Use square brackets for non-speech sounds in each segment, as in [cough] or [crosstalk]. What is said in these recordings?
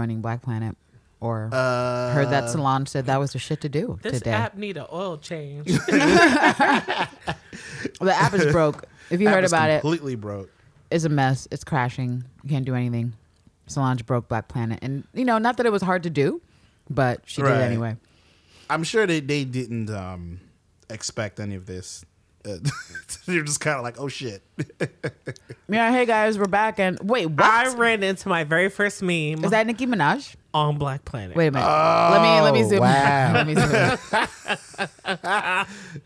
joining Black Planet, or Uh, heard that Solange said that was the shit to do This today. app need an oil change. [laughs] [laughs] the app is broke. If you app heard is about it, completely broke. it's a mess. It's crashing. You can't do anything. Solange broke Black Planet, and you know, not that it was hard to do, but she did Right. it anyway. I'm sure they they didn't um, expect any of this. [laughs] Uh, They're just kind of like, oh shit. [laughs] Yeah, hey guys, we're back, and wait, what? I ran into my very first meme is that Nicki Minaj? on Black Planet. Wait a minute. let me let me Oh, zoom. wow. let me zoom. in. [laughs]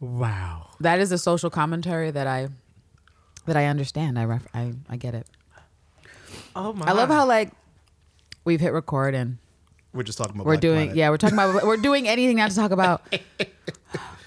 Wow. That is a social commentary that I that I understand. I ref, I I get it. Oh my. I love how like we've hit record and We're just talking about. we're Black doing Planet. yeah we're talking about we're doing anything not to talk about.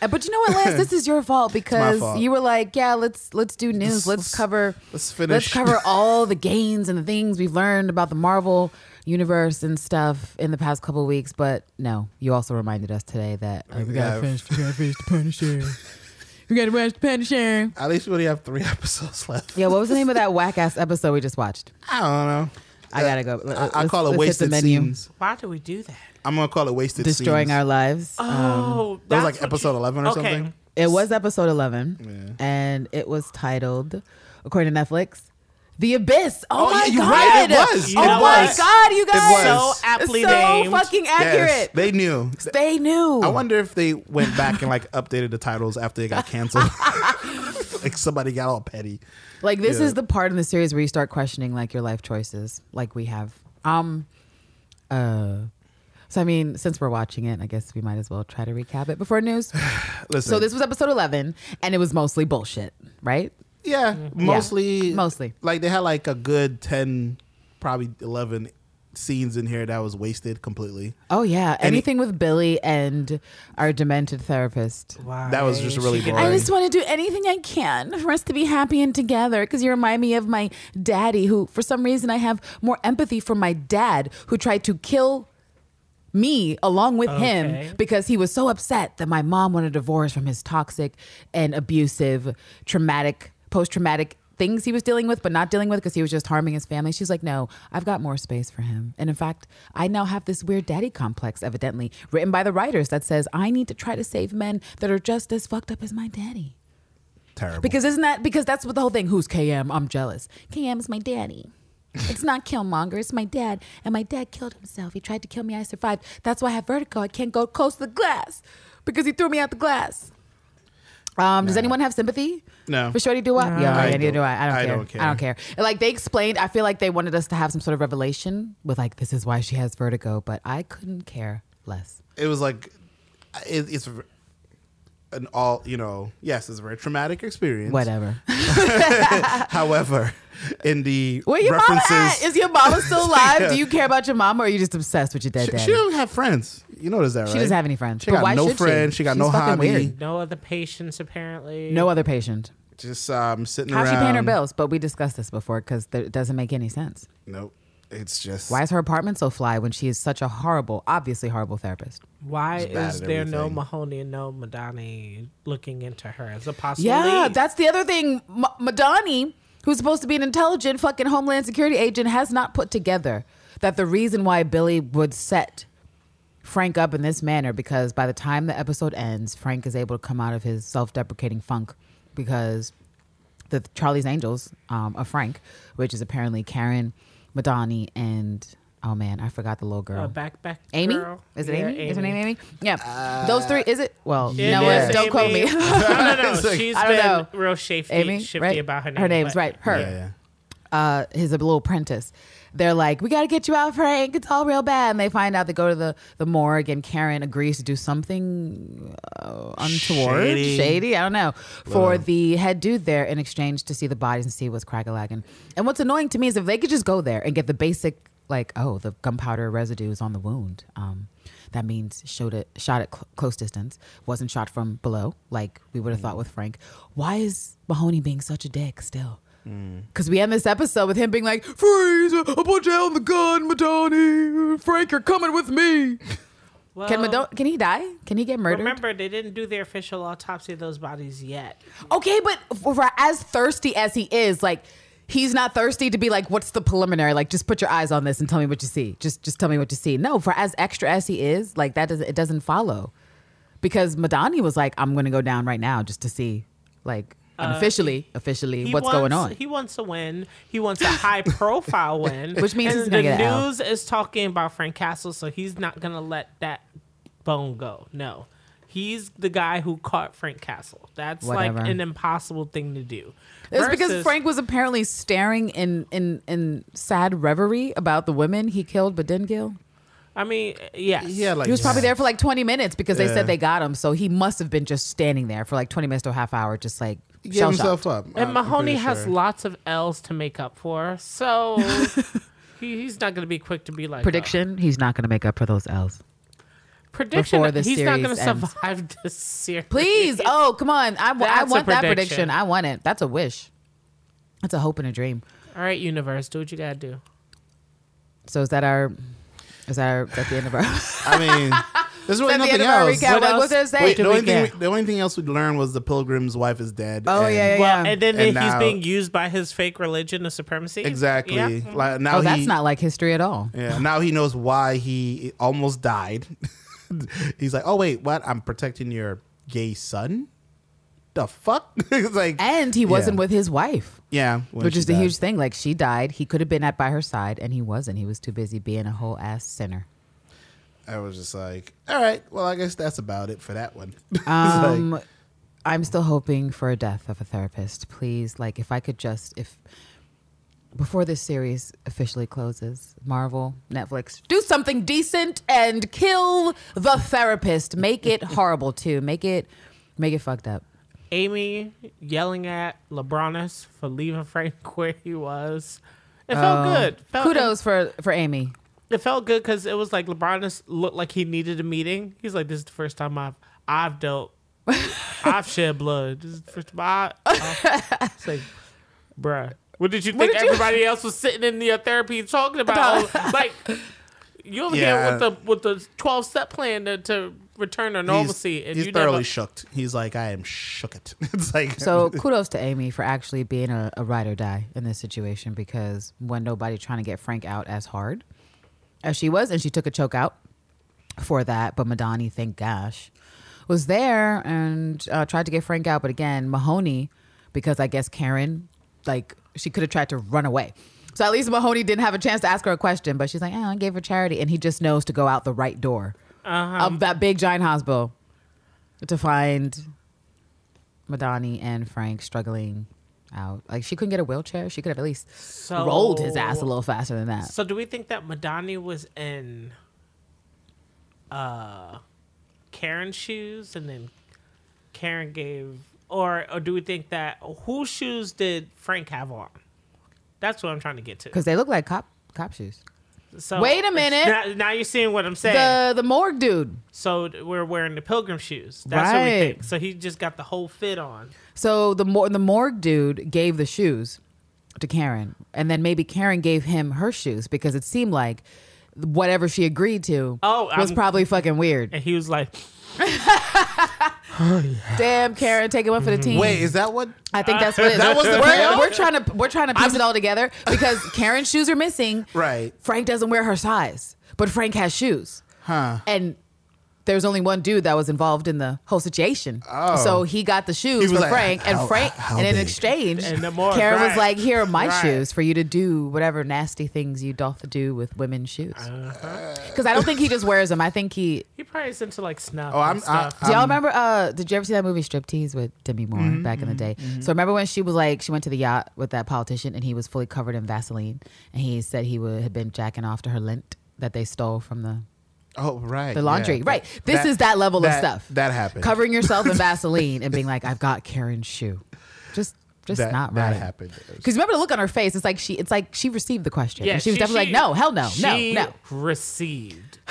Uh, But you know what, Lance? This is your fault [laughs] because fault. you were like, "Yeah, let's let's do news. Let's- Let's, let's- cover let's let's cover [laughs] all the gains and the things we've learned about the Marvel universe and stuff in the past couple of weeks." But no, you also reminded us today that uh, we gotta finish. We gotta finish the Punisher. [laughs] we gotta finish the Punisher. At least we only have three episodes left. Yeah, what was the name of that whack ass episode we just watched? I don't know. I gotta go. I, I Let's- call it let's hit the wasted menu. scenes. Why do we do that? I'm gonna call it wasted Destroying scenes. our lives. Um, Oh, That was like episode you- 11 or okay. something. it was episode 11, and it was titled, according to Netflix, The Abyss. Oh, Oh, my yeah, God. right, it was. Oh It my was. God, you guys. was. So aptly so named. fucking accurate. Yes, they knew. they knew. I wonder if they went back and like updated the titles after they got canceled. [laughs] like somebody got all petty. Like this Yeah. is the part in the series where you start questioning like your life choices, like we have. Um, uh, so I mean, since we're watching it, I guess we might as well try to recap it before news. [sighs] Listen, so this was episode eleven, and it was mostly bullshit, right? yeah, mostly, Mostly. like they had like a good ten, probably eleven scenes in here that was wasted completely. Oh yeah, Any- anything with Billy and our demented therapist. Why? That was just really She boring. I just want to do anything I can for us to be happy and together because you remind me of my daddy, who, for some reason, I have more empathy for my dad, who tried to kill me along with Okay. him because he was so upset that my mom wanted a divorce from his toxic and abusive, traumatic, post traumatic things he was dealing with, but not dealing with because he was just harming his family. She's like, no, I've got more space for him. And in fact, I now have this weird daddy complex, evidently, written by the writers that says I need to try to save men that are just as fucked up as my daddy. Terrible. Because isn't that because that's what the whole thing? Who's KM? I'm jealous. KM is my daddy. It's not Killmonger. It's my dad, and my dad killed himself. He tried to kill me. I survived. That's why I have vertigo. I can't go close to the glass because he threw me out the glass. Um, Does anyone have sympathy? No. For Shorty do I? Yeah, I yeah, neither don't. do I. I don't I care. don't care. I don't care. Like they explained, I feel like they wanted us to have some sort of revelation with like this is why she has vertigo, but I couldn't care less. it was like it, it's an all you know. Yes, it's a very traumatic experience. Whatever. [laughs] However, in the Where your mama references, at? Is your mama [laughs] still alive? Do you care about your mama, or are you just obsessed with your dead she, daddy? she don't have friends. You notice that, right? She doesn't have any friends. She But got why no should friends. She, She got She's no fucking hobby. Weird. No other patients apparently. No other patient. Just um, sitting How's around. she paying her bills? But we discussed this before because it doesn't make any sense. Nope. It's just Why is her apartment so fly when she is such a horrible, obviously horrible therapist? Why is at there no. Mahoney and no Madani looking into her as a possible Yeah, that's the other thing. M- Madani, who's supposed to be an intelligent fucking Homeland Security agent, has not put together that the reason why Billy would set Frank up in this manner because by the time the episode ends, Frank is able to come out of his self-deprecating funk because the Charlie's Angels um, of Frank, which is apparently Karen, Madani, and oh man, I forgot the little girl. Uh, back back Amy? girl. Is it Yeah, Amy? Is her name Amy? Yeah. Those three, is it? Well, you It know what? is Don't quote me. no, no, no. She's I don't been know. real shifty, Amy, shifty right? about her name. Her name's but- right. Her. Yeah, yeah. Uh, his little apprentice. They're like, we got to get you out, Frank. It's all real bad. And they find out they go to the, the morgue, and Karen agrees to do something uh, untoward, Shady. shady. I don't know, for the head dude there in exchange to see the bodies and see what's crack-a-lacking. And what's annoying to me is if they could just go there and get the basic, like, oh, the gunpowder residue is on the wound. Um, that means showed it shot at cl- close distance, wasn't shot from below, like we would have thought with Frank. Why is Mahoney being such a dick still? Because we end this episode with him being like, "Freeze! I put down the gun, Madani. Frank, you're coming with me." Well, Can Madon- Can he die? Can he get murdered? remember they didn't do their official autopsy of those bodies yet. Okay, but for, for as thirsty as he is, like he's not thirsty to be like, what's the preliminary? Like, just put your eyes on this and tell me what you see. Just just tell me what you see. No, for as extra as he is, like that doesn't it doesn't follow. Because Madani was like, I'm gonna go down right now just to see, like unofficially, officially, Uh, He what's wants, going on. He wants to win. He wants a high [laughs] profile win, [laughs] Which means and he's the get an L. news is talking about Frank Castle, so he's not gonna let that bone go. No, he's the guy who caught Frank Castle. That's Whatever. like an impossible thing to do. It's because Frank was apparently staring in, in in sad reverie about the women he killed but didn't kill. I mean, yes, He had like He was probably there for like 20 minutes because they Yeah. said they got him. So he must have been just standing there for like 20 minutes to a half hour, just like He gave shell himself shocked. up. And I'm Mahoney pretty has sure. lots of L's to make up for, so [laughs] he, he's not going to be quick to be like Prediction: He's not going to make up for those L's. "Oh, prediction. before the he's not going to survive [laughs] this series. Please, oh come on! I, That's a want that prediction. prediction. I want it. That's a wish. That's a hope and a dream. All right, universe, do what you got to do. So is that our? Is that our, is that the end of our? [laughs] I mean, there's really is that the nothing end of our else. recap? What like, else? what's there to say? Wait, the do only thing we, the only thing else we learned was the pilgrim's wife is dead. Oh, and- yeah, yeah, Well, yeah. and then And he's now- being used by his fake religion of supremacy. Exactly. Yeah. Like now oh, that's not like history at all. Yeah. Now he knows why he almost died. [laughs] [laughs] He's like, oh wait, what? I'm protecting your gay son. The fuck? [laughs] it's like, And he wasn't Yeah. with his wife, yeah, which is the died. huge thing. Like she died, he could have been at by her side, and he wasn't. He was too busy being a whole ass sinner. I was just like, all right, well, I guess that's about it for that one. [laughs] It's like- Um, I'm still hoping for a death of a therapist. Please, like, if I could just, if before this series officially closes, Marvel, Netflix, do something decent and kill the therapist. Make it [laughs] horrible too. Make it, make it fucked up. Amy yelling at LeBronis for leaving Frank [laughs] where he was. It felt oh. good. Felt, Kudos for for Amy. It, felt good because it was like LeBronis looked like he needed a meeting. He's like, "This is the first time I've I've dealt, [laughs] I've shed blood. This is the first time I." I it's like, bruh, what did you think did you- everybody else was sitting in your therapy talking about? [laughs] Like, you over Yeah. here with the with the twelve step plan to, to return to normalcy, he's, and he's you thoroughly never. shooked. He's like, I am shook it. [laughs] it's like, So [laughs] kudos to Amy for actually being a, a ride or die in this situation because when nobody trying to get Frank out as hard as she was, and she took a choke out for that, but Madani, thank gosh, was there and uh, tried to get Frank out. But again, Mahoney, because I guess Karen, like she could have tried to run away. So at least Mahoney didn't have a chance to ask her a question, but she's like, oh, I gave her charity. And he just knows to go out the right door Uh-huh. of that big giant hospital to find Madani and Frank struggling out. Like she couldn't get a wheelchair. She could have at least So- rolled his ass a little faster than that. So do we think that Madani was in uh Karen's shoes and then Karen gave or or do we think that whose shoes did Frank have on? That's what I'm trying to get to. Because they look like cop cop shoes. So Wait a minute. Now, now you're seeing what I'm saying. The the morgue dude. so we're wearing the pilgrim shoes. That's what we Right. think. So he just got the whole fit on. So the mor- the morgue dude gave the shoes to Karen, and then maybe Karen gave him her shoes because it seemed like whatever she agreed to Oh, was I'm- probably fucking weird. And he was like, [laughs] Damn, Karen, taking one for the team. wait, is that what? I think that's what it [laughs] is. That was the we're, we're trying to we're trying to piece it all together because [laughs] Karen's shoes are missing. Right. Frank doesn't wear her size, but Frank has shoes. Huh. And there's only one dude that was involved in the whole situation. Oh. So he got the shoes He for like, Frank, and how- Frank, how and in big? exchange, And the more- Karen was like, "Here are my Right. shoes for you to do whatever nasty things you doth do with women's shoes." Uh-huh. Because I don't think he just wears them. I think he. he probably is into like snuff. Oh, I'm- and stuff. Do y'all remember? Uh, did you ever see that movie Striptease with Demi Moore Mm-hmm, back in the day? So remember when she was like, she went to the yacht with that politician, and he was fully covered in Vaseline, and he said he would had been jacking off to her lint that they stole from the Oh, right. the laundry. yeah. right. This is that level that- of stuff. That happened. Covering yourself in [laughs] Vaseline and being like, I've got Karen's shoe. Just, just that, not right. that happened. Because remember the look on her face. It's like she, it's like she received the question. Yeah, and she was definitely like, no, hell no, no, she no. Received. [laughs]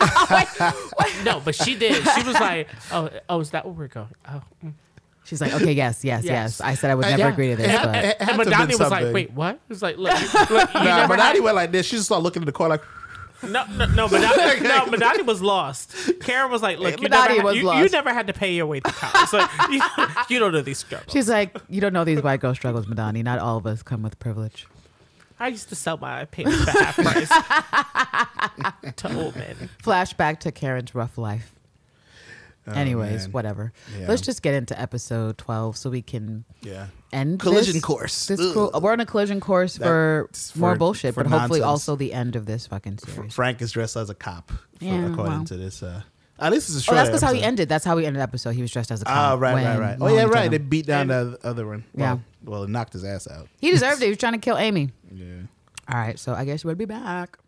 It [laughs] no, but she did. She was like, "Oh, oh, is that where we're going?" Oh, mm. She's like, okay, yes, yes, yes. Yes. I said I would Uh, never yeah. agree to this, It but it had and to have been Madani was like, "Wait, what?" It was like, "Look, you- look Nah, never but had- went like this. She just started looking in the corner like, No, no, no, Madani, [laughs] no, Madani was lost. Karen was like, "Look, you, Madani never, was you, you never had to pay your way to college. So [laughs] you, you don't know these struggles." She's like, you don't know these white girl struggles, Madani. Not all of us come with privilege. I used to sell my penis for half price [laughs] to old men. Flashback to Karen's rough life. Oh, Anyways, Oh, man. whatever. Yeah. Let's just get into episode 12 so we can Yeah. End Collision this- course. This we're on a collision course for That's more bullshit, for but hopefully also the end of this fucking series. Frank is dressed as a cop, for- Yeah, according well. to this. Uh, at least it's a Oh, that's because how he ended. That's how he ended the episode. He was dressed as a cop. Oh, right, right, right. Oh, yeah, right. They beat down the other one. Yeah. Well, well, it knocked his ass out. He deserved it. He was trying to kill Amy. [laughs] Yeah. All right, so I guess would be back.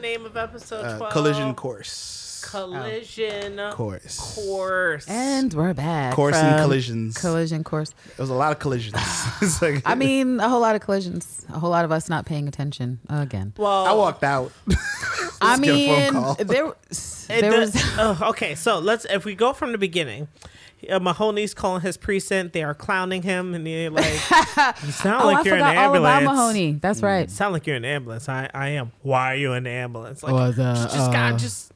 Name of episode Uh, 12? collision course. Collision course. course. And we're back. Course and collisions. Collision course. There was a lot of collisions. [sighs] [laughs] Like- I mean, a whole lot of collisions. A whole lot of us not paying attention again. well, I walked out. [laughs] I get a phone mean, call. there, It there does- was. [laughs] oh, okay, so let's if we go from the beginning. Uh, Mahoney's calling his precinct. They are clowning him, and they're like, [laughs] "You sound Oh, like I you're in forgot an all about ambulance." Mahoney. That's right. Sound like you're in an ambulance. I, I am. Why are you in the ambulance? Like, Was, uh, just uh, got just,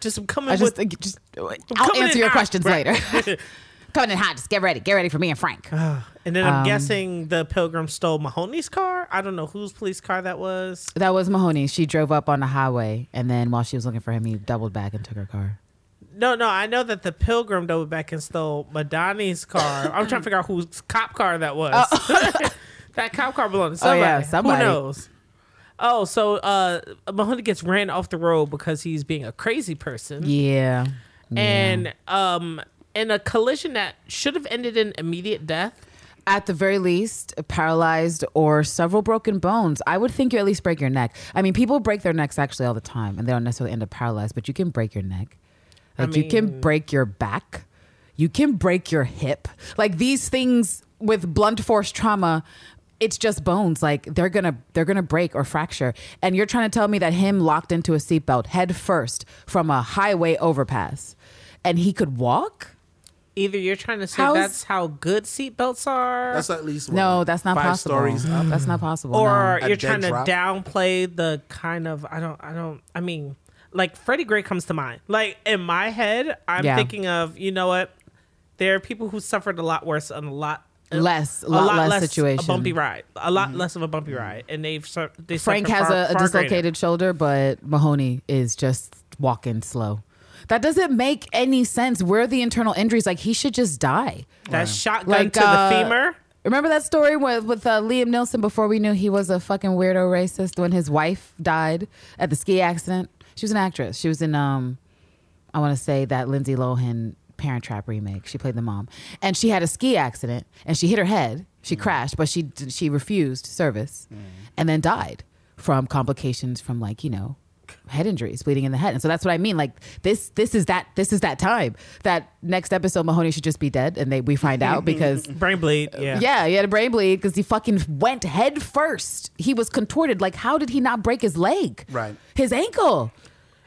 just I'm coming I just, with. just I'll answer your hot. questions Right. later. [laughs] [laughs] Coming in hot. Just get ready. Get ready for me and Frank. [sighs] and then I'm Um, guessing the pilgrim stole Mahoney's car. I don't know whose police car that was. That was Mahoney. She drove up on the highway, and then while she was looking for him, he doubled back and took her car. No, no, I know that the pilgrim doubled back and stole Madani's car. I'm trying to figure out whose cop car that was. [laughs] that cop car belonged to somebody. Oh, yeah, somebody. Who knows? Oh, so uh, Mahoney gets ran off the road because he's being a crazy person. Yeah. And um, in a collision that should have ended in immediate death. at the very least, paralyzed or several broken bones. I would think you at least break your neck. I mean, people break their necks actually all the time, and they don't necessarily end up paralyzed, but you can break your neck. I Like you can break your back, you can break your hip. Like these things with blunt force trauma. It's just bones. Like they're gonna they're gonna break or fracture. And you're trying to tell me that him locked into a seatbelt head first from a highway overpass, and he could walk? Either you're trying to say How's- that's how good seatbelts are, That's at least what, No, that's not five possible. stories up. That's not possible. or no. You're dead trying to drop? downplay the kind of I don't I don't I mean like Freddie Gray comes to mind. Like in my head, I'm Yeah. thinking of you know what? There are people who suffered a lot worse and a lot Less- a lot less situation. a bumpy ride, a lot less of a bumpy ride, and they've sur- they Frank suffered has far- a, a far greater. dislocated shoulder, but Mahoney is just walking slow. That doesn't make any sense. Where are the internal injuries? Like he should just die. That shotgun Like to uh, the femur. Remember that story with with uh, Liam Neeson before we knew he was a fucking weirdo racist when his wife died at the ski accident. She was an actress. She was in um, I want to say that Lindsay Lohan Parent Trap remake. She played the mom, and she had a ski accident and she hit her head. She crashed, but she she refused service, and then died from complications from like you know head injuries, bleeding in the head. And so that's what I mean. Like this this is that this is that time. That next episode Mahoney should just be dead, and they we find out because. [laughs] Brain bleed. [laughs] Yeah. Yeah, he had a brain bleed because he fucking went head first. He was contorted. Like, how did he not break his leg? Right. His ankle.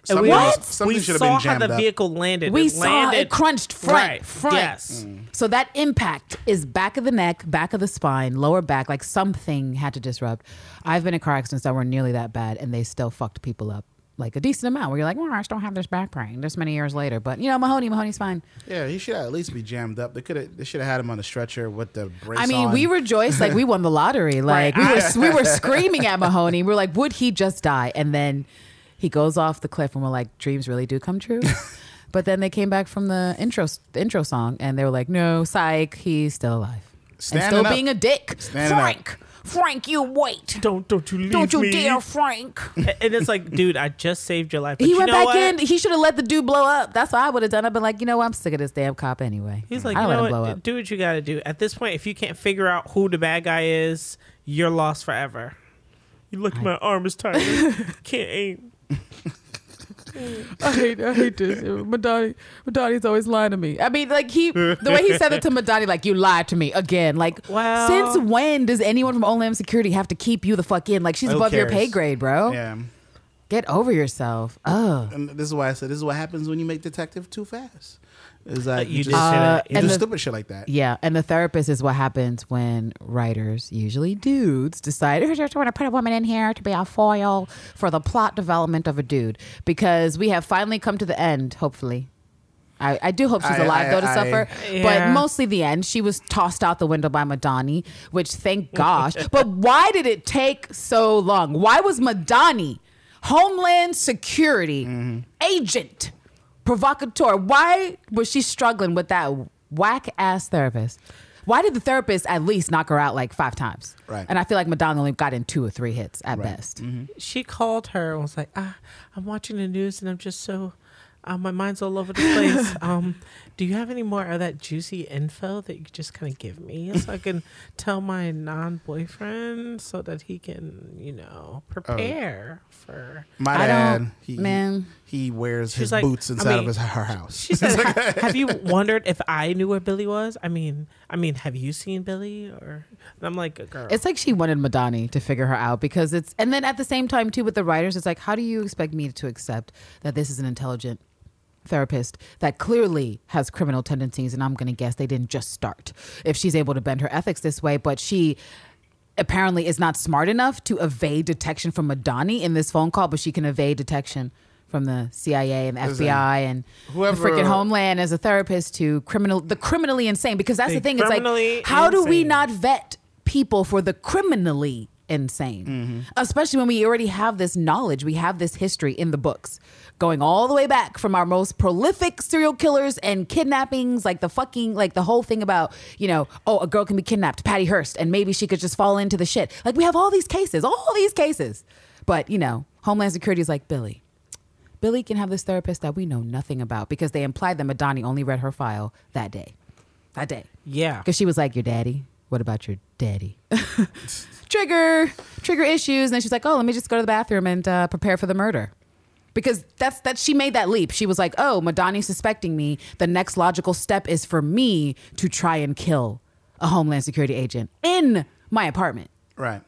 And we, Something What? was- something we should have saw been how jammed the up. vehicle landed. We it saw landed, it crunched front, Right. front. Yes. Mm. So that impact is back of the neck, back of the spine, lower back. Like something had to disrupt. I've been in car accidents that were nearly that bad, and they still fucked people up. Like a decent amount, where you're like, well, I still have this back pain this many years later. But you know, Mahoney, Mahoney's fine. Yeah, he should at least be jammed up. They could have. They should have had him on a stretcher with the brace. I mean, on. we rejoiced like we won the lottery. [laughs] Like Right. we were we [laughs] were screaming at Mahoney. We are like, would he just die? And then he goes off the cliff, and we're like, dreams really do come true. [laughs] but then they came back from the intro the intro song, and they were like, no, psych, he's still alive and still up. being a dick. Standing up. Frank, Frank, you wait. Don't don't you leave Don't you me. dare, Frank. And it's like, dude, I just saved your life. But he you went know back what? in. He should have let the dude blow up. That's what I would have done. I've been like, you know what? I'm sick of this damn cop anyway. He's like, I you don't know let him blow what? up. Do what you got to do. At this point, if you can't figure out who the bad guy is, you're lost forever. You look, my arm is tired. [laughs] can't aim. I hate, I hate this. Madani, Madani's always lying to me. I mean, like he, the way he said it to Madani, like you lied to me again. Like, Well- since when does anyone from Homeland Security have to keep you the fuck in? Like she's above your pay grade, bro. Yeah. Get over yourself. Oh. And this is why I said this is what happens when you make detective too fast. Is that you you, just, say that. Uh, you and do the- stupid shit like that. Yeah, and the therapist is what happens when writers, usually dudes, decide "I just want to put a woman in here to be a foil for the plot development of a dude. Because we have finally come to the end, hopefully. I, I do hope she's I- alive I- though to I- suffer, Yeah. but mostly the end. She was tossed out the window by Madani, which thank [laughs] gosh. but why did it take so long? Why was Madani, Homeland Security agent, provocateur? Why was she struggling with that whack ass therapist? Why did the therapist at least knock her out like five times? Right. And I feel like Madani only got in two or three hits at Right. best. she called her and was like, ah, I'm watching the news and I'm just so, uh, my mind's all over the place. [laughs] um, do you have any more of that juicy info that you could just kind of give me so I can tell my non boyfriend so that he can, you know, prepare for. My I dad, he, man. he wears She's his like, boots I inside mean, of his her house. She said, [laughs] "Have you wondered if I knew where Billy was? I mean, I mean, have you seen Billy?" Or and I'm like, "Girl, It's like she wanted Madani to figure her out because it's, and then at the same time too with the writers, it's like, how do you expect me to accept that this is an intelligent therapist that clearly has criminal tendencies? And I'm going to guess they didn't just start. If she's able to bend her ethics this way, but she apparently is not smart enough to evade detection from Madani in this phone call, but she can evade detection from the CIA and the Listen, FBI and whoever- the freaking Homeland as a therapist to criminal the criminally insane because that's the, The thing it's like how do we not vet people for the criminally insane Mm-hmm. especially when we already have this knowledge we have this history in the books going all the way back from our most prolific serial killers and kidnappings like the fucking like the whole thing about you know oh a girl can be kidnapped patty hearst and maybe she could just fall into the shit like we have all these cases all these cases but you know homeland security is like billy Billy can have this therapist that we know nothing about because they implied that Madani only read her file that day. That day. yeah." Because she was like, Your daddy? What about your daddy? [laughs] trigger, trigger issues. And then she's like, Oh, let me just go to the bathroom and uh, prepare for the murder. Because that's that she made that leap. She was like, Oh, Madani's suspecting me. The next logical step is for me to try and kill a Homeland Security agent in my apartment. right.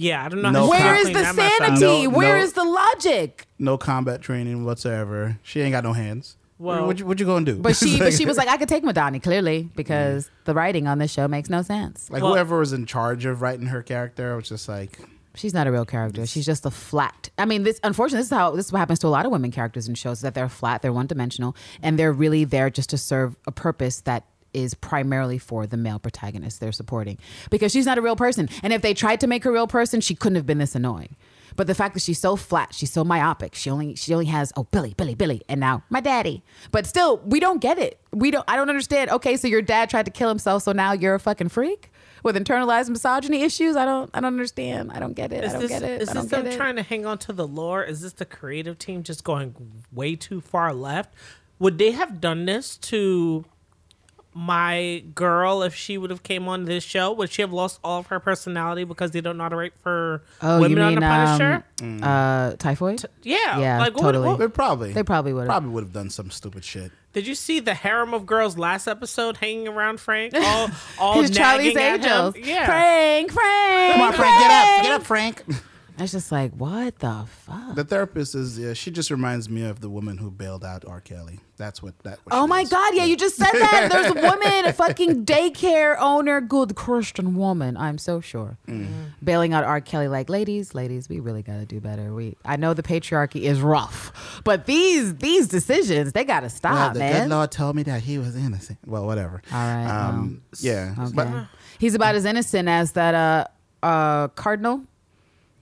Yeah, I don't know. No how she Where can is clean the that mess up. sanity? No, Where no. is the logic? No combat training whatsoever. She ain't got no hands. Well- what you, what you gonna do? But she, but she [laughs] was like, I could take Madani clearly because the writing on this show makes no sense. like Well- whoever was in charge of writing her character was just like, She's not a real character. She's just a flat. I mean, this unfortunately, this is how this is what happens to a lot of women characters in shows that they're flat, they're one dimensional, and they're really there just to serve a purpose that is primarily for the male protagonist they're supporting because she's not a real person. And if they tried to make her a real person, she couldn't have been this annoying. But the fact that she's so flat, she's so myopic. She only she only has oh Billy, Billy, Billy, and now my daddy. But still, we don't get it. We don't. I don't understand. Okay, so your dad tried to kill himself, so now you're a fucking freak with internalized misogyny issues. I don't. I don't understand. I don't get it. Is I don't this, get it. is this them trying to hang on to the lore? Is this the creative team just going way too far left? Would they have done this to my girl if she would have came on this show? Would she have lost all of her personality because they don't know how to write for Oh, women you on the Punisher? um, uh, typhoid? yeah, yeah, like what- totally. what- they probably They probably would've. probably would have done some stupid shit. did you see the harem of girls last episode hanging around Frank? [laughs] All, all His Charlie's nagging at him? Angels. Yeah, Frank, Frank. Come on, Frank, get up, get up, Frank. [laughs] I was just like, what the fuck? The therapist is yeah, she just reminds me of the woman who bailed out R. Kelly. That's what that. What Oh my. God! Yeah, you just said that. There's a woman, a fucking [laughs] daycare owner, good Christian woman. I'm so sure, bailing out R. Kelly. Like, ladies, ladies, we really got to do better. We, I know the patriarchy is rough, but these these decisions they got to Well, stop, the man. good Lord told me that he was innocent. Well, whatever. All right, Um, yeah. Okay. But He's about as innocent as that uh uh cardinal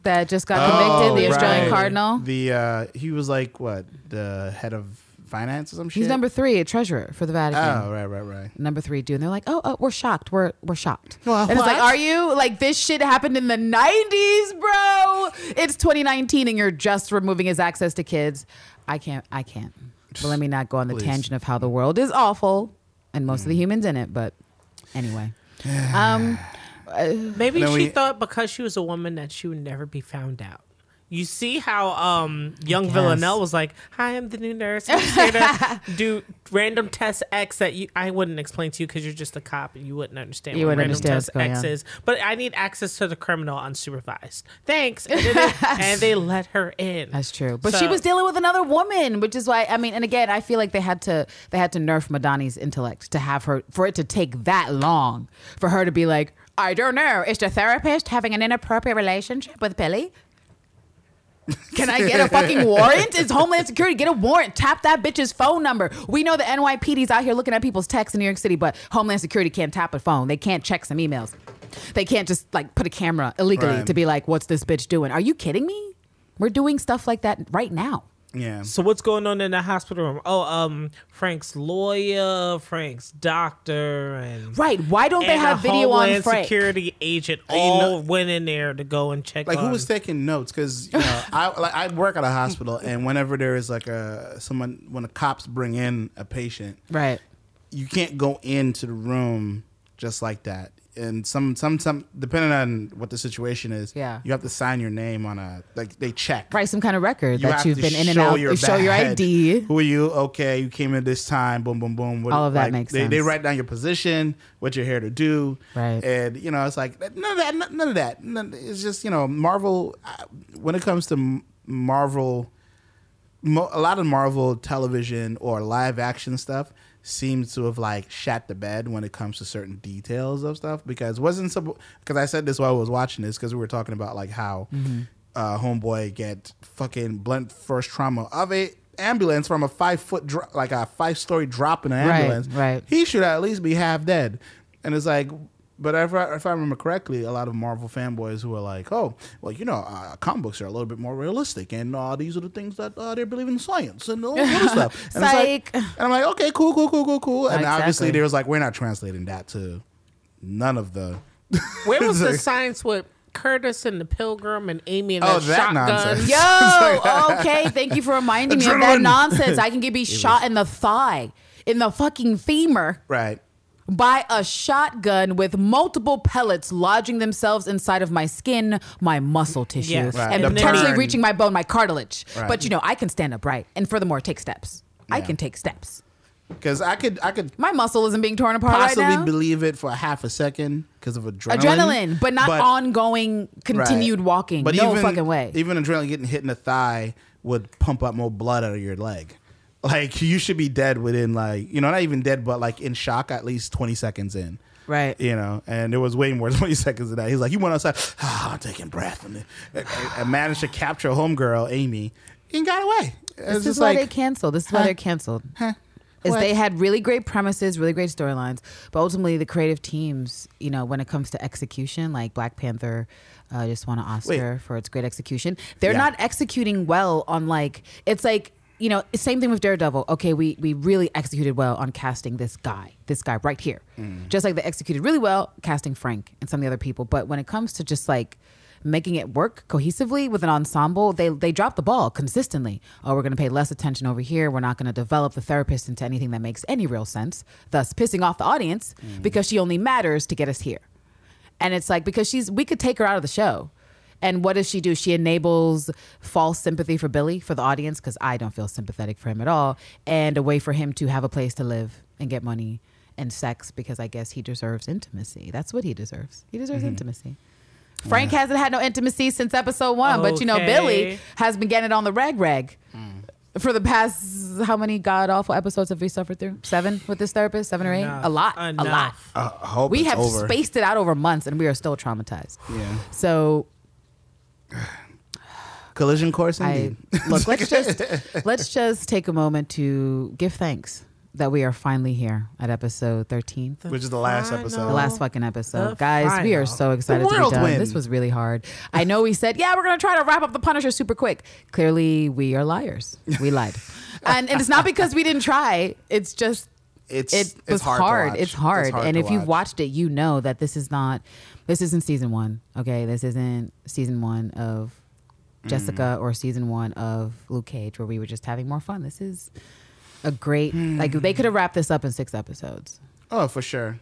that just got convicted, the Australian Oh, right. cardinal. The uh, he was like what the head of finance or some shit. He's number three, a treasurer for the Vatican. Oh, right, right, right. Number three dude. And they're like, oh, oh, we're shocked. We're we're shocked. [laughs] Well, and it's like, are you like this shit happened in the nineties, bro? It's 2019 and you're just removing his access to kids. I can't I can't. But let me not go on the Please. tangent of how the world is awful and most of the humans in it. But anyway. [sighs] um Maybe she we- thought because she was a woman that she would never be found out. You see how um, young Yes. Villanelle was like, "Hi, I'm the new nurse. I'm just here to [laughs] do random test X that you I wouldn't explain to you because you're just a cop and you wouldn't understand You what wouldn't random understand test X is. But I need access to the criminal unsupervised. Thanks." And, they, [laughs] and they let her in. That's true. But she was dealing with another woman, which is why I mean, and again, I feel like they had to they had to nerf Madani's intellect to have her for it to take that long for her to be like, I don't know, is the therapist having an inappropriate relationship with Billy? Can I get a fucking warrant? It's Homeland Security. Get a warrant. Tap that bitch's phone number. We know the NYPD's out here looking at people's texts in New York City, but Homeland Security can't tap a phone. They can't check some emails. They can't just like put a camera illegally Right. to be like, what's this bitch doing? Are you kidding me? We're doing stuff like that right now. Yeah. So what's going on in the hospital room? Oh, um, Frank's lawyer, Frank's doctor, and Right. Why don't they have a video on Frank? Security agent You all know- went in there to go and check. like who was taking notes because you know [laughs] i like i work at a hospital and whenever there is like a someone when the cops bring in a patient Right. you can't go into the room just like that and some some some depending on what the situation is Yeah. you have to sign your name on a like they check Right. Some kind of record you that you've been in and out. your show your. ID. Who are you? Okay, you came in this time. Boom, boom, boom. What- All of that like, makes they, They write down your position, what you're here to do, Right. And you know, it's like none of that. None, none of that. None, it's just you know, Marvel. uh, When it comes to Marvel, a lot of Marvel television or live action stuff seems to have like shat the bed when it comes to certain details of stuff because wasn't so because I said this while I was watching this because we were talking about like how Mm-hmm. uh, homeboy get fucking blunt force trauma of a ambulance from a five foot dro- like a five story drop in an Right, ambulance right. he should at least be half dead and it's like but if I, if I remember correctly, a lot of Marvel fanboys who are like, "Oh, well, you know, uh, comic books are a little bit more realistic, and uh, these are the things that uh, they believe in science and all this stuff." [laughs] And, it's like, Psych. and I'm like, "Okay, cool, cool, cool, cool, cool." And Exactly. obviously, there was like, "We're not translating that to none of the." Where [laughs] was the science with Curtis and the Pilgrim and Amy and Oh, that, that shotgun? nonsense. Yo, [laughs] okay. Thank you for reminding me of that nonsense. I can get be shot in the thigh, in the fucking femur right? By a shotgun with multiple pellets lodging themselves inside of my skin, my muscle tissue, Yes. Right. and The potentially burn. reaching my bone, my cartilage. Right. But you know, I can stand upright and furthermore take steps. I can take steps. Because I could, I could My muscle isn't being torn apart possibly right now. believe it for a half a second because of adrenaline. Adrenaline, but not ongoing, continued walking. But no even, fucking way. Even adrenaline getting hit in the thigh would pump up more blood out of your leg. Like you should be dead within like you know not even dead but like in shock at least twenty seconds in. Right. You know, and there was way more [laughs] than twenty seconds of that. He's like, "You went outside, [sighs] ah, I'm taking breath," and I managed to capture homegirl Amy and got away. This is why like, they canceled. This is why Huh? they're canceled. huh, Is what? they had really great premises, really great storylines, but ultimately the creative teams, you know, when it comes to execution, like Black Panther uh, just won an Oscar for its great execution. They're Yeah. not executing well on like it's like you know same thing with Daredevil. Okay, we we really executed well on casting this guy, this guy right here, Mm. just like they executed really well casting Frank and some of the other people. But when it comes to just like making it work cohesively with an ensemble, they they drop the ball consistently. Oh, we're going to pay less attention over here. We're not going to develop the therapist into anything that makes any real sense, thus pissing off the audience because she only matters to get us here. And it's like because she's we could take her out of the show. And what does she do? She enables false sympathy for Billy for the audience because I don't feel sympathetic for him at all, and a way for him to have a place to live and get money and sex because I guess he deserves intimacy. That's what he deserves. He deserves mm-hmm. intimacy. Frank hasn't had no intimacy since episode one, but you know Billy has been getting it on the rag, reg mm. for the past how many god awful episodes have we suffered through? Seven with this therapist, seven or eight, Enough. a lot, a lot. Enough. I hope We it's have over. spaced it out over months, and we are still traumatized. Yeah, So collision course I indeed. [laughs] look. Let's just let's just take a moment to give thanks that we are finally here at episode thirteen. Which is the last Final. episode. The last fucking episode. The Guys, we are so excited to be whirlwind. done. This was really hard. I know we said, yeah, we're going to try to wrap up The Punisher super quick. Clearly, we are liars. We lied. [laughs] and, and it's not because we didn't try. It's just, It's it it's was hard. to hard. watch. It's hard. and to if you've watched it, you know that this is not, this isn't season one. Okay. This isn't season one of Mm. Jessica or season one of Luke Cage where we were just having more fun. This is a great, like, they could have wrapped this up in six episodes. Oh, for sure.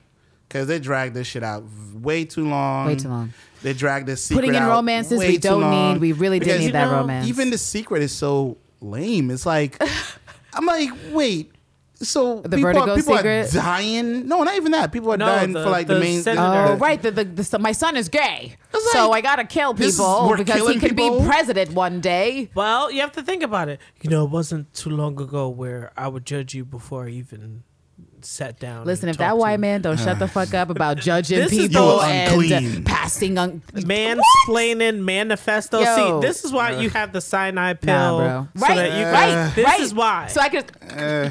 because they dragged this shit out way too long. Way too long. They dragged this secret Putting in romances we don't long. need. We really did Because, need that know, romance. Even the secret is so lame. It's like [laughs] I'm like, wait. So The people, Vertigo are, people secret? are dying. No, not even that. People are No, dying the- for like the, the main. senator. Oh, the- right. The, the, the, my son is gay. It's so I got to kill this is- people we're because he could be president one day. Well, you have to think about it. You know, it wasn't too long ago where I would judge you before I even sat down. Listen, if that white man don't shut the fuck up about [laughs] judging people and Unclean. uh, passing on. mansplaining manifesto. Yo. See, this is why you have the cyanide pill. Nah, bro. So Right, that you right, This right. is why. So I could Uh,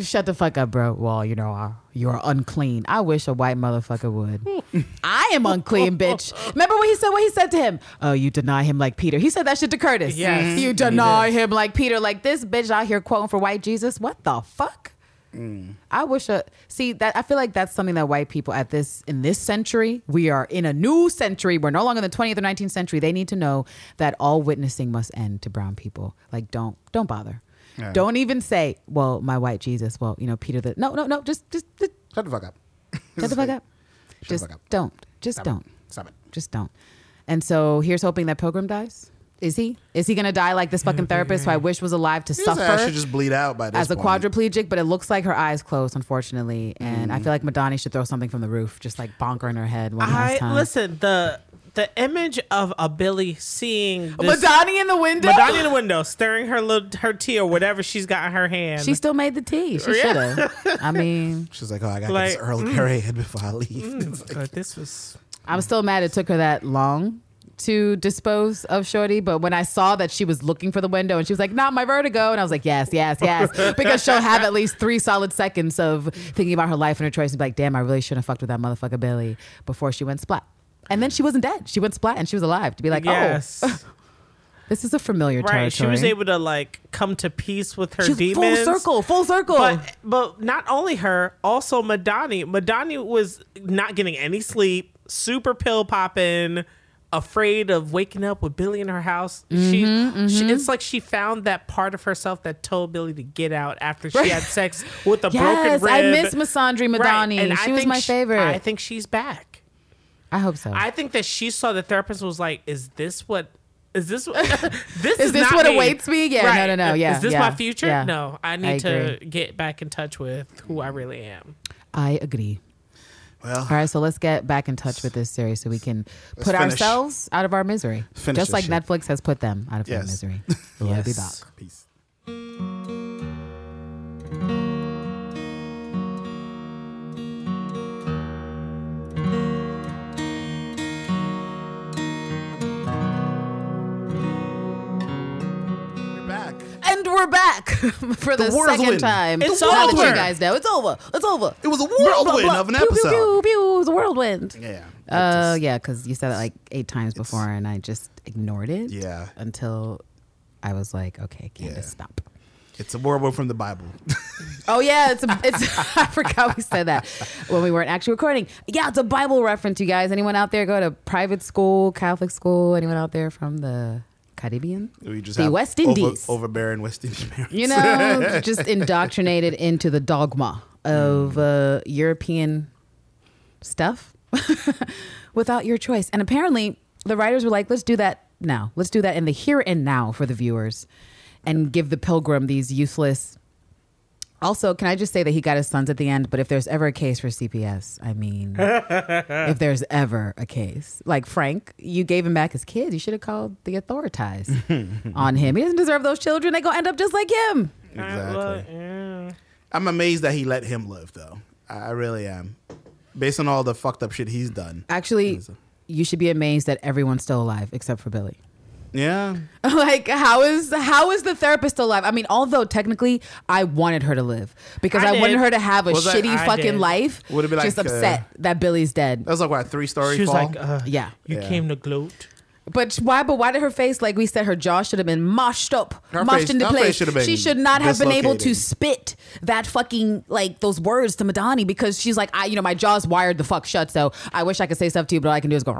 shut the fuck up, bro. Well, you know, uh, you're unclean. I wish a white motherfucker would. I am unclean, bitch. Remember what he said? What he said to him? Oh, you deny him like Peter. He said that shit to Curtis. Yes, you deny him like Peter. Like this bitch out here quoting for white Jesus. What the fuck? I wish a see that I feel like that's something that white people at this in this century we are in a new century we're no longer in the 20th or 19th century they need to know that all witnessing must end to brown people like don't don't bother Yeah. don't even say well my white Jesus well you know Peter the no no no just just, just shut the fuck up. [laughs] shut the fuck up Shut the just fuck up. don't just Stop don't It. Stop it. just don't and so here's hoping that Pilgrim dies is he is he gonna die like this fucking [laughs] therapist who I wish was alive to His suffer ass should just bleed out by this as a point. quadriplegic, but it looks like her eyes closed, unfortunately. And Mm. I feel like Madani should throw something from the roof, just like bonk her in her head one last I time. listen the the image of a Billy seeing this, Madani in the window. Madani in the window, stirring her little, her tea or whatever she's got in her hand. She still made the tea. She Yeah. should have. I [laughs] mean, She's like, oh, I got Like, this early mm. period before I leave. Mm, [laughs] it's like, this was I'm still mad it took her that long to dispose of Shorty. But when I saw that she was looking for the window and she was like, "Not my vertigo," and I was like, "Yes, yes, yes," [laughs] because she'll have at least three solid seconds of thinking about her life and her choice and be like, "Damn, I really shouldn't have fucked with that motherfucker Billy before she went splat." And then she wasn't dead. She went splat and she was alive. To be like, yes. "Oh, [laughs] this is a familiar right. territory." She was able to like come to peace with her She's demons. full circle, full circle. But but not only her, also Madani. Madani was not getting any sleep, super pill popping, afraid of waking up with Billy in her house. Mm-hmm, she, she it's like she found that part of herself that told Billy to get out after she had sex with a broken yes, rib. I miss Masandri Right, Madani. and I She was my she- favorite. I think she's back. I hope so. I think that she saw the therapist was like, "Is this what? Is this what? [laughs] this Is this not what me. awaits me? Yeah, no, no, no, yeah, Is this yeah, my future? yeah. No, I I need to get back in touch with who I really am. I agree. well, All right, so let's get back in touch with this series so we can put finish. ourselves out of our misery. Finish Just like shit. Netflix has put them out of their misery. [laughs] We'll be back. peace. We're back [laughs] for the, The second win. time. It's over. you guys know. It's over. It's over. It was a whirlwind of an Pew, pew, episode. Pew, pew, It was a whirlwind. Yeah. Uh, yeah, because you said it like eight times before, and I just ignored it. Yeah. Until I was like, okay, Candace, Yeah. stop. It's a whirlwind from the Bible. [laughs] Oh yeah, it's a, it's. [laughs] I forgot we said that when we weren't actually recording. Yeah, it's a Bible reference, you guys. Anyone out there go to private school, Catholic school? Anyone out there from the Caribbean? We just The West over- Indies. overbearing West Indian parents. You know, [laughs] just indoctrinated into the dogma of uh, European stuff [laughs] without your choice. And apparently, the writers were like, let's do that now. Let's do that in the here and now for the viewers and give the pilgrim these useless. Also, can I just say that he got his sons at the end? But if there's ever a case for CPS, I mean, [laughs] if there's ever a case, like Frank, you gave him back his kids. You should have called the authorities [laughs] on him. He doesn't deserve those children. They gonna end up just like him. Exactly. I'm amazed that he let him live, though. I I really am. Based on all the fucked up shit he's done. Actually, you should be amazed that everyone's still alive except for Billy. Yeah. [laughs] like how is how is the therapist alive? I mean, although technically I wanted her to live because I, I wanted her to have a Was shitty I fucking did. life. Would it be just like, uh, upset that Billy's dead? That was like what, three story She was fall? like, uh, Yeah. you Yeah. came to gloat. But why? But why did her face? Like we said, her jaw should have been moshed up, Her moshed face- into place. she should not have been able to spit that fucking like those words to Madani because she's like, I, you know, my jaw's wired the fuck shut. So I wish I could say stuff to you, but all I can do is go,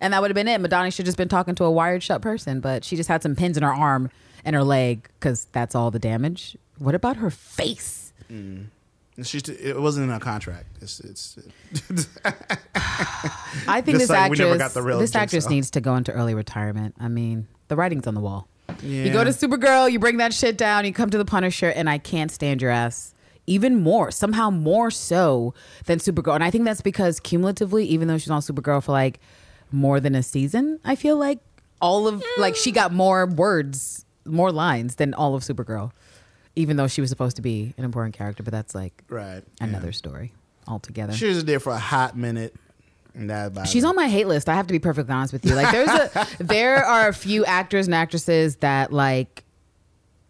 and that would have been it. Madani should have just been talking to a wired shut person, but she just had some pins in her arm and her leg because that's all the damage. What about her face? She's, it wasn't in her contract. It's, it's [laughs] I think this like actress, got the real this actress needs to go into early retirement. I mean, the writing's on the wall. yeah. You go to Supergirl, you bring that shit down, you come to the Punisher, and I can't stand your ass. Even more, somehow more so than Supergirl. And I think that's because cumulatively, even though she's on Supergirl for like more than a season, I feel like all of like she got more words, more lines than all of Supergirl. Even though she was supposed to be an important character, but that's like right. another yeah. story altogether. She was there for a hot minute. And that about She's it. on my hate list. I have to be perfectly honest with you. Like there's a [laughs] there are a few actors and actresses that like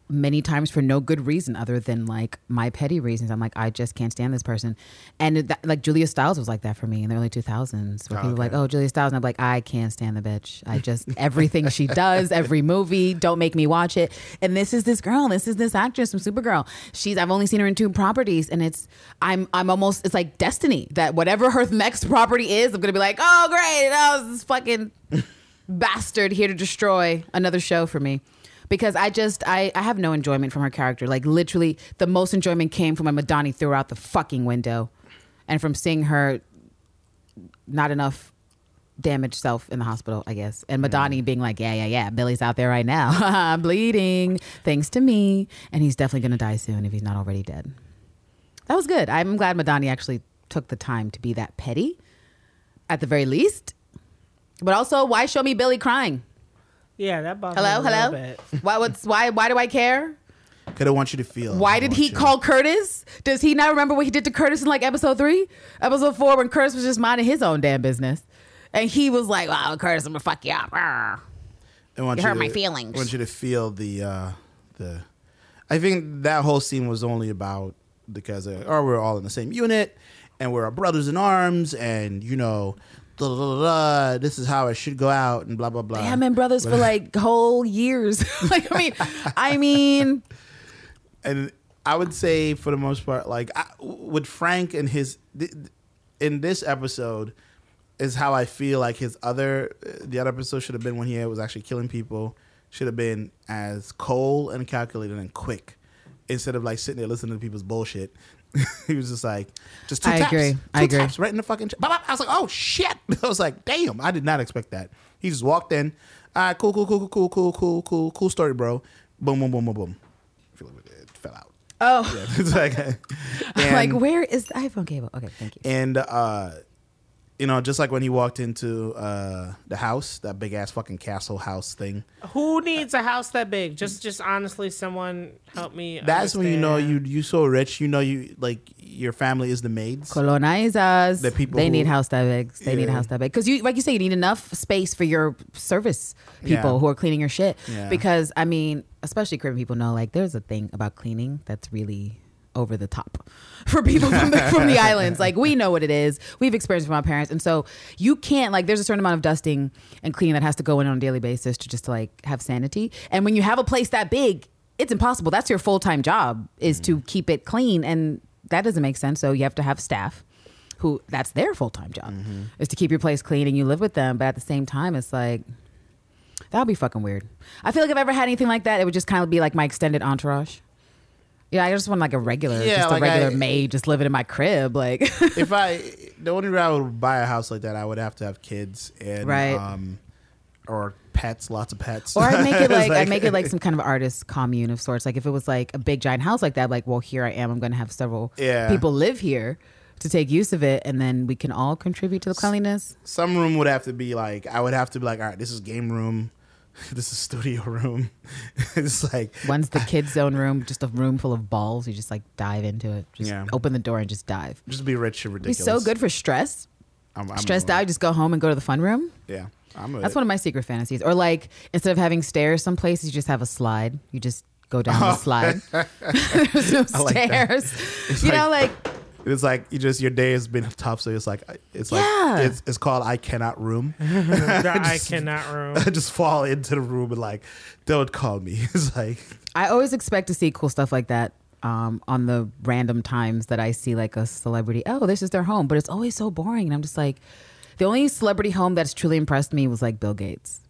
many times for no good reason other than like my petty reasons. I'm like I just can't stand this person. And that, like Julia Stiles was like that for me in the early 2000s where Oh, people were like, "Oh, Julia Stiles." And I'm like, "I can't stand the bitch. I just everything she does, every movie, don't make me watch it." And this is this girl. This is this actress from Supergirl. She's I've only seen her in two properties and it's I'm I'm almost it's like destiny that whatever her next property is, I'm going to be like, "Oh, great. That was this fucking bastard here to destroy another show for me because I just I, I have no enjoyment from her character. Like literally, the most enjoyment came from when Madani threw her out the fucking window, and from seeing her not enough damaged self in the hospital, I guess. And mm-hmm. Madani being like, yeah, yeah, yeah, Billy's out there right now, I'm [laughs] bleeding, thanks to me, and he's definitely gonna die soon if he's not already dead. That was good. I'm glad Madani actually took the time to be that petty, at the very least. But also, why show me Billy crying? Yeah, that bothered Hello, me a little hello. bit. [laughs] Why? What's why? Why do I care? Because I want you to feel. Why did he you- call Curtis? Does he not remember what he did to Curtis in like episode three, episode four, when Curtis was just minding his own damn business, and he was like, "Wow, Curtis, I'm gonna fuck you up." Arr." I want You hurt to- my feelings. I want you to feel the uh, the. I think that whole scene was only about because uh, oh we're all in the same unit and we're brothers in arms and you know. Da, da, da, this is how it should go out and blah blah blah. Damn, been brothers for [laughs] like whole years. [laughs] like, I mean, I mean, and I would say for the most part, like I, with Frank and his th- in this episode is how I feel like his other uh, the other episode should have been when he was actually killing people should have been as cold and calculated and quick instead of like sitting there listening to people's bullshit. [laughs] he was just like, just two I taps, agree. two I agree. taps right in the fucking. Ch-. I was like, oh shit! [laughs] I was like, damn, I did not expect that. He just walked in. All right, cool, cool, cool, cool, cool, cool, cool, cool cool story, bro. Boom, boom, boom, boom, boom. I feel like it fell out. oh, Yeah, [laughs] it's like, like where is the iPhone cable? Okay, thank you. and uh, you know, just like when he walked into uh, the house, that big ass fucking castle house thing. Who needs a house that big? Just, just honestly, someone help me. That's when you know you understand. you so rich. You know you like your family is the maids. Colonizers. The people they who- need house that big. They need a house that big because you, like you say, you need enough space for your service people Yeah. who are cleaning your shit. Yeah. Because I mean, especially Caribbean people know like there's a thing about cleaning that's really over the top [laughs] for people from the, from the islands. Like we know what it is. We've experienced it from our parents, and so you can't like. There's a certain amount of dusting and cleaning that has to go in on a daily basis to just like have sanity. And when you have a place that big, it's impossible. That's your full time job is to keep it clean, and that doesn't make sense. So you have to have staff who that's their full time job mm-hmm. is to keep your place clean and you live with them. But at the same time, it's like that would be fucking weird. I feel like if I ever had anything like that, it would just kind of be like my extended entourage. Yeah, I just want like a regular, Yeah, just like a regular I- maid just living in my crib. Like, [laughs] if I the only way I would buy a house like that, I would have to have kids and Right. um, or pets, lots of pets. or I'd make it It's [laughs] like, I'd make it like some [laughs] kind of artist commune of sorts. Like if it was like a big giant house like that, like well, here I am. I'm going to have several Yeah. people live here to take use of it, and then we can all contribute to the cleanliness. some room would have to be like I would have to be like, all right, this is game room, [laughs] this is studio room. [laughs] it's like One's the kids' zone room, just a room full of balls. You just like dive into it. Just Yeah. open the door and just dive. just be rich and ridiculous. so good for stress. I'm, I'm Stressed out, just go home and go to the fun room. Yeah, I'm. That's one of my secret fantasies. Or like instead of having stairs some places, you just have a slide. You just go down the [laughs] slide. There's no I like stairs. You know, like It's like you just your day has been tough, so it's like it's like Yeah. it's, it's called I cannot room. [laughs] The [laughs] I cannot room. [laughs] I just fall into the room and like don't call me. It's like I always expect to see cool stuff like that um, on the random times that I see like a celebrity. Oh, this is their home, but it's always so boring, and I'm just like, the only celebrity home that's truly impressed me was like Bill Gates.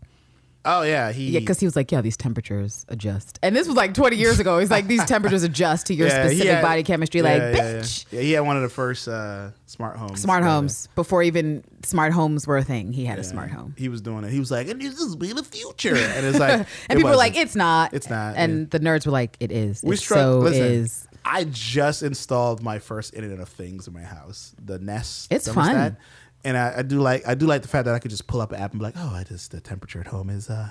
Oh yeah, he Yeah, because he was like, yeah, these temperatures adjust. And this was like 20 years ago. He's like, these temperatures adjust to your Yeah, specific had- body chemistry. yeah, like, yeah, yeah. bitch. Yeah, he had one of the first uh, smart homes. Smart Uh, homes. Before even smart homes were a thing, he had a smart home. He was doing it. He was like, "And this is be the future," and it's like, [laughs] And it people were like, it's not. It's not, And the nerds were like, it is. We it struck. so listen, is. I just installed my first Internet of Things in my house, the Nest. It's thermostat. fun. And I, I do like I do like the fact that I could just pull up an app and be like, oh, I just the temperature at home is uh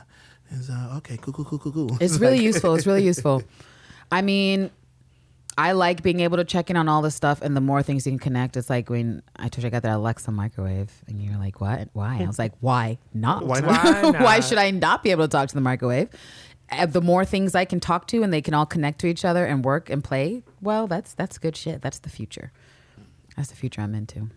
is uh okay, cool, cool, cool, cool, cool. It's [laughs] really like- useful. It's really useful. [laughs] I mean, I like being able to check in on all this stuff, and the more things you can connect, it's like when I told you I got that Alexa microwave, and you're like, "What? Why?" I was like, "Why not? Why [laughs] not? Why Why should I not be able to talk to the microwave?" The more things I can talk to, and they can all connect to each other and work and play, well, that's that's good shit. That's the future. That's the future I'm into.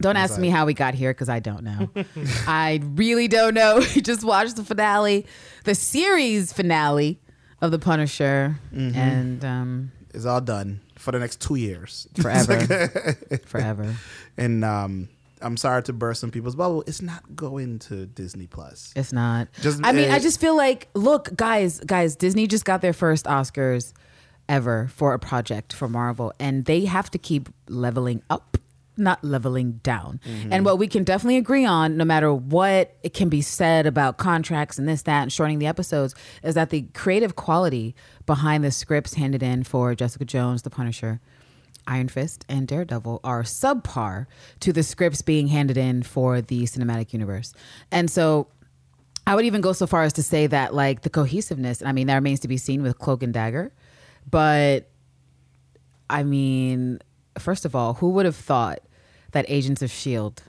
Don't ask like- me how we got here because I don't know. [laughs] I really don't know. [laughs] We just watched the finale, the series finale of The Punisher, Mm-hmm. and um, It's all done for the next two years. [laughs] forever, forever. and um, I'm sorry to burst some people's bubble. It's not going to Disney Plus. It's not. Just- I mean, uh, I just feel like, look, guys, guys, Disney just got their first Oscars ever for a project for Marvel, and they have to keep leveling up, not leveling down. Mm-hmm. And what we can definitely agree on, no matter what it can be said about contracts and this, that, and shortening the episodes, is that the creative quality behind the scripts handed in for Jessica Jones, The Punisher, Iron Fist and Daredevil are subpar to the scripts being handed in for the cinematic universe. And so I would even go so far as to say that like the cohesiveness, I mean, that remains to be seen with Cloak and Dagger. But I mean, first of all, who would have thought that Agents of Shield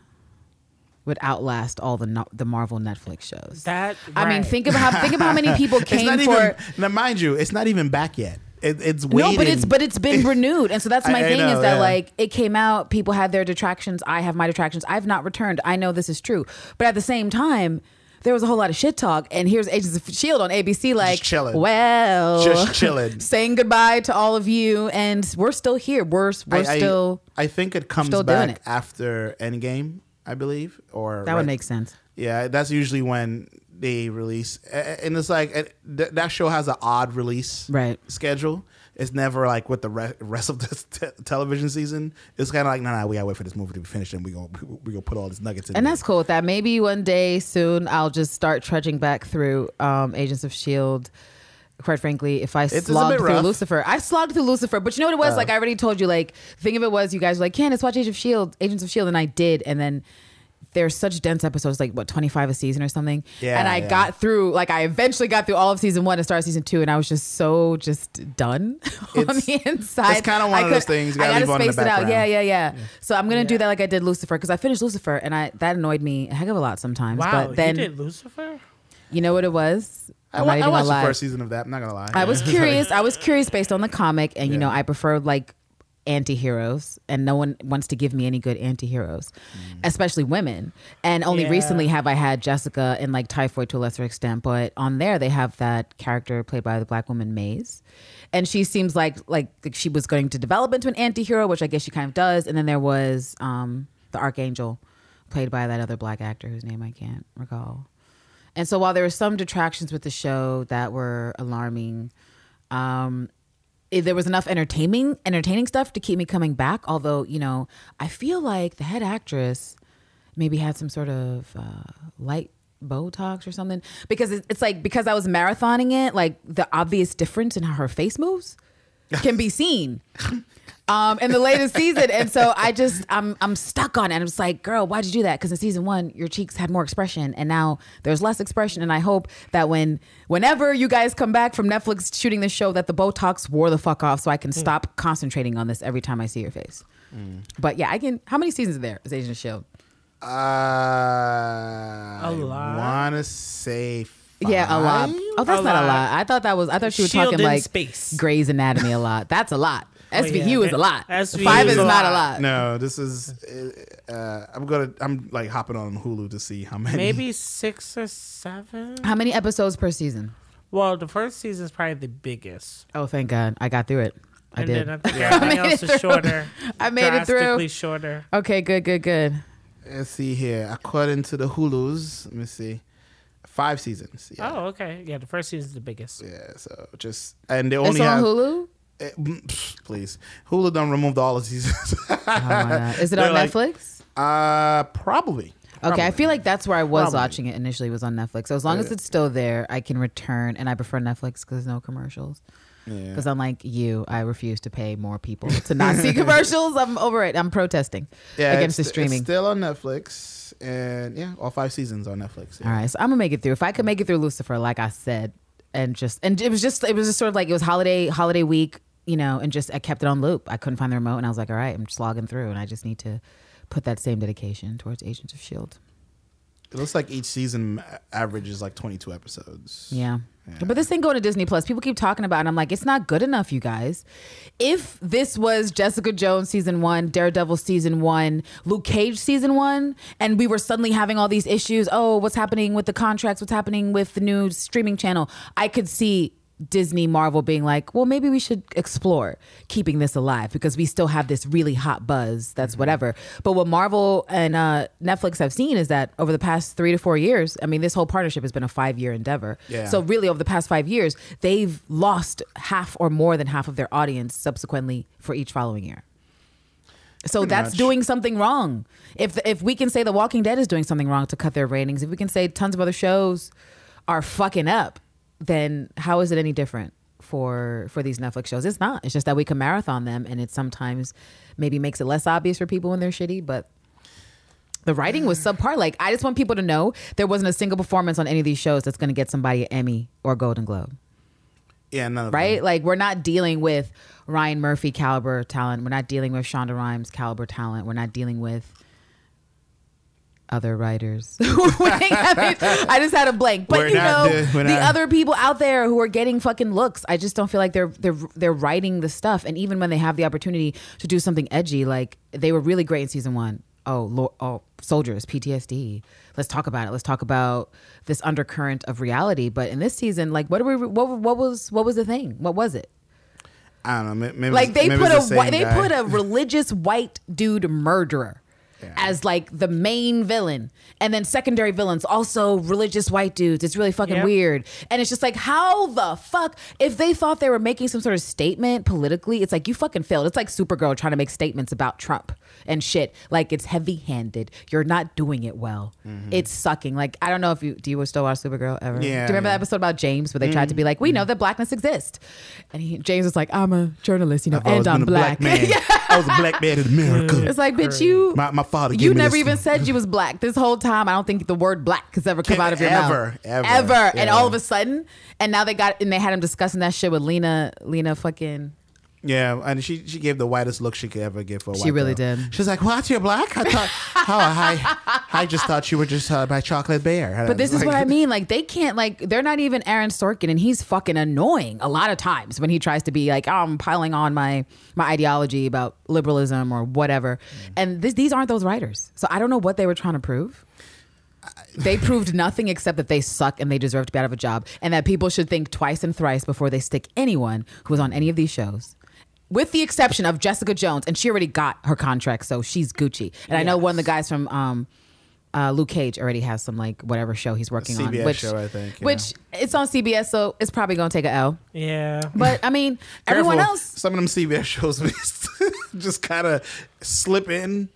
would outlast all the no- the Marvel Netflix shows? That I mean, think of how think of how many people [laughs] came for even. Now, mind you, it's not even back yet. It, it's waiting. no, but it's but it's been [laughs] renewed, and so that's my I- I thing know, is that yeah. like it came out, people had their detractions, I have my detractions. I've not returned. I know this is true, but at the same time. There was a whole lot of shit talk, and here's Agents of Shield on ABC, like, chilling. well, Just [laughs] chilling. saying goodbye to all of you, and we're still here. We're we're I, I- still I, think it comes back it. after Endgame, I believe, or that right- would make sense. Yeah, that's usually when they release, and it's like that show has an odd release Right. schedule. It's never like with the re- rest of the [laughs] t- television season. It's kind of like, no, no, we gotta wait for this movie to be finished, and we go we gonna put all these nuggets in. And there. that's cool with that. Maybe one day soon I'll just start trudging back through um, Agents of Shield. Quite frankly, if I it's slogged through rough. Uh. Lucifer, I slogged through Lucifer. But you know what it was? like I already told you. Like the thing of it was, you guys were like, "Candace, watch Agents of Shield, Agents of Shield," and I did. And then there's such dense episodes, like what 25 a season or something. Yeah, and I yeah. got through. Like I eventually got through all of season one and started season two, and I was just so just done [laughs] on the inside. it's kinda one I of those things you I gotta gotta leave on in the space it out. Yeah, background. yeah, yeah. So I'm gonna do that like I did Lucifer because I finished Lucifer and I that annoyed me a heck of a lot sometimes. wow, but then you did Lucifer. you know what it was? I, I'm wa- not I watched gonna the first season of that. I'm not gonna lie. I was [laughs] curious. I was curious based on the comic, and you know, I prefer like anti-heroes and no one wants to give me any good anti-heroes especially women. And only Yeah. recently have i had jessica and like typhoid to a lesser extent but on there they have that character played by the black woman maze. And she seems like like she was going to develop into an anti-hero which i guess she kind of does. And then there was um the archangel played by that other black actor whose name i can't recall. And so while there were some detractions with the show that were alarming, um, there was enough entertaining entertaining stuff to keep me coming back. Although you know, I feel like the head actress maybe had some sort of uh, light Botox or something because it- it's like because I was marathoning it, like the obvious difference in how her face moves can be seen. [laughs] Um, in the latest season, and so I just I'm I'm stuck on it. I'm just like, girl, why'd you do that? Because in season one, your cheeks had more expression, and now there's less expression. And I hope that when whenever you guys come back from Netflix shooting this show, that the Botox wore the fuck off, so I can stop concentrating on this every time I see your face. But yeah, I can. How many seasons are there? Is Agent of Shield? Uh, a lot? wanna say five. Yeah, a lot. Oh, that's A not a lot. lot. I thought that was. I thought she was Shield talking like space. Grey's Anatomy a lot. That's a lot. SVU yeah, is a lot. SVU Five is is a not a lot. lot. No, this is. Uh, I'm gonna. I'm like hopping on Hulu to see how many. Maybe six or seven. How many episodes per season? Well, the first season is probably the biggest. Oh, thank God, I got through it. I and did. then I think [laughs] I everything made else it is through. shorter. [laughs] I made it through. drastically shorter. Okay, good, good, good. Let's see here. According to the Hulu's, let me see. Five seasons. Yeah. Oh, okay. Yeah, the first season is the biggest. Yeah. So just and they only It's only on have. Hulu. Eh, mm, please, Hulu done removed all of seasons. Oh. Is it on like- Netflix? uh, probably. Okay, I feel like that's where I was Probably. watching it initially. Was on Netflix. So as long as it's still there, I can return, and I prefer Netflix because there's no commercials. Yeah. Because unlike you, I refuse to pay more people to not see [laughs] commercials. I'm over it. I'm protesting Yeah, against the streaming. It's still on Netflix, and yeah, all five seasons on Netflix. All right, so I'm gonna make it through. If I could make it through Lucifer, like I said, and just and it was just it was just sort of like it was holiday holiday week, you know, and just I kept it on loop. I couldn't find the remote, and I was like, all right, I'm just logging through, and I just need to put that same dedication towards Agents of Shield. It looks like each season averages like 22 episodes. Yeah. Yeah. But this thing going to Disney Plus, people keep talking about, it, and I'm like, it's not good enough, you guys. If this was Jessica Jones season one, Daredevil season one, Luke Cage season one, and we were suddenly having all these issues, oh, what's happening with the contracts? What's happening with the new streaming channel? I could see Disney Marvel being like, well, maybe we should explore keeping this alive because we still have this really hot buzz. That's Mm-hmm. whatever. But what Marvel and uh, Netflix have seen is that over the past three to four years, I mean, this whole partnership has been a five year endeavor. Yeah. So really, over the past five years, they've lost half or more than half of their audience subsequently for each following year. So Pretty that's much. doing something wrong. If if we can say The Walking Dead is doing something wrong to cut their ratings, if we can say tons of other shows are fucking up, then how is it any different for for these Netflix shows? It's not. It's just that we can marathon them, and it sometimes maybe makes it less obvious for people when they're shitty, but. The writing was subpar. Like, I just want people to know there wasn't a single performance on any of these shows that's going to get somebody an Emmy or Golden Globe Yeah, none of them. right? them. Like we're not dealing with Ryan Murphy caliber talent. We're not dealing with Shonda Rhimes caliber talent. We're not dealing with other writers. [laughs] I, mean, I just had a blank, but We're you know do- we're the not- other people out there who are getting fucking looks. I just don't feel like they're they're they're writing the stuff. And even when they have the opportunity to do something edgy, like they were really great in season one. Oh, Lord, oh, soldiers, PTSD. Let's talk about it. Let's talk about this undercurrent of reality. But in this season, like, what are we? What, what was what was the thing? What was it? I don't know. may- Maybe like they put a the they guy. put a religious white dude murderer Yeah. as like the main villain. And then secondary villains also religious white dudes. It's really fucking Yep. weird. And it's just like how the fuck if they thought they were making some sort of statement politically it's like you fucking failed. It's like supergirl trying to make statements about trump and shit like it's heavy handed you're not doing it well mm-hmm. it's sucking like i don't know if you do you still watch supergirl ever Yeah, do you remember yeah. that episode about james where they tried to be mm-hmm. like we know that blackness exists and he, james was like i'm a journalist you know I've and i'm been a black, man. [laughs] I was a black man in America. it's like, bitch, you My, my father. you never this- even said you was black this whole time. I don't think the word black has ever come Can- out of your ever, mouth. ever, ever. And all of a sudden, and now they got and they had him discussing that shit with Lena. Lena fucking. Yeah, and she she gave the whitest look she could ever give for a white She really girl. did. She's like, "What? You're black? I thought, [laughs] oh, I, I just thought you were just uh, my chocolate bear." And But this is like- what I mean. Like they can't like they're not even Aaron Sorkin, and he's fucking annoying a lot of times when he tries to be like, oh, I'm piling on my my ideology about liberalism or whatever. And this, these aren't those writers. So I don't know what they were trying to prove. They [laughs] proved nothing except that they suck and they deserve to be out of a job, and that people should think twice and thrice before they stick anyone who is on any of these shows. With the exception of Jessica Jones, and she already got her contract, so she's Gucci. And I know one of the guys from um, uh, Luke Cage already has some like whatever show he's working on, CBS which show, I think, yeah. which it's on CBS, so it's probably gonna take a L. Yeah. But I mean, [laughs] everyone Careful. else. Some of them CBS shows [laughs] just kind of slip in.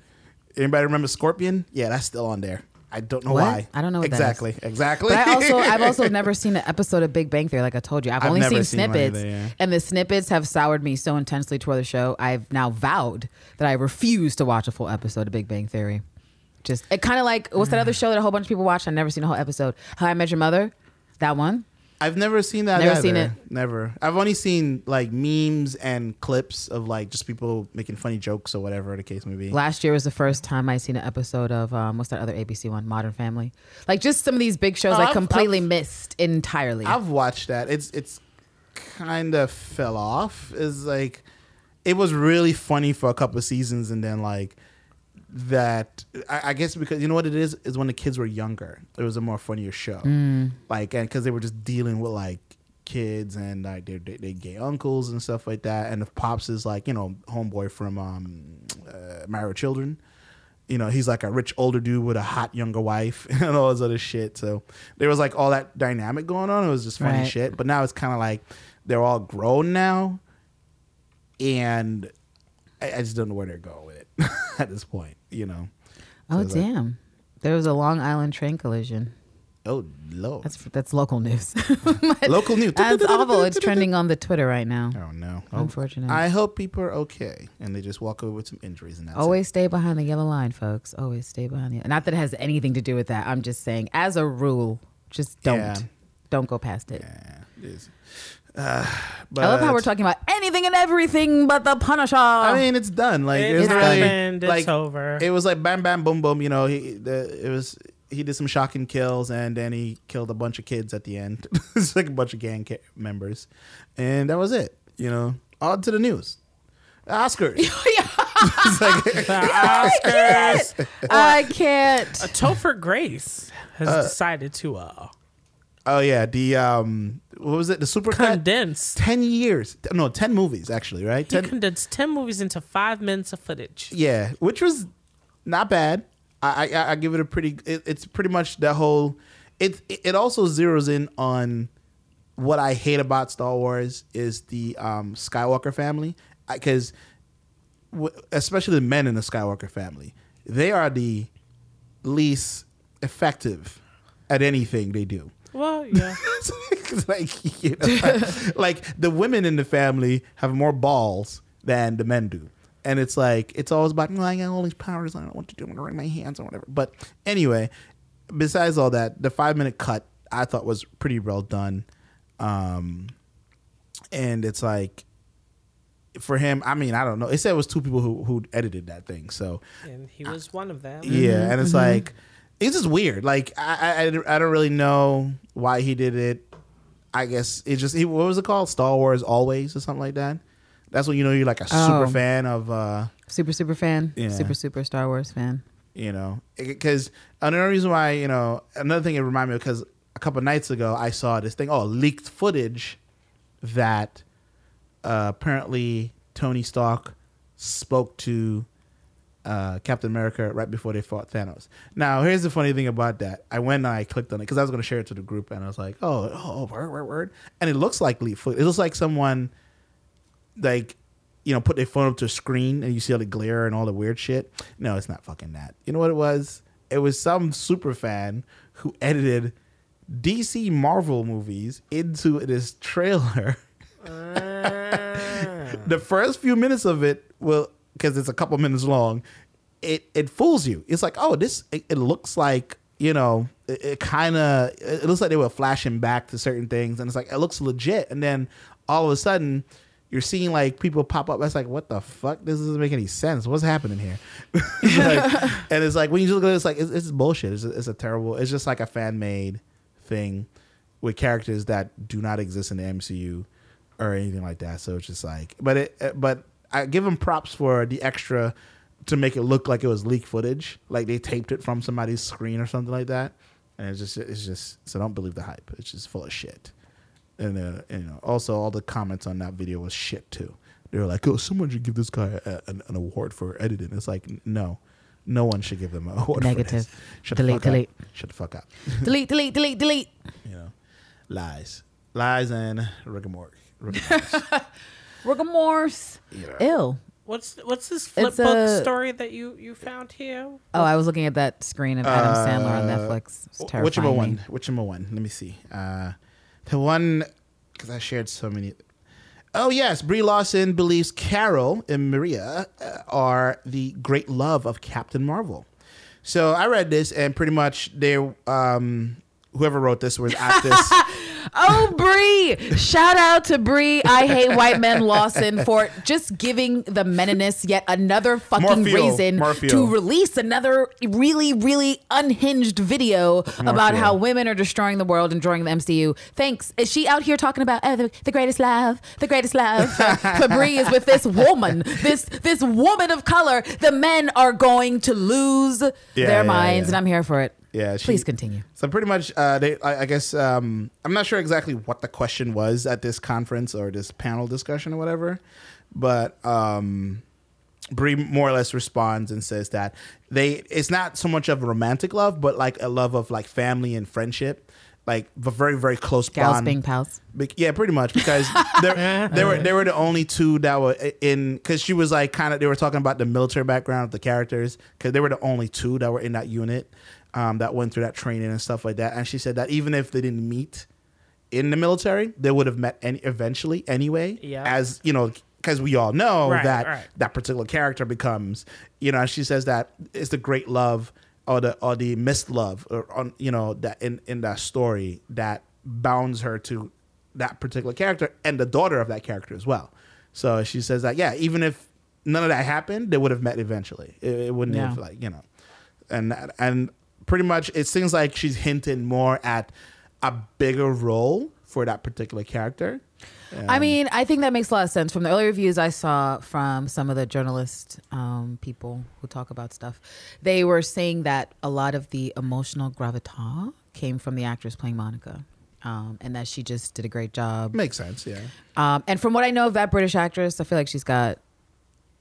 Anybody remember Scorpion? Yeah, that's still on there. I don't know What? why. I don't know what that is. exactly. Exactly. But I also I've [laughs] also never seen an episode of Big Bang Theory, like I told you. I've, I've only seen seen snippets, either, yeah. and the snippets have soured me so intensely toward the show. I've now vowed that I refuse to watch a full episode of Big Bang Theory. Just it kind of like what's that [sighs] other show that a whole bunch of people watch? I've never seen a whole episode. How I Met Your Mother, that one. I've never seen that. Never either. seen it. Never. I've only seen like memes and clips of like just people making funny jokes or whatever the case may be. Last year was the first time I seen an episode of um, what's that other ABC one, Modern Family. Like just some of these big shows Oh, I I've- completely I've- missed entirely. I've watched that. It's it's kind of fell off. Is like it was really funny for a couple of seasons, and then like that. I, I guess because you know what it is is when the kids were younger, it was a more funnier show. Mm. Like and because they were just dealing with like kids and like their their their gay uncles and stuff like that. And if pops is like you know homeboy from um, uh, Married Children. you know, he's like a rich older dude with a hot younger wife [laughs] and all this other shit. So there was like all that dynamic going on. It was just funny Right. shit. But now it's kind of like they're all grown now, and I, I just don't know where they're going [laughs] at this point. You know. Oh it's like- damn! There was a Long Island train collision. Oh lord. That's that's local news. [laughs] Local news. That's [laughs] awful. It's trending on the Twitter right now. Oh no. Oh, Unfortunate. I hope people are okay and they just walk away with some injuries and that's it. Always stay behind the yellow line, folks. Always stay behind the. Not that it has anything to do with that. I'm just saying, as a rule, just don't Yeah. don't go past it. Yeah, it is. Uh, but I love how we're talking about anything and everything but the Punisher. I mean, it's done. Like It's there's really happened. It's like over. it was like bam, bam, boom, boom. You know, he the, it was he did some shocking kills and then he killed a bunch of kids at the end. [laughs] it's like a bunch of gang members, and that was it. You know, on to the news. Oscars. [laughs] [laughs] It's like- The Oscars. I can't. Uh, Topher Grace has decided to uh, oh yeah, the um, what was it? The supercut. condense. Ten years. No, ten movies actually, right? He Ten. condensed ten movies into five minutes of footage. Yeah, which was not bad. I I, I give it a pretty. It, it's pretty much the whole. It it also zeroes in on what I hate about Star Wars is the um, Skywalker family because especially the men in the Skywalker family, they are the least effective at anything they do. Well, yeah. [laughs] Like you know, [laughs] like the women in the family have more balls than the men do. And it's like it's always about "No, I got all these powers. I don't know what to do. I'm gonna wring my hands or whatever. But anyway, besides all that, the five minute cut I thought was pretty well done. Um, and it's like for him, I mean, I don't know. It said it was two people who who edited that thing. So and he was one of them. yeah, and it's like it's just weird. Like I, I I don't really know why he did it. I guess it just he, what was it called? Star Wars Always or something like that. That's when you know you're like a super Oh. fan of uh Super super fan. Yeah. Super super Star Wars fan. you know because another reason why you know another thing it reminded me because a couple nights ago I saw this thing oh leaked footage that uh, apparently Tony Stark spoke to uh, Captain America right before they fought Thanos. Now here's the funny thing about that. I went and I clicked on it because I was going to share it to the group and I was like oh oh word word word. And it looks like leaked footage it looks like someone like you know put their phone up to a screen and you see all the glare and all the weird shit. No it's not fucking that. You know what it was? It was some super fan who edited dc marvel movies into this trailer. [laughs] The first few minutes of it will because it's a couple minutes long it it fools you. It's like oh this it, it looks like you know it, it kind of it looks like they were flashing back to certain things and it's like it looks legit. And then all of a sudden you're seeing like people pop up. That's like what the fuck? This doesn't make any sense. What's happening here? [laughs] Like, [laughs] and it's like when you look at it it's like it's, it's bullshit. It's a, it's a terrible it's just like a fan made thing with characters that do not exist in the MCU or anything like that. So it's just like, but it, but I give them props for the extra to make it look like it was leak footage, like they taped it from somebody's screen or something like that. And it's just, it's just, so don't believe the hype. It's just full of shit. And, uh, and, you know, also all the comments on that video was shit too. They were like, "Oh, someone should give this guy a, an, an award for editing." It's like, no, no one should give them an award. For Negative. Shut Delete, the fuck delete. up. Shut the fuck up. delete delete delete delete. [laughs] you know, lies, lies, and rigor mortis. [laughs] Rigor mortis. Rigamorse. Yeah. Ill. What's what's this flip It's book a- story that you you found here? Oh, I was looking at that screen of Adam Sandler on Uh, Netflix. It's Which terrifying. number me. one? Which number one? Let me see. Uh, the one because I shared so many. Oh yes, Brie Larson believes Carol and Maria uh, are the great love of Captain Marvel. So I read this, and pretty much they, um, whoever wrote this was at this. [laughs] Oh, Brie! Shout out to Brie. I hate white men Larson for just giving the meninists yet another fucking reason to release another really, really unhinged video about how women are destroying the world and destroying the MCU. Thanks. Is she out here talking about oh, the, the greatest love? The greatest love [laughs] Brie is with this woman, this this woman of color. The men are going to lose Yeah, their yeah, minds, yeah. and I'm here for it. Yeah, she- Please continue. So pretty much, uh, they, I, I guess um, I'm not sure exactly what the question was at this conference or this panel discussion or whatever, but um, Brie more or less responds and says that they it's not so much of a romantic love, but like a love of like family and friendship, like a very very close Gals bond. being pals. Be- yeah, pretty much because they [laughs] they were they were the only two that were in because she was like kind of they were talking about the military background of the characters because they were the only two that were in that unit um, that went through that training and stuff like that. And she said that even if they didn't meet in the military, they would have met any eventually anyway. Yeah. As you know, because we all know Right, that right. that particular character becomes you know. She says that it's the great love or the or the missed love or on you know that in in that story that bounds her to that particular character and the daughter of that character as well. So she says that yeah, even if none of that happened, they would have met eventually. It, it wouldn't Yeah. have like you know, and and pretty much it seems like she's hinting more at a bigger role for that particular character. I mean, I think that makes a lot of sense. From the early reviews I saw from some of the journalist um, people who talk about stuff, they were saying that a lot of the emotional gravitas came from the actress playing Monica. Um, and that she just did a great job. Makes sense, yeah. Um, and from what I know of that British actress, I feel like she's got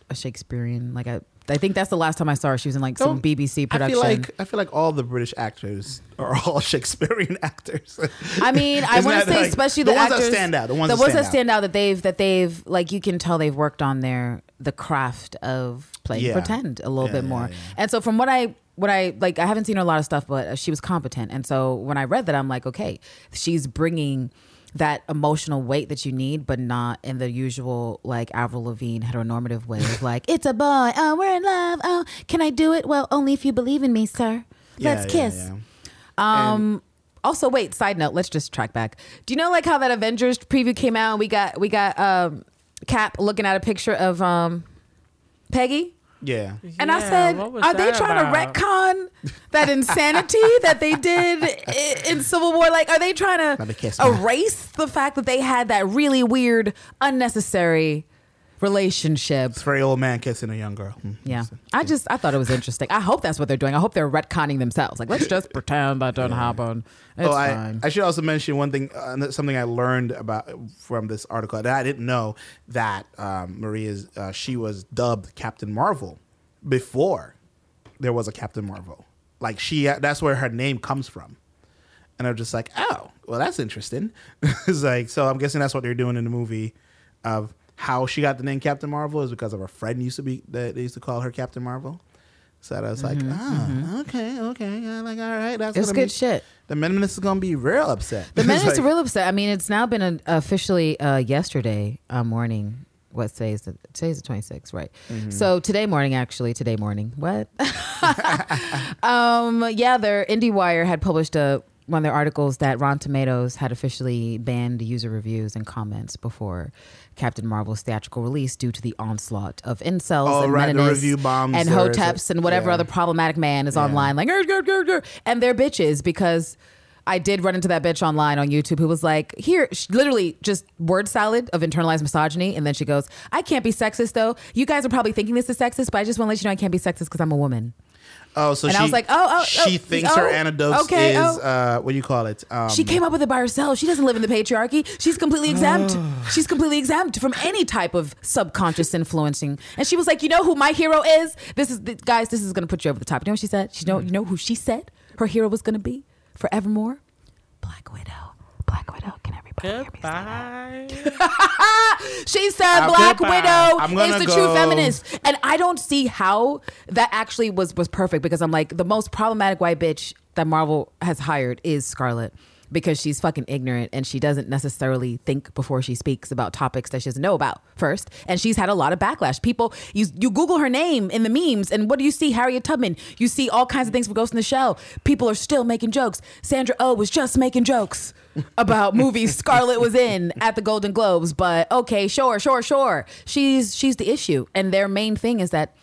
a Shakespearean, like a, I think that's the last time I saw her. She was in like some Don't- BBC I production. feel like I feel like all the British actors are all [laughs] Shakespearean actors. I mean, I Isn't want that to say like- especially the the, ones that actors, stand out, the ones that stand that out that they've that they've like you can tell they've worked on their the craft of playing Yeah. pretend a little Yeah, bit yeah, more. yeah. And so from what I what I like, I haven't seen her a lot of stuff, but she was competent. And so when I read that, I'm like, okay, she's bringing that emotional weight that you need, but not in the usual like Avril Lavigne heteronormative way of like, it's a boy, oh, we're in love, oh, can I do it? Well, only if you believe in me, sir. Let's Yeah, yeah, kiss. yeah. Um. Also, wait. Side note. Let's just track back. Do you know like how that Avengers preview came out? And we got we got um Cap looking at a picture of um Peggy, Yeah. and I said, what was "Are they trying about? to retcon that insanity that they did i- in Civil War? Like, are they trying Let to me erase the fact that they had that really weird, unnecessary relationship?" It's very old man kissing a young girl. Hmm. Yeah, I just I thought it was interesting. I hope that's what they're doing. I hope they're retconning themselves. Like, let's just pretend that didn't happen. It's oh, I, fine. I should also mention one thing, uh, something I learned about from this article that I didn't know that um, Maria's uh, she was dubbed Captain Marvel before there was a Captain Marvel. Like she, that's where her name comes from. And I'm just like, oh, well, that's interesting. [laughs] it's like, so I'm guessing that's what they're doing in the movie of how she got the name Captain Marvel is because of a friend used to be that they used to call her Captain Marvel. So I was like, oh, okay, okay, yeah, like all right, that's Mm-hmm, It's good be- shit. The Meninists is gonna be real upset. The [laughs] It's men is real upset. I mean, it's now been uh officially uh, yesterday uh, morning. What today is the today's the twenty sixth, right? So today morning, actually, today morning. What? [laughs] um, yeah, their IndieWire had published a one of their articles that Rotten Tomatoes had officially banned user reviews and comments before Captain Marvel's theatrical release due to the onslaught of incels Oh, and right, Meninists review bombs and hoteps and whatever yeah. other problematic man is Yeah. online like and they're bitches because I did run into that bitch online on YouTube who was like, here, literally just word salad of internalized misogyny. And then she goes, I can't be sexist though. You guys are probably thinking this is sexist, but I just want to let you know I can't be sexist because I'm a woman. Oh, so And she, I was like, oh, oh, she oh, thinks her oh, antidote okay, is oh. uh, what do you call it? Um, She came up with it by herself. She doesn't live in the patriarchy. She's completely [sighs] exempt. She's completely exempt from any type of subconscious influencing. And she was like, you know who my hero is? This is the, guys. This is gonna put you over the top. You know what she said? She know you know who she said her hero was gonna be forevermore. Black Widow. Black Widow. Can everybody hear me say that? Goodbye. [laughs] She said Uh, Black goodbye. Widow is the go- true feminist, and I don't see how that actually was was perfect because I'm like the most problematic white bitch that Marvel has hired is Scarlett because she's fucking ignorant and she doesn't necessarily think before she speaks about topics that she doesn't know about first, and she's had a lot of backlash. People, you you Google her name in the memes, and what do you see? Harriet Tubman. You see all kinds of things from Ghost in the Shell. People are still making jokes. Sandra Oh was just making jokes about [laughs] movies Scarlett was in at the Golden Globes, but okay, sure, sure, sure. She's she's the issue, and their main thing is that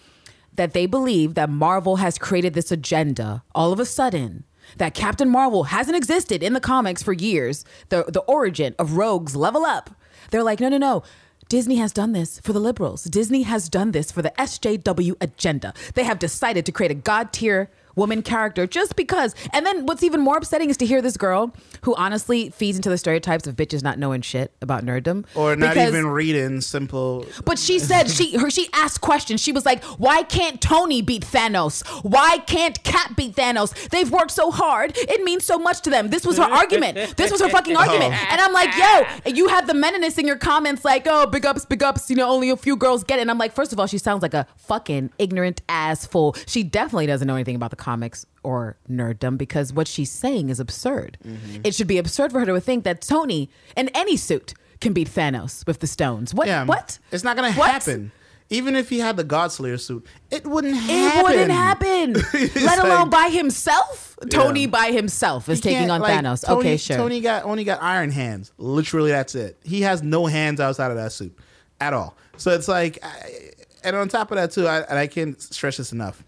that they believe that Marvel has created this agenda all of a sudden that Captain Marvel hasn't existed in the comics for years. The the origin of rogues level up. They're like, no, no, no. Disney has done this for the liberals. Disney has done this for the SJW agenda. They have decided to create a god tier woman character just because. And then what's even more upsetting is to hear this girl who honestly feeds into the stereotypes of bitches not knowing shit about nerddom or not because- even reading simple. But she said she her she asked questions. She was like, "Why can't Tony beat Thanos? Why can't Cap beat Thanos? They've worked so hard. It means so much to them." This was her argument. This was her fucking oh. argument. And I'm like, "Yo, you have the menace in your comments like, "Oh, big ups, big ups, you know, only a few girls get it." And I'm like, "First of all, she sounds like a fucking ignorant ass fool. She definitely doesn't know anything about the comics or nerddom because what she's saying is absurd. Mm-hmm. It should be absurd for her to think that Tony in any suit can beat Thanos with the stones. What Yeah, what? It's not gonna What? happen. Even if he had the God Slayer suit, it wouldn't happen. It wouldn't happen. [laughs] Let alone like- by himself. Tony Yeah. by himself is He taking on like, Thanos. Tony, okay, sure. Tony got only got iron hands. Literally, that's it. He has no hands outside of that suit at all. So it's like, I, and on top of that too, I, and I can't stress this enough.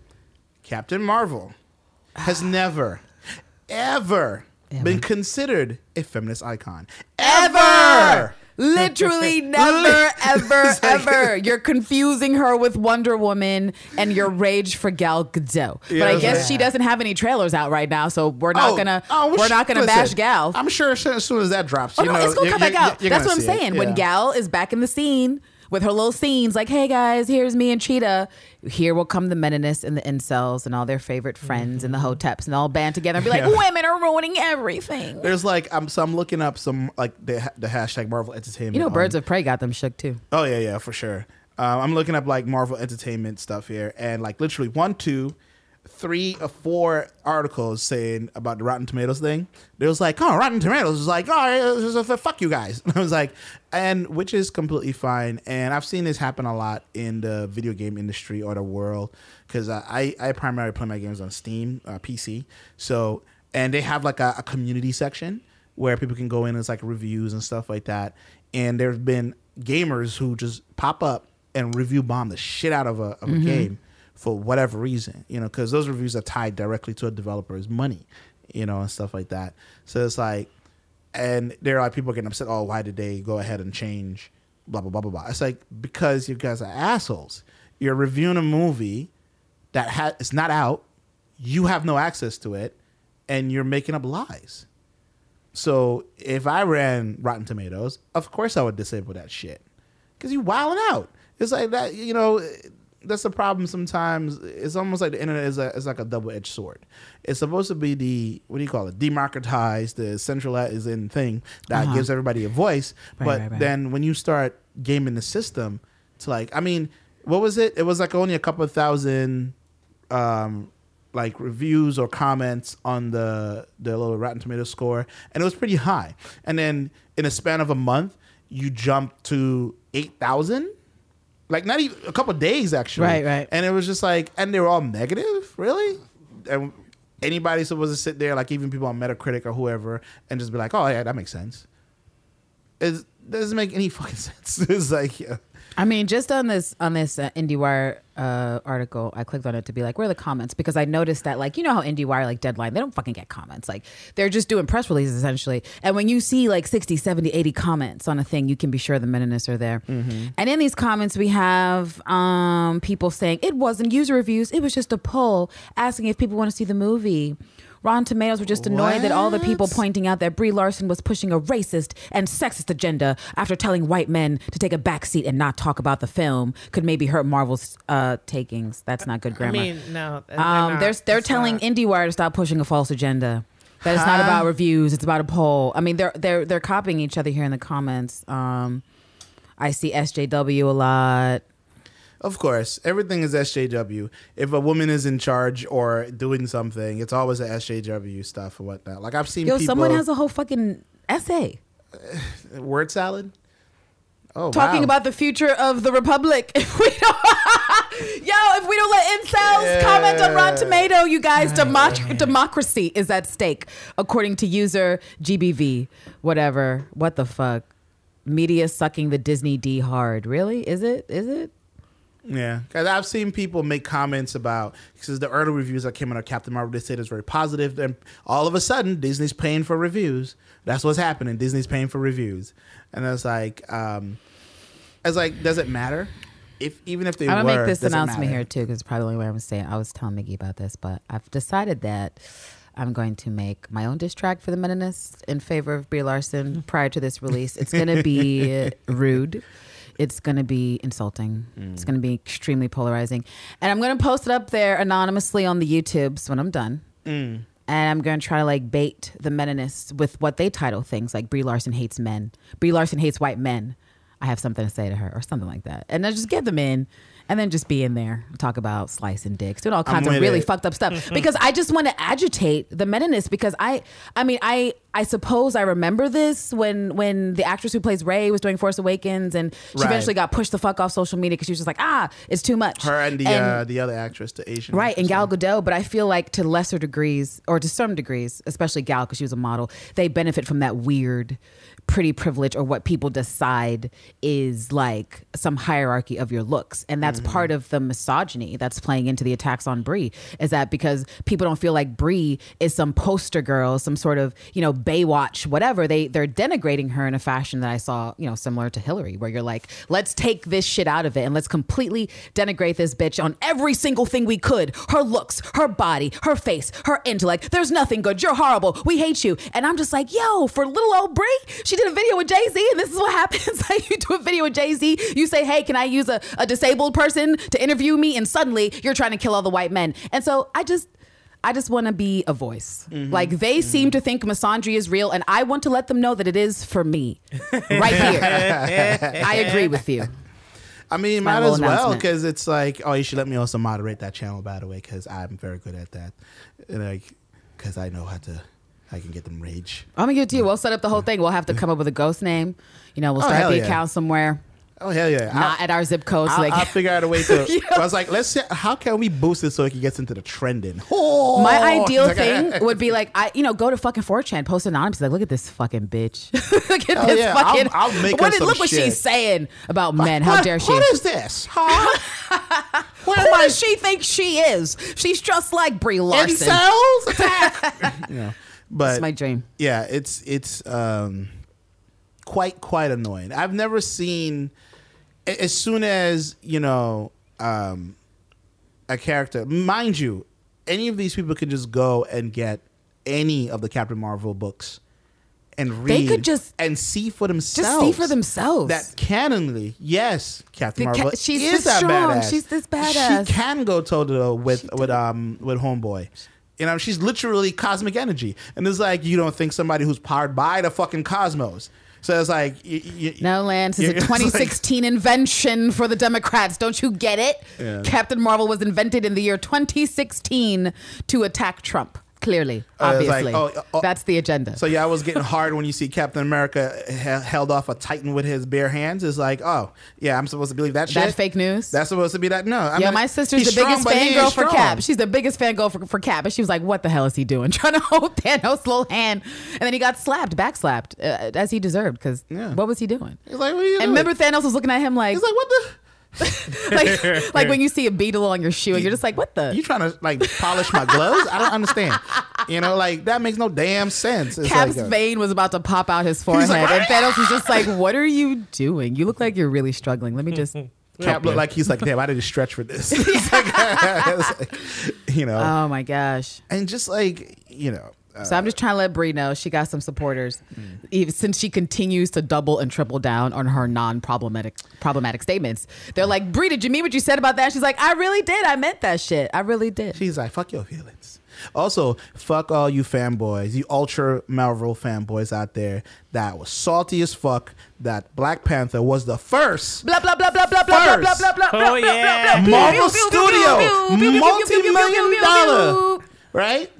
Captain Marvel has ah. never, ever, Ever. been considered a feminist icon. ever. Literally [laughs] never, ever, ever. You're confusing her with Wonder Woman and your rage for Gal Gadot. But I guess like- she doesn't have any trailers out right now, so we're not Oh, gonna oh, we're not gonna listen, bash Gal. I'm sure as soon as that drops, Oh you no, know, it's gonna come back out. That's what I'm saying. When Gal is back in the scene with her little scenes, like, "Hey guys, here's me and Cheetah." Here will come the meninists and the incels and all their favorite friends and the hoteps, and all band together and be like, Mm-hmm. Yeah. "Women are ruining everything." There's like I'm so I'm looking up some like the the hashtag Marvel Entertainment. You know, on- Birds of Prey got them shook too. Oh yeah, yeah, for sure. Um, I'm looking up like Marvel Entertainment stuff here, and like literally one, two, three or four articles saying about the Rotten Tomatoes thing. There was like, oh, Rotten Tomatoes is like, oh, it's just a- fuck you guys. [laughs] I was like, and which is completely fine. And I've seen this happen a lot in the video game industry or the world because I I primarily play my games on Steam uh, PC. So and they have like a, a community section where people can go in and it's like reviews and stuff like that. And there's been gamers who just pop up and review bomb the shit out of a, of a game for whatever reason, you know, because those reviews are tied directly to a developer's money, you know, and stuff like that. So it's like, and there are people getting upset. Oh, why did they go ahead and change? Blah blah blah blah blah. It's like because you guys are assholes. You're reviewing a movie that ha- it's not out. You have no access to it, and you're making up lies. So if I ran Rotten Tomatoes, of course I would disable that shit because you wilding out. It's like that, you know. That's the problem. Sometimes it's almost like the internet is, a, is like a double edged sword. It's supposed to be the what do you call it? Democratized, the centralizing thing that Uh-huh. gives everybody a voice. Right, but right, right. then when you start gaming the system, to like, I mean, what was it? It was like only a couple thousand um, like reviews or comments on the the little Rotten Tomato score, and it was pretty high. And then in a span of a month, you jump to eight thousand. Like not even a couple days actually. Right, right. And it was just like, and they were all negative, really. And anybody supposed to sit there, like even people on Metacritic or whoever, and just be like, "Oh yeah, that makes sense." It doesn't make any [laughs] fucking sense. It's like, yeah. I mean, just on this on this uh, IndieWire uh, article, I clicked on it to be like, where are the comments? Because I noticed that, like, you know how IndieWire, like Deadline, they don't fucking get comments. Like, they're just doing press releases essentially. And when you see like 60, 70, 80 comments on a thing, you can be sure the meninists are there. And in these comments, we have um, people saying it wasn't user reviews, it was just a poll asking if people want to see the movie. Rotten Tomatoes were just annoyed that all the people pointing out that Brie Larson was pushing a racist and sexist agenda after telling white men to take a back seat and not talk about the film could maybe hurt Marvel's uh, takings. That's not good grammar. I mean, no. they're um, they're they're telling not. IndieWire to stop pushing a false agenda. That it's not about reviews; it's about a poll. I mean, they're they're they're copying each other here in the comments. Um, I see SJW a lot. Of course, everything is SJW. If a woman is in charge or doing something, it's always a SJW stuff or whatnot. Like I've seen Yo, people someone has a whole fucking essay [sighs] word salad. Oh, talking wow. about the future of the republic. [laughs] If we don't, [laughs] yo, if we don't let incels comment on Rotten Tomato, you guys, democ- democracy is at stake, according to user GBV. Whatever. What the fuck? Media sucking the Disney D hard. Really? Is it? Is it? Yeah, because I've seen people make comments about because the early reviews that came out of Captain Marvel, they said it was very positive. Then all of a sudden, Disney's paying for reviews. That's what's happening. Disney's paying for reviews, and it's like, um, it's like, does it matter? if even if they I'm were, gonna make this announcement matter. here too, because probably the only way I'm saying. I was telling Miggy about this, but I've decided that I'm going to make my own diss track for the Meninists in favor of Brie Larson [laughs] prior to this release. It's gonna be [laughs] rude. It's gonna be insulting. It's mm. gonna be extremely polarizing, and I'm gonna post it up there anonymously on the YouTubes when I'm done. Mm. And I'm going to try to like bait the Meninists with what they title things like Brie Larson hates men. Brie Larson hates white men. I have something to say to her or something like that. And then just get them in and then just be in there, talk about slicing dicks, doing all kinds of really it. fucked up stuff. [laughs] because I just want to agitate the Meninists because I I mean I I suppose I remember this when when the actress who plays Rey was doing Force Awakens and she Right. eventually got pushed the fuck off social media because she was just like, ah, it's too much. Her and the uh, the other actress, the Asian, Right, and. Gal Gadot, but I feel like to lesser degrees, or to some degrees, especially Gal, because she was a model, they benefit from that weird, pretty privilege, or what people decide is like some hierarchy of your looks, and that's Mm-hmm. part of the misogyny that's playing into the attacks on Brie. Is that because people don't feel like Brie is some poster girl, some sort of you know Baywatch, whatever? They they're denigrating her in a fashion that I saw, you know, similar to Hillary, where you're like, let's take this shit out of it and let's completely denigrate this bitch on every single thing we could her looks, her body, her face, her intellect. There's nothing good. You're horrible. We hate you. And I'm just like, yo, for little old Brie, she did a video with Jay Z, and this is what [laughs] happens. [laughs] like, you do a video with Jay Z, you say, hey, can I use a, a disabled person to interview me? And suddenly you're trying to kill all the white men. And so I just. I just want to be a voice. Mm-hmm. Like they mm-hmm. seem to think misandry is real, and I want to let them know that it is for me, right here. [laughs] I agree with you. I mean, my might as well because it's like, oh, you should let me also moderate that channel, by the way, because I'm very good at that. And, Like, because I know how to, I can get them rage. I'm gonna give it to you. We'll set up the whole thing. We'll have to come up with a ghost name. You know, we'll Oh, start hell the yeah. account somewhere, Oh hell yeah! not I, at our zip code. I'll, they I'll figure out a way to. [laughs] Yeah. I was like, let's see, how can we boost it so it gets into the trending? [laughs] Oh, My ideal Like, thing [laughs] would be like, I, you know, go to fucking 4chan, post anonymously, like, look at this fucking bitch. look at Hell this yeah, I'll- fucking. I'll make her what, look what she's saying about men. How what- dare she? What is this? Huh? Who I? does she think she is? She's just like Brie Larson. Incels attack. you but That's my dream. yeah, it's it's um, quite quite annoying. I've never seen as soon as you know um, a character, mind you, any of these people can just go and get any of the Captain Marvel books and read. They could just- and see for themselves. Just see for themselves. that canonly, yes, Captain The ca- Marvel she's is this strong. badass. She's this badass. She can go toe to toe with with um with Homeboy. You know, she's literally cosmic energy, and it's like you don't think somebody who's powered by the fucking cosmos. So it's like y- y- No, Lance, it's a [laughs] It's like- 2016 invention for the Democrats. Don't you get it? Yeah. Captain Marvel was invented in the year 2016 to attack Trump. Clearly, Uh, it's like, obviously, oh, oh, that's the agenda. So yeah, I was getting hard when you see Captain America he- held off a Titan with his bare hands. It's like, oh yeah, I'm supposed to believe that shit. that fake news. That's supposed to be that. No, I yeah, mean, my sister's the biggest he fangirl for. Cap. She's the biggest fangirl for, for Cap. And she was like, what the hell is he doing? [laughs] Trying to hold Thanos' little hand. And then he got slapped, backslapped, uh, as he deserved. Because Yeah. what was he doing? He's like, what are you And doing? remember, Thanos was looking at him like, He's like, what the? [laughs] like, like when you see a beetle on your shoe and you're just like, what the? You trying to like polish my gloves? I don't understand. You know, like that makes no damn sense. It's Cap's like, uh, vein was about to pop out his forehead, like, and Thanos was just like, "What are you doing? You look like you're really struggling. Let me just." Cap looked like he's like, damn, I didn't stretch for this. [laughs] [laughs] Like- you know, Oh my gosh! and just like you know, So I'm just trying to let Brie know she got some supporters, even since she continues to double and triple down on her non-problematic problematic statements. They're like, Brie, did you mean what you said about that? She's like, I really did. I meant that shit. I really did. she's like, fuck your feelings. Also, fuck all you fanboys, you ultra Marvel fanboys out there that was salty as fuck that Black Panther was the first Blah blah blah blah blah blah blah blah First. blah blah. Oh, blah, blah, yeah. blah, blah, Marvel Studio, multi-million pew, pew, dollar, pew. right?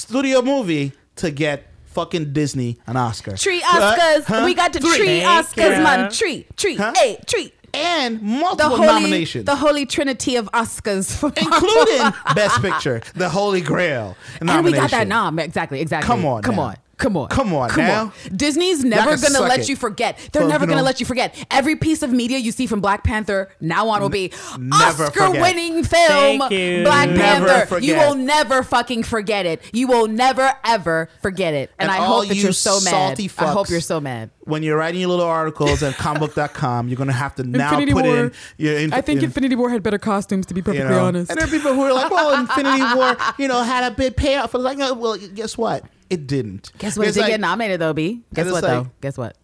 Studio movie to get fucking Disney an Oscar. Tree Oscars. Huh? We got the Three. tree Oscars, man. Tree, tree, Huh? hey, tree. and The multiple holy, nominations, the holy trinity of Oscars, [laughs] including [laughs] Best Picture, the Holy Grail. and we got that nomination. nom. Exactly, exactly. Come on, come now. on. Come on. Come on Come now. Disney's never going to let it. you forget. They're Well, never going to let you forget. Every piece of media you see from Black Panther now on will be never Oscar forget. winning film Thank you. Black Never Panther. You will never fucking forget it. You will never ever forget it. And, And I hope that you you're so mad. salty I hope you're so mad. When you're writing your little articles at comicbook.com, you're gonna have to now Infinity put War. in your. Inf- in- Infinity War had better costumes to be you know. And there are people who are like, "Well, Infinity War, you know, had a big payoff." I was like, "No, well, guess what? It didn't. Guess what? It did like- get nominated though, B. Guess what like- though? Guess what?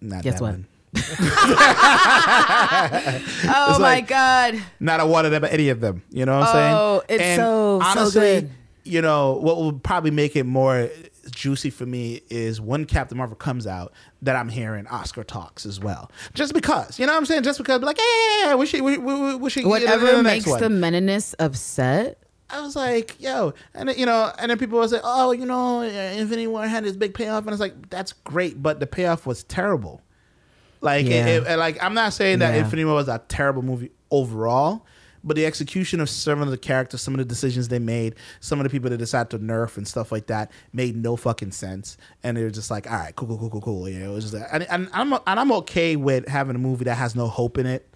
Not Guess that what? one. [laughs] [laughs] Oh my like- god. Not a one of them, any of them. You know what I'm saying? Oh, it's and so- so honestly, good. you know what will probably make it more juicy for me is when Captain Marvel comes out that I'm hearing Oscar talks as well. Just because, you know what I'm saying? Just because, like, yeah, we should, we, we, we should. Whatever the makes the meninist upset. I was like, yo, and then, you know, and then people will say, oh, you know, Infinity War had this big payoff, and it's like that's great, but the payoff was terrible. Like, Yeah. it, it- like I'm not saying that Yeah. Infinity War was a terrible movie overall, but the execution of some of the characters, some of the decisions they made, some of the people that decided to nerf and stuff like that made no fucking sense. And they were just like, all right, cool, cool, cool, cool, cool. You know, it was just, like- and, and I'm and I'm okay with having a movie that has no hope in it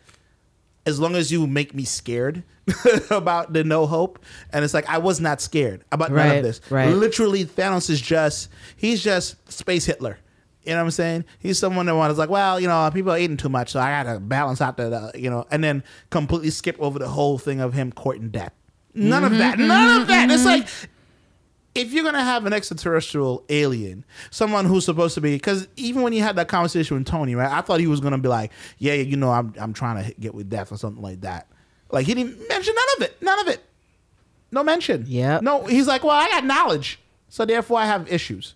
as long as you make me scared [laughs] about the no hope. And it's like I was not scared about none of this. right. Literally, Thanos is just he's just space Hitler. You know what I'm saying? He's someone that was like, well, you know, people are eating too much, so I gotta balance out the, the- you know, and then completely skip over the whole thing of him courting death. None of that. None of that. It's like if you're gonna have an extraterrestrial alien, someone who's supposed to be, because even when you had that conversation with Tony, right? I thought he was gonna be like, yeah, you know, I'm I'm trying to get with death or something like that. Like he didn't mention none of it. None of it. No mention. Yeah. No, he's like, well, I got knowledge, so therefore I have issues.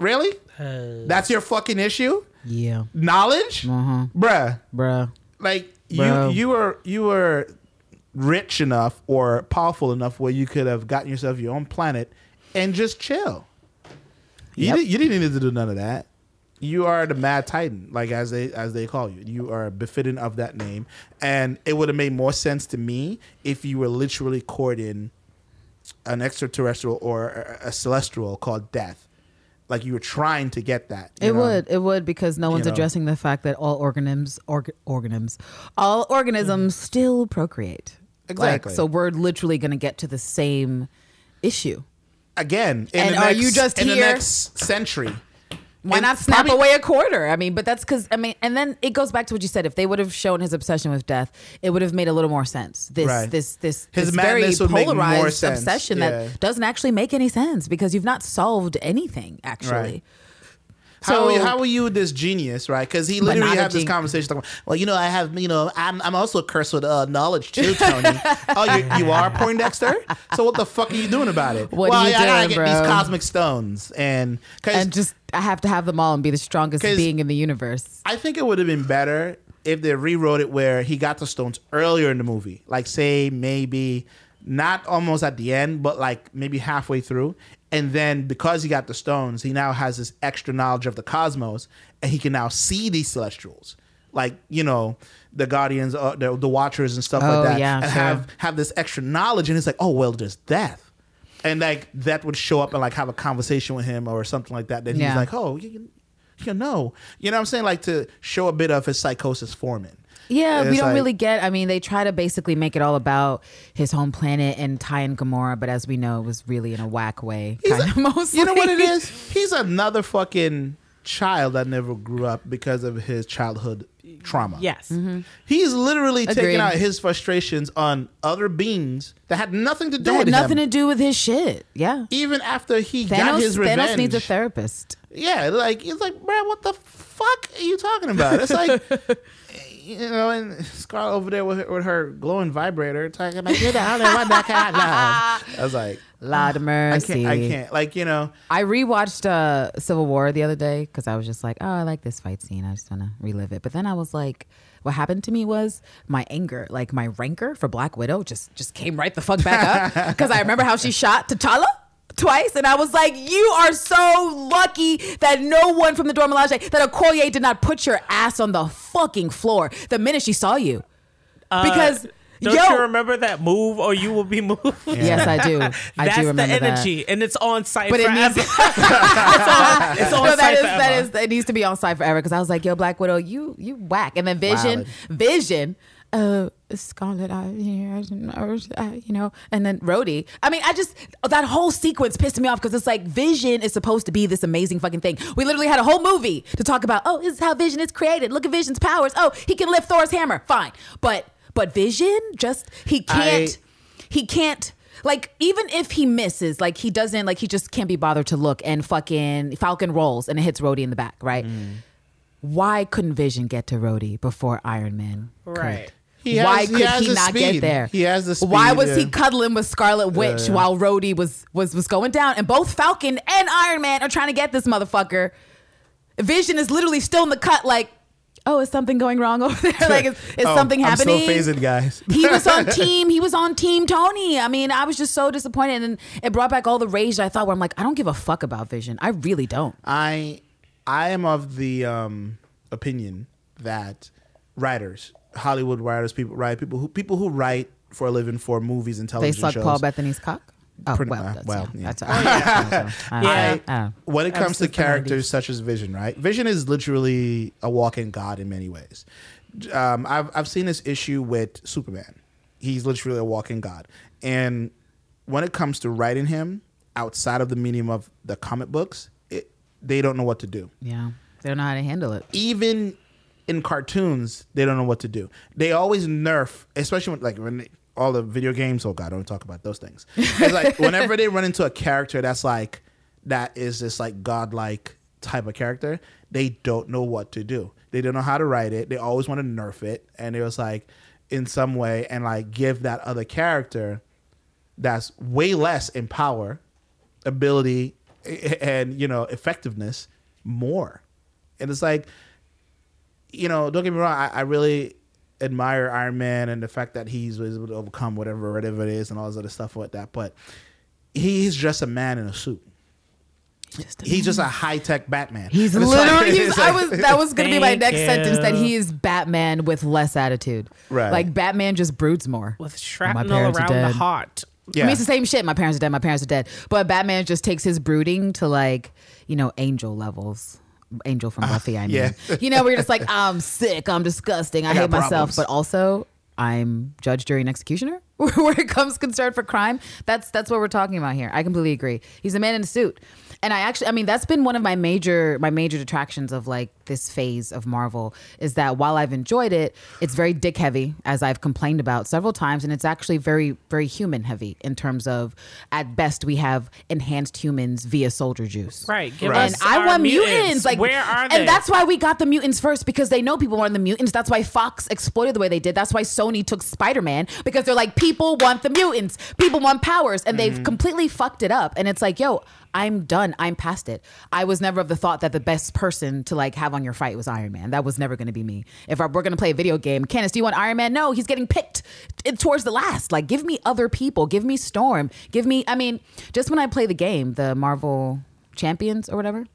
Really? Uh, That's your fucking issue? Yeah, Knowledge, Uh-huh. bruh. bruh. Like Bro. you, you were you were rich enough or powerful enough where you could have gotten yourself your own planet and just chill. You, Yep. di- you didn't need to do none of that. You are the Mad Titan, like as they as they call you. You are befitting of that name, and it would have made more sense to me if you were literally courting an extraterrestrial or a, celestial called Death. Like you were trying to get that. you It know? would. It would because no one's know. addressing the fact that all organisms, org, organisms, all organisms mm-hmm. still procreate. Like, Exactly. so we're literally going to get to the same issue. again. In And the are next, you just in the next century? Why And not snap probably- away a quarter? I mean, but that's because I mean, and then it goes back to what you said. If they would have shown his obsession with death, it would have made a little more sense. This, Right. this, this, His this very madness would make more polarized obsession Yeah. that doesn't actually make any sense because you've not solved anything actually. Right. How, So- how are you this genius, right? Because he literally had this conversation. Talking, well, you know, I have, you know, I'm, I'm also cursed with uh, knowledge too, Tony. [laughs] oh, you, you are Poindexter? So what the fuck are you doing about it? What well, are you yeah, I gotta doing, get these cosmic stones, and And just I have to have them all and be the strongest being in the universe. I think it would have been better if they rewrote it where he got the stones earlier in the movie. Like say maybe not almost at the end, but like maybe halfway through. And then because he got the stones, he now has this extra knowledge of the cosmos and he can now see these celestials. Like, you know, the guardians, uh, the, the watchers and stuff Oh, like that. yeah, and sure. have have this extra knowledge and it's like, oh well there's death. And like that would show up and like have a conversation with him or something like that. Then he's like, oh, you, you know, you know what I'm saying? Like to show a bit of his psychosis forming. Yeah, we don't like- really get. I mean, they try to basically make it all about his home planet and Titan Gamora, but as we know, it was really in a whack way, He's kind a- of mostly. You know what it is? [laughs] He's another fucking child that never grew up because of his childhood trauma. yes. Mm-hmm. He's literally Agreed. taking out his frustrations on other beings that had nothing to do That had with nothing him. to do with his shit. Yeah, Even after he got Thanos. his revenge. Thanos needs a therapist. Yeah, like it's like, bro, what the fuck are you talking about? It's like, [laughs] you know, and Scarlett over there with her, with her glowing vibrator talking about you're the only one that can love. [laughs] I was like, Lord of I can't, I can't, like you know, I rewatched uh, Civil War the other day because I was just like, oh, I like this fight scene. I just want to relive it. But then I was like, what happened to me was my anger, like my rancor for Black Widow, just just came right the fuck back up because I remember how she shot T'Challa. Twice, and I was like, "You are so lucky that no one from the Dora Milaje, that Okoye did not put your ass on the fucking floor the minute she saw you." because Don't Yo. you remember that move or you will be moved? Yes, I do. [laughs] I That's do the remember that. energy, and it's on site But it needs- [laughs] [laughs] it's on, it's on no, that is forever. that is it needs to be on site forever because I was like, yo, Black Widow, you you whack, and then Vision, Vision, uh, Scarlet, I, you know, and then Rhodey. I mean, I just that whole sequence pissed me off because it's like Vision is supposed to be this amazing fucking thing. We literally had a whole movie to talk about. Oh, this is how Vision is created. Look at Vision's powers. Oh, he can lift Thor's hammer. Fine, but but Vision just he can't he can't like even if he misses like he doesn't like he just can't be bothered to look and fucking falcon rolls and it hits Rhodey in the back right mm. why couldn't vision get to Rhodey before iron man could? He why has- he could he the not get there? He has the speed. why speed, was he cuddling with scarlet witch yeah. while Rhodey was was was going down? And both falcon and iron man are trying to get this motherfucker. Vision is literally still in the cut like oh is something going wrong over there? [laughs] Like is, is Oh, something I'm happening? still phasing, guys. he was on [laughs] team he was on team tony. I mean i was just so disappointed. And it brought back all the rage that i thought where i'm like i don't give a fuck about vision. I really don't. I I am of the um, opinion that writers, Hollywood writers, people write people who people who write for a living for movies and television. they television suck shows. paul bettany's cock oh Pretty- well uh, that's, well, yeah, yeah. that's I, I, Yeah. [laughs] [laughs] I, when it comes to characters such as Vision, right? Vision is literally a walking god in many ways. Um, I've I've seen this issue with Superman. He's literally a walking god, and when it comes to writing him outside of the medium of the comic books, it, they don't know what to do. yeah they don't know how to handle it Even in cartoons, they don't know what to do. They always nerf, especially when, like when they, all the video games. Oh God, don't talk about those things. It's like [laughs] whenever they run into a character that's like that is this like godlike type of character, they don't know what to do. They don't know how to write it. They always want to nerf it, and it was like in some way and like give that other character that's way less in power, ability, and you know effectiveness more. And it's like, you know, don't get me wrong. I, I really admire Iron Man and the fact that he's able to overcome whatever whatever it is and all this other stuff like that. But he's just a man in a suit. Just a He's just a high tech Batman. He's And it's like- literally. he's, it's I was. That was gonna be my Thank next sentence. That he is Batman with less attitude. Right. Like Batman just broods more. With shrapnel parents around the heart. Yeah. I mean, it's the same shit. My parents are dead. My parents are dead. But Batman just takes his brooding to like, you know, angel levels. Angel from ah, Buffy, I mean. yeah. You know, where you're just like, I'm sick, I'm disgusting, I, I hate myself, but also I'm judge, jury, and executioner. [laughs] where it comes concerned for crime, that's that's what we're talking about here. I completely agree. He's a man in a suit. And I actually, I mean, that's been one of my major, my major detractions of like this phase of Marvel is that while I've enjoyed it, it's very dick heavy, as I've complained about several times, and it's actually very, very human heavy in terms of, at best, we have enhanced humans via soldier juice. Right. Give Right. us And I our want mutants. Like where are they? And that's why we got the mutants first because they know people want the mutants. That's why Fox exploited the way they did. That's why Sony took Spider Man because they're like, people want the mutants. People want powers, and they've mm-hmm. completely fucked it up. And it's like, yo. I'm done. I'm past it. I was never of the thought that the best person to like have on your fight was Iron Man. That was never going to be me. If I, we're going to play a video game, Candace, do you want Iron Man? No, he's getting picked t- towards the last. Like, give me other people. Give me Storm. Give me. I mean, just when I play the game, the Marvel champions or whatever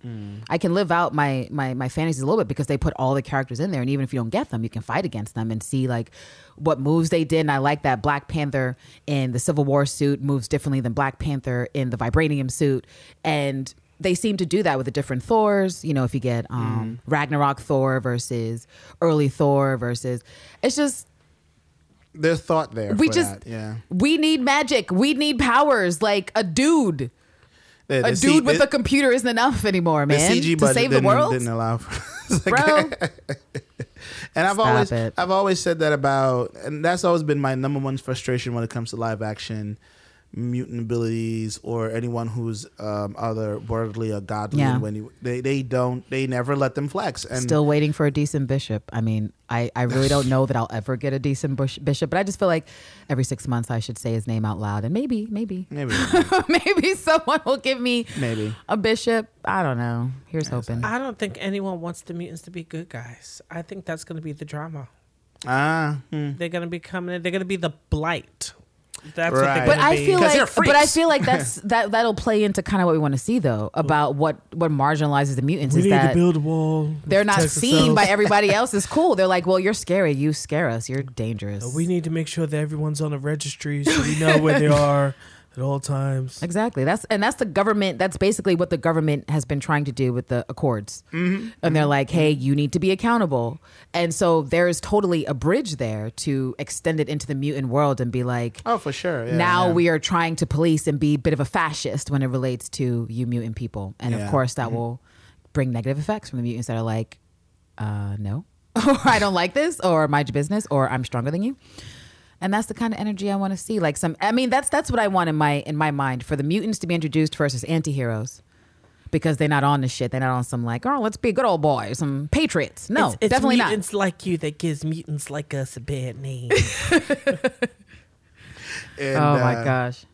i can live out my my my fantasies a little bit because they put all the characters in there. And even if you don't get them you can fight against them and see like what moves they did. And i like that black panther in the civil war suit moves differently than black panther in the vibranium suit. And they seem to do that with the different thors. You know if you get um ragnarok thor versus early thor versus it's just There's thought there. we for just that, yeah. we need magic. We need powers. Like a dude The- a dude C- with the- a computer isn't enough anymore, the man. CG to save the didn't, world, didn't allow. for. bro. [laughs] And I've Stop always it. I've always said that about and that's always been my number one frustration when it comes to live action mutant abilities or anyone who's um other worldly or godly Yeah. when you, they they don't they never let them flex and Still waiting for a decent bishop. I mean, I, I really don't know that I'll ever get a decent bush, bishop, but I just feel like every six months I should say his name out loud, and maybe, maybe, maybe [laughs] maybe someone will give me maybe a bishop. I don't know. Here's hoping. I don't think anyone wants the mutants to be good guys. I think that's going to be the drama. ah hmm. They're going to be coming in. They're going to be the blight. That's what Right. they're But I be. feel 'Cause like, but I feel like that's [laughs] that that'll play into kind of what we want to see though about what what marginalizes the mutants we is need that to build a wall. they're not seen ourselves. by everybody [laughs] else as cool. They're like, well, you're scary. You scare us. You're dangerous. We need to make sure that everyone's on a registry so we know where they [laughs] are at all times. Exactly. That's and that's the government. That's basically what the government has been trying to do with the accords. Mm-hmm. And they're like, "Hey, you need to be accountable." And so there's totally a bridge there to extend it into the mutant world and be like, Oh, for sure. Yeah, now yeah. we are trying to police and be a bit of a fascist when it relates to you mutant people. And Yeah. of course, that will bring negative effects from the mutants that are like, uh, no, [laughs] or I don't like this, or mind your business, or I'm stronger than you. And that's the kind of energy I want to see. Like some, I mean, that's that's what I want in my in my mind for the mutants to be introduced versus as anti-heroes. Because they're not on this shit. They're not on some like, oh, let's be a good old boy, some patriots. No, it's, it's definitely not. mutants like you that gives mutants like us a bad name. [laughs] And, oh my uh, gosh.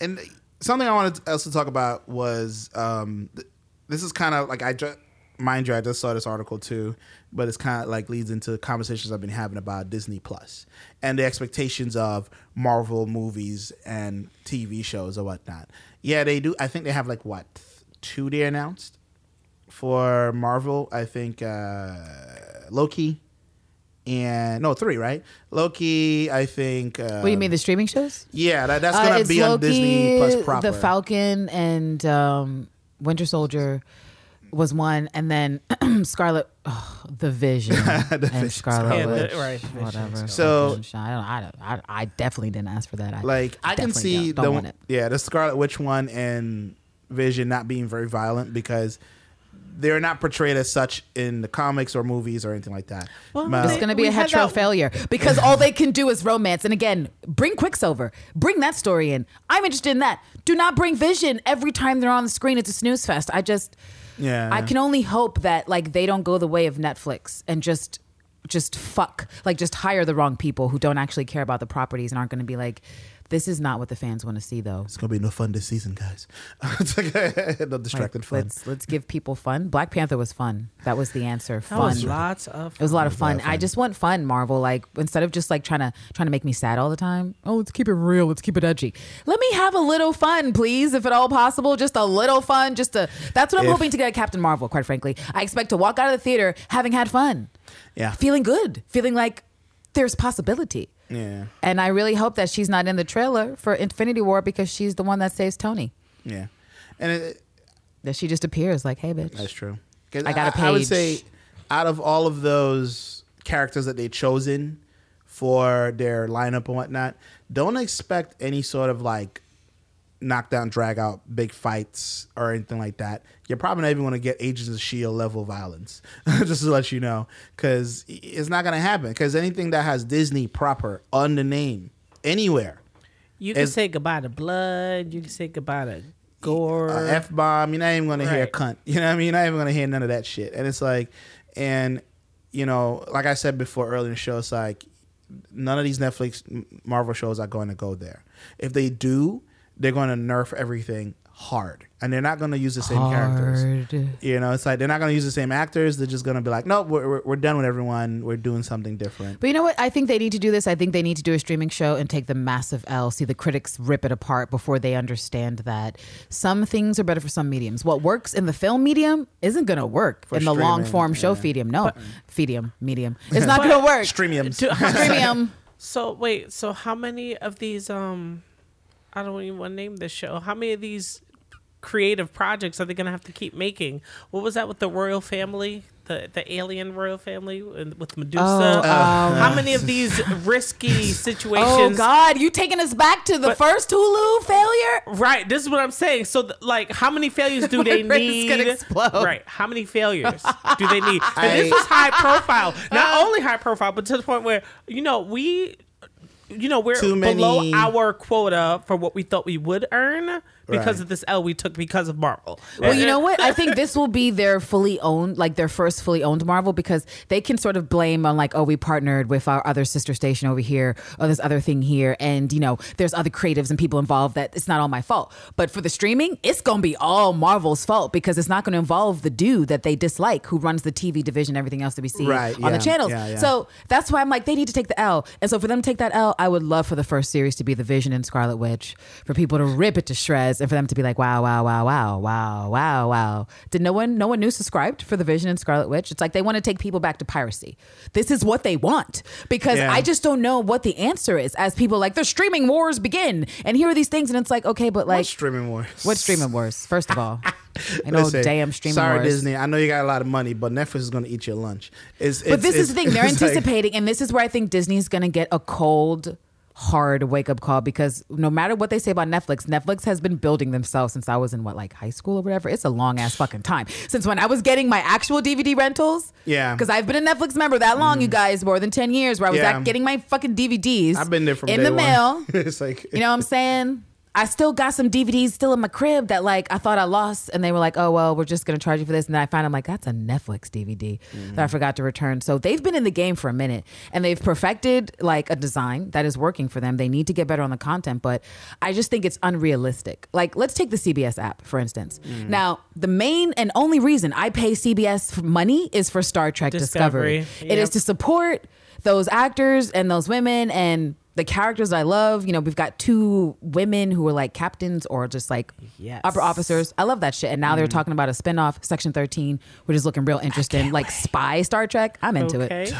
And something I wanted else to talk about was um, th- this is kind of like I just mind you I just saw this article too, but it's kind of like leads into conversations I've been having about Disney Plus and the expectations of Marvel movies and TV shows or whatnot. Yeah, they do. I think they have like what two they announced for Marvel. I think uh, Loki. And no, three, right? Loki, I think. Uh, What do you mean the streaming shows? Yeah, that, that's Uh, gonna it's be on Disney Plus proper. The Falcon and um, Winter Soldier was one, and then [clears throat] Scarlet, oh, the Vision [laughs] and Vision, Scarlet Yeah, the- Witch, right, the Vision, whatever. So- I don't, I, don't, I, I definitely didn't ask for that. I, like I can see don't, don't the want it. yeah the Scarlet Witch one and Vision not being very violent because they're not portrayed as such in the comics or movies or anything like that. Well, Ma- It's going to be a had hetero that- failure because all they can do is romance. And again, bring Quicksilver, bring that story in. I'm interested in that. Do not bring Vision every time they're on the screen. It's a snooze fest. I just, yeah, I can only hope that like they don't go the way of Netflix and just just fuck like just hire the wrong people who don't actually care about the properties and aren't going to be like this is not what the fans want to see though. It's gonna be no fun this season, guys. [laughs] no distracted Like, fun. Let's let's give people fun. Black Panther was fun. That was the answer. That Fun. was lots of. Fun. It was a lot of fun. lot of fun. I just want fun, Marvel. Like instead of just like trying to trying to make me sad all the time. Oh, let's keep it real. Let's keep it edgy. Let me have a little fun, please, if at all possible. Just a little fun. Just to. That's what I'm If- hoping to get at Captain Marvel. Quite frankly, I expect to walk out of the theater having had fun, yeah, feeling good, feeling like there's possibility. Yeah, And I really hope that she's not in the trailer for Infinity War because she's the one that saves Tony. yeah, and it, That she just appears like, hey, bitch. That's true. I got a I would say, out of all of those characters that they chosen for their lineup and whatnot, don't expect any sort of like knockdown, drag out, big fights or anything like that. You're probably not even going to get Agents of Shield level violence, [laughs] just to let you know, because it's not going to happen. Because anything that has Disney proper on the name anywhere, You can say goodbye to blood. You can say goodbye to gore. f bomb. You're not even gonna hear Right. cunt. You know what I mean? You're not even gonna hear none of that shit. And it's like, and you know, like I said before earlier in the show, it's like none of these Netflix Marvel shows are going to go there. If they do, they're going to nerf everything hard, and they're not going to use the same characters. Hard. You know, it's like they're not going to use the same actors. They're just going to be like, nope, we're, we're, we're done with everyone. We're doing something different. But you know what? I think they need to do this. I think they need to do a streaming show and take the massive L, see the critics rip it apart before they understand that some things are better for some mediums. What works in the film medium isn't going to work For in the long form show yeah. medium. No, medium, medium. It's not going to work. Streamiums. [laughs] Streamium. So wait, so how many of these um I don't even want to name this show. How many of these creative projects are they going to have to keep making? What was that with the royal family? The the alien royal family with Medusa? Oh, um, how many of [laughs] these risky situations Oh God, you taking us back to the But- first Hulu failure? Right, this is what I'm saying. So, th- like, how many failures do [laughs] they need? gonna explode. Right, how many failures do they need? [laughs] And I- this was high profile. Uh. Not only high profile, but to the point where you know we, you know, we're Too below many- our quota for what we thought we would earn because Right. of this L we took because of Marvel. Well, you know [laughs] what? I think this will be their fully owned, like their first fully owned Marvel, because they can sort of blame on like, oh, we partnered with our other sister station over here, or this other thing here, and you know, there's other creatives and people involved that it's not all my fault. But for the streaming, it's gonna be all Marvel's fault because it's not gonna involve the dude that they dislike who runs the TV division, everything else that we see Right, on yeah, the channels. yeah, yeah. So that's why I'm like, they need to take the L. And so for them to take that L, I would love for the first series to be the Vision and Scarlet Witch, for people to rip it to shreds, and for them to be like, wow, wow, wow, wow, wow, wow, wow. Did no one, no one new subscribed for the Vision and Scarlet Witch? It's like they want to take people back to piracy. This is what they want because Yeah. I just don't know what the answer is. As people like, the streaming wars begin, and here are these things, and it's like, okay, but like, What's streaming wars? What streaming wars? First of all, [laughs] I know Listen, damn streaming wars. Sorry, wars. Disney. I know you got a lot of money, but Netflix is going to eat your lunch. It's, But it's- this is the thing. They're [laughs] it's like- anticipating, and this is where I think Disney's going to get a cold, hard wake up call because no matter what they say about Netflix, Netflix has been building themselves since I was in what, like high school or whatever. It's a long ass fucking time. Since when I was getting my actual DVD rentals. Yeah. Mm. Because I've been a Netflix member that long, you guys, more than 10 years, where I was Yeah. at getting my fucking DVDs I've been there from in the one. mail. [laughs] it's like You know what I'm saying? I still got some DVDs still in my crib that like I thought I lost, and they were like, "Oh well, we're just gonna charge you for this." And then I find I'm like, "That's a Netflix DVD that I mm. forgot to return." So they've been in the game for a minute, and they've perfected like a design that is working for them. They need to get better on the content, but I just think it's unrealistic. Like, let's take the CBS app for instance. Mm. Now, the main and only reason I pay CBS money is for Star Trek Discovery. Discovery, It is to support those actors and those women and the characters I love. You know, we've got two women who are like captains or just like Yes. upper officers. I love that shit. And now they're talking about a spinoff, Section 13, which is looking real interesting. Like spy Star Trek. I'm into it. Okay.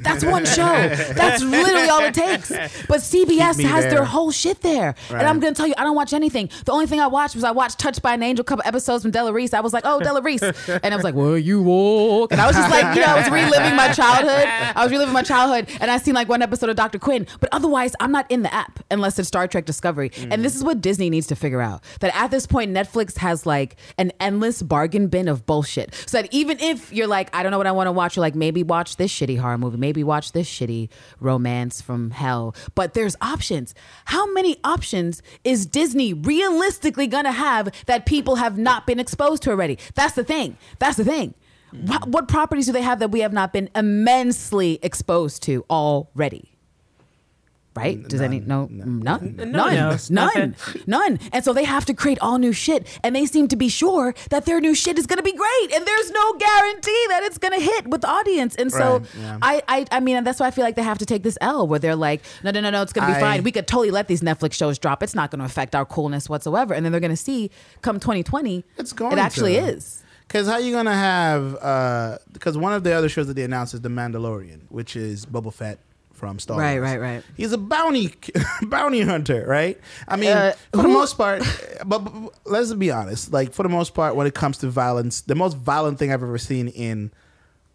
That's one show. That's literally all it takes. But [laughs] CBS me has their whole shit there. And I'm gonna tell you, I don't watch anything. The only thing I watched was I watched Touched by an Angel, a couple episodes from Della Reese. I was like, oh, Della Reese. [laughs] And I was like, where you walk? And I was just like, you know, I was reliving my childhood. I was reliving my childhood. And I seen like one episode of Dr. Quinn. But otherwise, I'm not in the app unless it's Star Trek Discovery. And this is what Disney needs to figure out. That at this point, Netflix has like an endless bargain bin of bullshit. So that even if you're like, I don't know what I want to watch, you're like, maybe watch this shitty horror movie, maybe watch this shitty romance from hell. But there's options. How many options is Disney realistically gonna have that people have not been exposed to already? That's the thing. That's the thing. What, what properties do they have that we have not been immensely exposed to already? Right? Does any no. Mm, none. None. No. None. None none. And so they have to create all new shit and they seem to be sure that their new shit is going to be great and there's no guarantee that it's going to hit with the audience. And so Right, yeah. I, I I mean that's why I feel like they have to take this L where they're like no no no no it's going to be I- fine. We could totally let these Netflix shows drop. It's not going to affect our coolness whatsoever. And then they're going to see come 2020 It's going it actually to. is. Because how you gonna have? Uh, because one of the other shows that they announced is The Mandalorian, which is Boba Fett from Star Right, Wars. right, right. right. He's a bounty [laughs] bounty hunter, right? I mean, Uh, for the most part, [laughs] but, but let's be honest. Like for the most part, when it comes to violence, the most violent thing I've ever seen in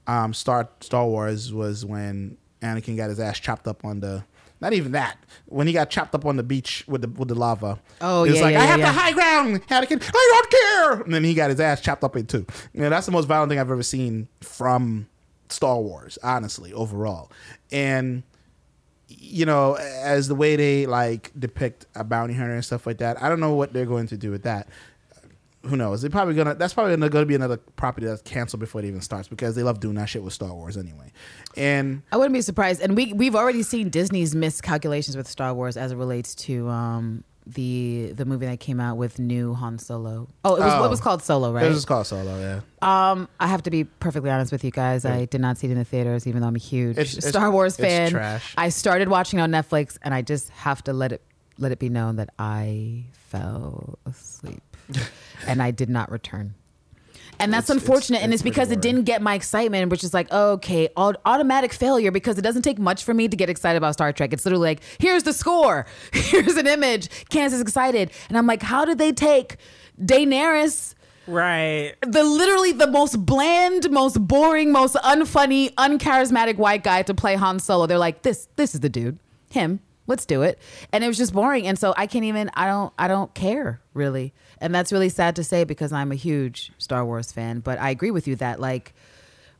um, Star Star Wars was when Anakin got his ass chopped up on the. Not even that. When he got chopped up on the beach with the with the lava. Oh, It's yeah, like yeah, I yeah, have yeah. the high ground, Anakin. I don't care. And then he got his ass chopped up in two. You know, that's the most violent thing I've ever seen from Star Wars, honestly, overall. And you know, as the way they like depict a bounty hunter and stuff like that, I don't know what they're going to do with that. Who knows? They're probably gonna. That's probably to be another property that's canceled before it even starts because they love doing that shit with Star Wars anyway. And I wouldn't be surprised. And we we've already seen Disney's miscalculations with Star Wars as it relates to um the the movie that came out with new Han Solo. Oh, it was Oh. what was called Solo, right? it was called Solo. Yeah, um, I have to be perfectly honest with you guys. I did not see it in the theaters, even though I'm a huge It's- it's- Star Wars it's fan. trash. I started watching on Netflix, and I just have to let it let it be known that I fell asleep, [laughs] and I did not return. And that's It's- it's- unfortunate, and it's it's because pretty it didn't get my excitement, which is like, okay, au- automatic failure because it doesn't take much for me to get excited about Star Trek. It's literally like, here's the score, [laughs] here's an image, Candace is excited, and I'm like, how did they take Daenerys? Right. the literally the most bland, most boring, most unfunny, uncharismatic white guy to play Han Solo. They're like, this this is the dude. Him. Let's do it. And it was just boring. And so I can't even I don't I don't care really. And that's really sad to say because I'm a huge Star Wars fan, but I agree with you that like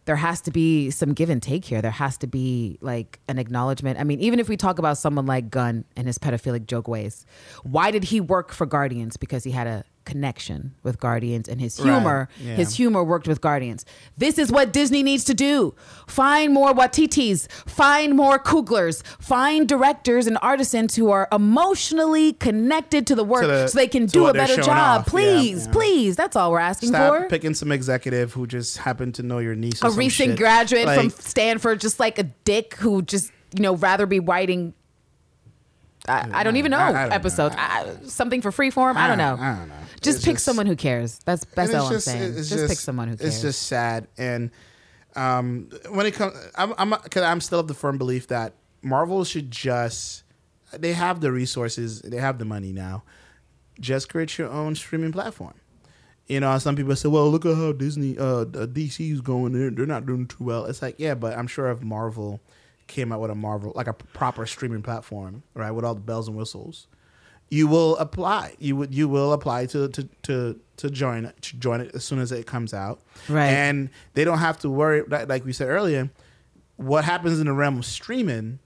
there has to be some give and take here. There has to be like an acknowledgement. I mean, even if we talk about someone like Gunn and his pedophilic joke ways, why did he work for Guardians? Because he had a connection with Guardians and his Right, humor, yeah. his humor worked with Guardians. This is what Disney needs to do. Find more Waititis, find more Cooglers, find directors and artisans who are emotionally connected to the work To the- so they can do a better job. off. Please, yeah. please. That's all we're asking Stop for. picking some executive who just happened to know your niece. Or a recent shit. graduate from Stanford, just like a dick who just you know rather be writing. I, I don't even know I- I don't know. episodes. I, something for freeform. I don't know. I don't know. Just It's pick just- someone who cares. That's that's all it's I'm saying. it's Just, pick someone who cares. It's just sad, and um, when it comes, I'm I'm cause I'm still of the firm belief that Marvel should just they have the resources, they have the money now. Just create your own streaming platform. You know, some people say, "Well, look at how Disney, uh, DC is going. They're they're not doing too well." It's like, yeah, but I'm sure if Marvel came out with a Marvel like a proper streaming platform, right, with all the bells and whistles, you will apply. You would you will apply to to to to join it, to join it as soon as it comes out, Right. And they don't have to worry. Like like we said earlier, what happens in the realm of streaming,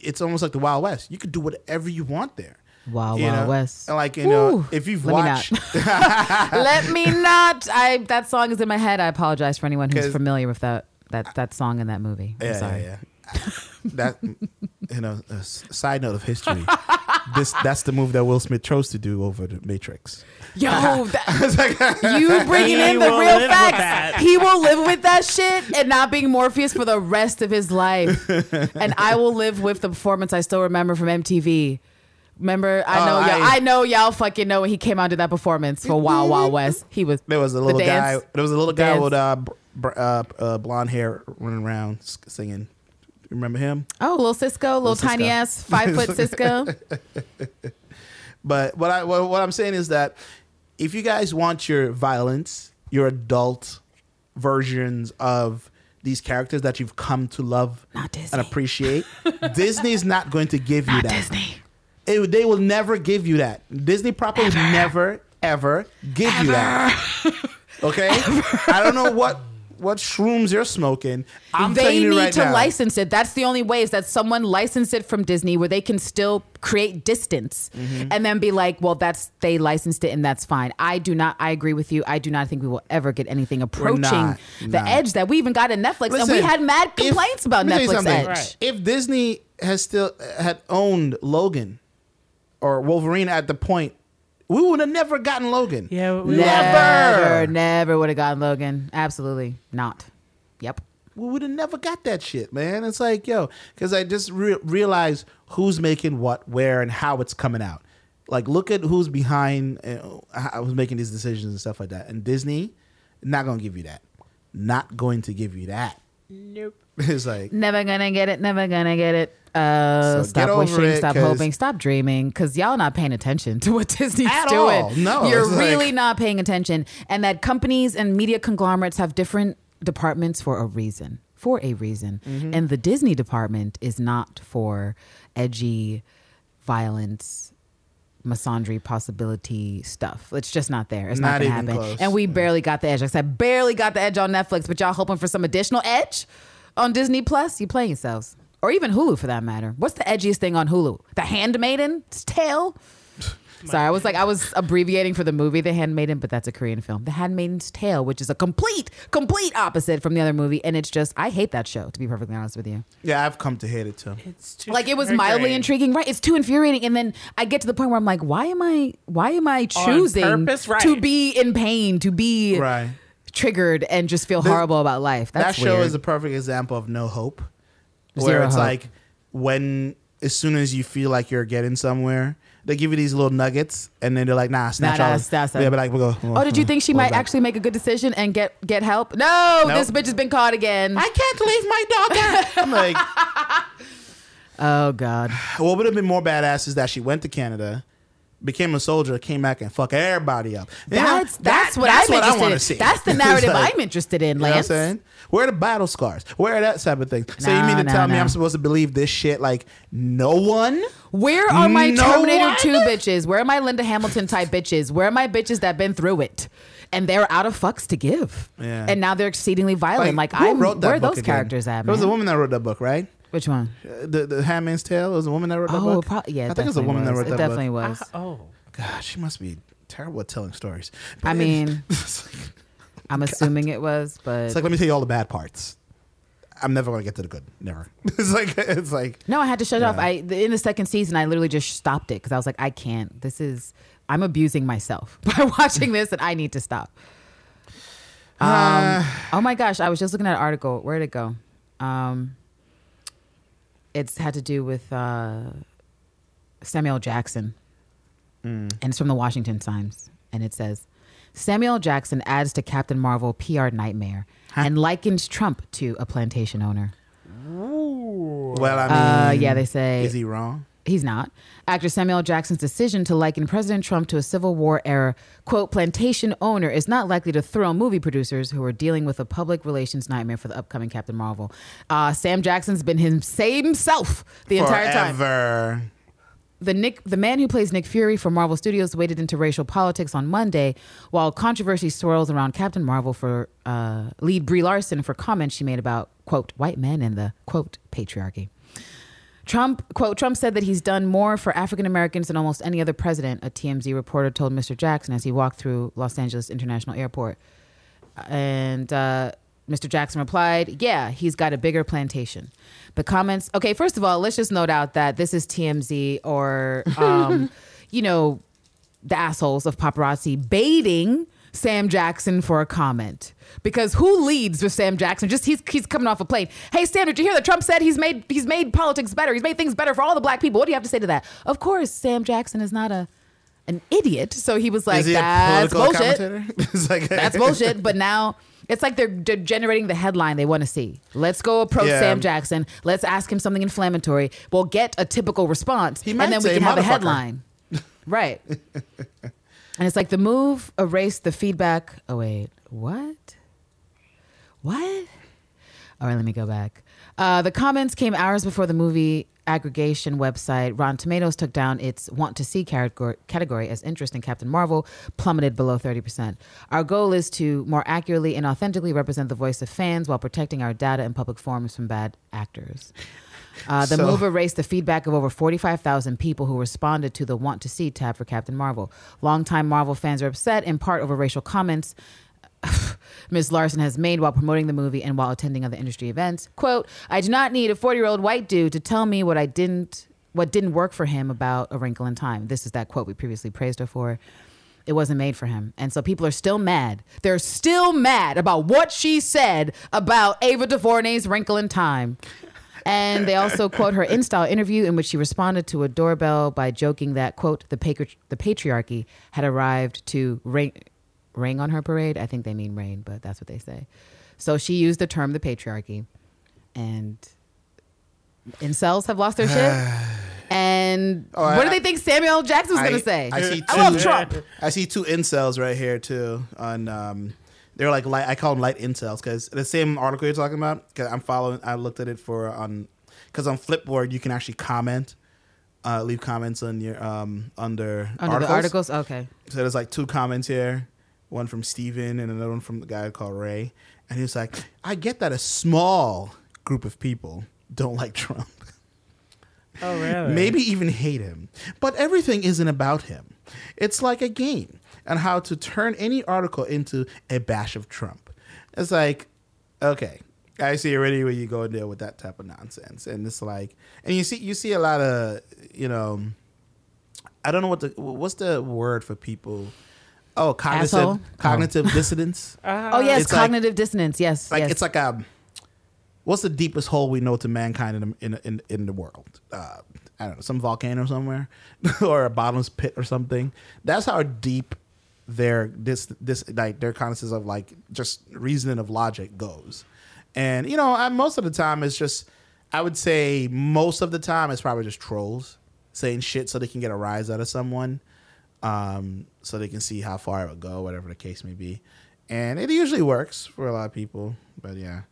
it's almost like the Wild West. You could do whatever you want there. Wild You Wild know? West. And like you know, Woo. if you've Let me watched, [laughs] Let me not. I that song is in my head. I apologize for anyone who's familiar with that that that song in that movie. I'm yeah, sorry. yeah, yeah. That you know, a s- side note of history. this that's the move that Will Smith chose to do over the Matrix. Yo, [laughs] that, you bringing He in the real facts. He will live with that shit and not being Morpheus for the rest of his life. [laughs] and I will live with the performance I still remember from MTV. Remember, I Oh, know y'all. I- I know y'all fucking know when he came out to that performance for Wild Wild West. He was There was a little guy. There was a little guy Dance. with uh, br- br- uh, uh, blonde hair running around singing. Remember him? oh, little Sisqó, little, tiny ass five foot [laughs] Sisqó. But what I what, what I'm saying is that if you guys want your violence, your adult versions of these characters that you've come to love and appreciate, [laughs] Disney's not going to give you Not that. Disney. It- they will never give you that. Disney proper never ever give you that. Okay, [laughs] I don't know what what shrooms you're smoking. I'm they telling you need right to now. license it. That's the only way is that someone license it from Disney where they can still create distance Mm-hmm. and then be like, well, that's they licensed it and that's fine. I do not. I agree with you. I do not think we will ever get anything approaching not, the not. edge that we even got in Netflix, and we had mad if- complaints about let me tell you Netflix. Edge. Right. If Disney has still had owned Logan or Wolverine at the point, we would have never gotten Logan. Yeah, we Never, Never. never would have gotten Logan. Absolutely not. Yep. we would have never got that shit, man. It's like, yo, because I just re- realized who's making what, where, and how it's coming out. Like, look at who's behind, uh, was making these decisions and stuff like that. And Disney, not gonna give you that. Not going to give you that. Nope. [laughs] It's like, Never gonna get it. Never gonna get it. Uh, So stop wishing. it, stop hoping. Stop dreaming. Because y'all not paying attention to what [laughs] Disney's doing. all. No, you're it's like- really not paying attention. And that companies and media conglomerates have different departments for a reason. For a reason. Mm-hmm. And the Disney department is not for edgy, violence, misandry possibility stuff. It's just not there. It's not, Not gonna even happen. close. And we barely got the edge. Like I said, barely got the edge on Netflix, but y'all hoping for some additional edge on Disney Plus? You play yourselves. Or even Hulu for that matter. What's the edgiest thing on Hulu? The Handmaiden's Tale? [laughs] Sorry, I was like I was abbreviating for the movie The Handmaiden, but that's a Korean film. The Handmaiden's Tale, which is a complete, complete opposite from the other movie, and it's just I hate that show to be perfectly honest with you. yeah, I've come to hate it too. It's too Like it was mildly intriguing, right? It's too infuriating, and then I get to the point where I'm like, why am I, why am I choosing purpose? Right. to be in pain, to be Right. Triggered, and just feel horrible about life? That's that show weird. is a perfect example of no hope. where Zero it's hope. like when as soon as you feel like you're getting somewhere, they give you these little nuggets, and then they're like, "Nah, snatch Nah, all." that's- that's yeah, but like we'll go. Oh, did you think she we'll might actually make a good decision and get get help? No, Nope. this bitch has been caught again. I can't leave my dog out. [laughs] I'm like, oh God, [sighs] what would have been more badass is that she went to Canada, became a soldier, came back and fuck everybody up. You know, That's that's what that's I'm what I interested in. see. That's the [laughs] narrative like- I'm interested in, You know what I'm saying? Where are the battle scars? Where are that type of thing? So you mean to nah, tell me. I'm supposed to believe this shit like no one? Where are my No Terminator one? 2 bitches? Where are my Linda Hamilton type bitches? Where are my bitches that been through it? And they're out of fucks to give. Yeah. And now they're exceedingly violent. Like, who I'm wrote that where are those again? characters at, There was a woman that wrote that book, right? Which one? Uh, The the Handmaid's Tale. It was a woman that wrote that Oh, book. pro- yeah, I think it was a definitely woman that was. wrote It that definitely book. was. oh, God, she must be terrible at telling stories. But I mean, [laughs] like, I'm assuming it was, but it's like let me tell you all the bad parts. I'm never gonna get to the good. Never. [laughs] it's like it's like no, I had to shut it off. Yeah. I in the second season, I literally just stopped it because I was like, I can't. This is I'm abusing myself [laughs] by watching this, and I need to stop. [sighs] Um, oh my gosh, I was just looking at an article. Where did it go? Um, it's had to do with uh, Samuel Jackson, and it's from the Washington Times, and it says Samuel Jackson adds to Captain Marvel PR nightmare and likens Trump to a plantation owner. well, I mean, Uh, yeah, they say is he wrong? He's not. Actor Samuel Jackson's decision to liken President Trump to a Civil War era, quote, plantation owner is not likely to thrill movie producers who are dealing with a public relations nightmare for the upcoming Captain Marvel. Uh, Sam Jackson's been his same self the entire time. Forever. The Nick, the man who plays Nick Fury for Marvel Studios, waded into racial politics on Monday, while controversy swirls around Captain Marvel for uh, lead Brie Larson for comments she made about quote white men and the quote patriarchy. Trump quote Trump said that he's done more for African Americans than almost any other president. A TMZ reporter told Mr. Jackson as he walked through Los Angeles International Airport, and uh, Mr. Jackson replied, "Yeah, he's got a bigger plantation." The comments. Okay, first of all, let's just note out that this is TMZ or, um, [laughs] you know, the assholes of paparazzi baiting Sam Jackson for a comment. Because who leads with Sam Jackson? Just he's he's coming off a plane. Hey Sam, did you hear that Trump said he's made he's made politics better? He's made things better for all the black people. What do you have to say to that? Of course, Sam Jackson is not a an idiot. So he was like, he that's bullshit. [laughs] it's like That's bullshit. But now it's like they're, they're generating the headline they want to see. Let's go approach Yeah. Sam Jackson. Let's ask him something inflammatory. We'll get a typical response, He and then we can have a headline. [laughs] right. And it's like the move erased the feedback. Oh wait, what? What? All right, let me go back. Uh, the comments came hours before the movie aggregation website Rotten Tomatoes took down its want to see category, as interest in Captain Marvel plummeted below 30%. Our goal is to more accurately and authentically represent the voice of fans while protecting our data and public forums from bad actors. Uh, the So- move erased the feedback of over 45,000 people who responded to the Want to See tab for Captain Marvel. Longtime Marvel fans are upset in part over racial comments [laughs] Ms. Larson has made while promoting the movie and while attending other industry events. Quote, I do not need a 40 year old white dude to tell me what I didn't what didn't work for him about A Wrinkle in Time. This is that quote we previously praised her for. It wasn't made for him. And so people are still mad. They're still mad about what she said about Ava DuVernay's Wrinkle in Time. And they also quote her InStyle interview in which she responded to a doorbell by joking that quote the, patri- the patriarchy had arrived to ring, ring on her parade. I think they mean rain, but that's what they say. So she used the term the patriarchy, and incels have lost their shit. [sighs] And Oh, what I- do they think Samuel Jackson was going to say? I see I love two- Trump. I see two incels right here too. On um, they're like light. I call them light incels because the same article you're talking about. Cause I'm following. I looked at it for on because on Flipboard you can actually comment, uh, leave comments on your um under Under articles. the articles, okay. So there's like two comments here, one from Steven and another one from the guy called Ray, and he was like, "I get that a small group of people don't like Trump." oh really? maybe even hate him. But everything isn't about him. It's like a game and how to turn any article into a bash of Trump. It's like, okay, I see already where you go in there with that type of nonsense, and it's like, and you see you see a lot of you know, I don't know what the what's the word for people. Oh, cognitive Asshole? cognitive dissonance. [laughs] Oh yes, It's like- cognitive dissonance. Yes, Like yes. it's like a what's the deepest hole we know to mankind in in in, in the world? Uh, I don't know, some volcano somewhere, [laughs] or a bottomless pit or something. That's how deep their this this like their concepts of like just reasoning of logic goes. And you know, I, most of the time it's just I would say most of the time it's probably just trolls saying shit so they can get a rise out of someone. um, so they can see how far it would go, whatever the case may be. And it usually works for a lot of people, but yeah,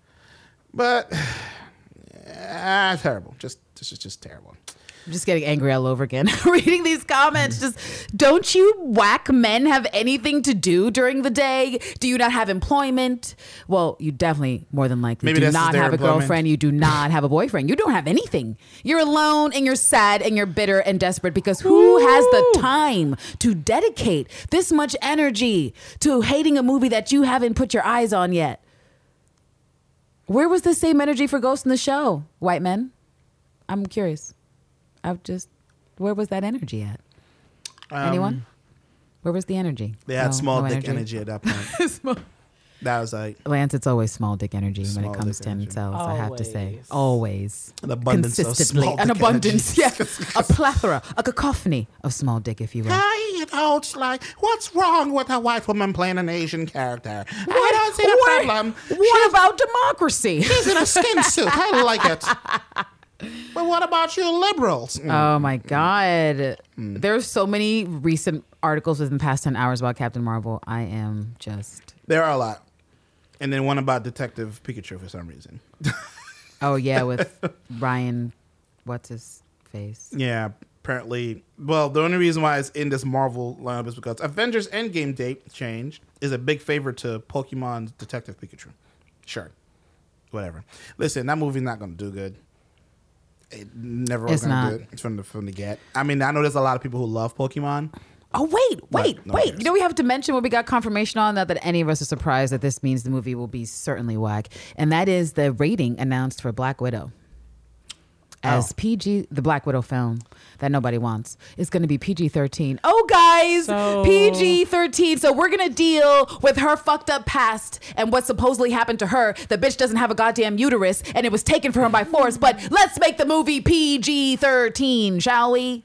but [sighs] ah, terrible. Just this is just terrible. I'm just getting angry all over again [laughs] reading these comments. Just don't you whack men have anything to do during the day? Do you not have employment? Well, you definitely more than likely Maybe do not have a employment. girlfriend. You do not have a boyfriend. You don't have anything. You're alone and you're sad and you're bitter and desperate because who has the time to dedicate this much energy to hating a movie that you haven't put your eyes on yet? Where was the same energy for Ghost in the Shell, white men? I'm curious. I just, where was that energy at? Um, Anyone? Where was the energy? They had No- small no dick energy. at that point. [laughs] Small- that was like Lance, it's always small dick energy when it comes to energy. incels. I have to say, Always. always, an abundance of consistently, small an abundance, [laughs] energy. yeah, a plethora, a cacophony of small dick, if you will. I, you know, it's like, what's wrong with a white woman playing an Asian character? What, I don't see the what, problem. What about democracy? She's in a skin suit. I like it. [laughs] But what about you liberals? Oh my God. Hmm. There's so many recent articles within the past 10 hours about Captain Marvel. I am just, There are a lot. And then one about Detective Pikachu for some reason. [laughs] oh yeah, with [laughs] Ryan, what's his face? Yeah, apparently. Well, the only reason why it's in this Marvel lineup is because Avengers Endgame date change is a big favor to Pokemon's Detective Pikachu. Sure. Whatever. Listen, that movie's not going to do good. It never was It's going to not. do it. It's from the, from the get. I mean, I know there's a lot of people who love Pokemon. Oh wait, wait, no one wait! cares. You know we have to mention what we got confirmation on. that that any of us are surprised that this means the movie will be certainly whack, and that is the rating announced for Black Widow as Oh. PG. The Black Widow film that nobody wants is going to be PG thirteen. Oh guys, So- PG thirteen. So we're gonna deal with her fucked up past and what supposedly happened to her. The bitch doesn't have a goddamn uterus, and it was taken from her by force. But let's make the movie PG thirteen, shall we?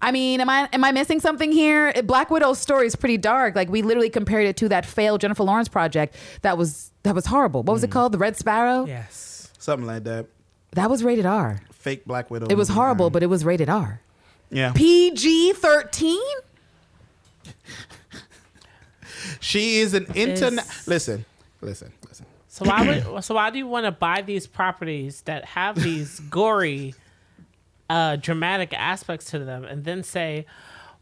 I mean, am I am I missing something here? Black Widow's story is pretty dark. Like we literally compared it to that failed Jennifer Lawrence project that was that was horrible. What was it mm. called? The Red Sparrow. Yes. Something like that. That was rated R. Fake Black Widow. It was movie, horrible, but it was rated R. Yeah. PG thirteen. [laughs] She is an internet. Is- Listen, listen, listen. So why would [clears throat] so why do you want to buy these properties that have these [laughs] gory, uh, dramatic aspects to them, and then say,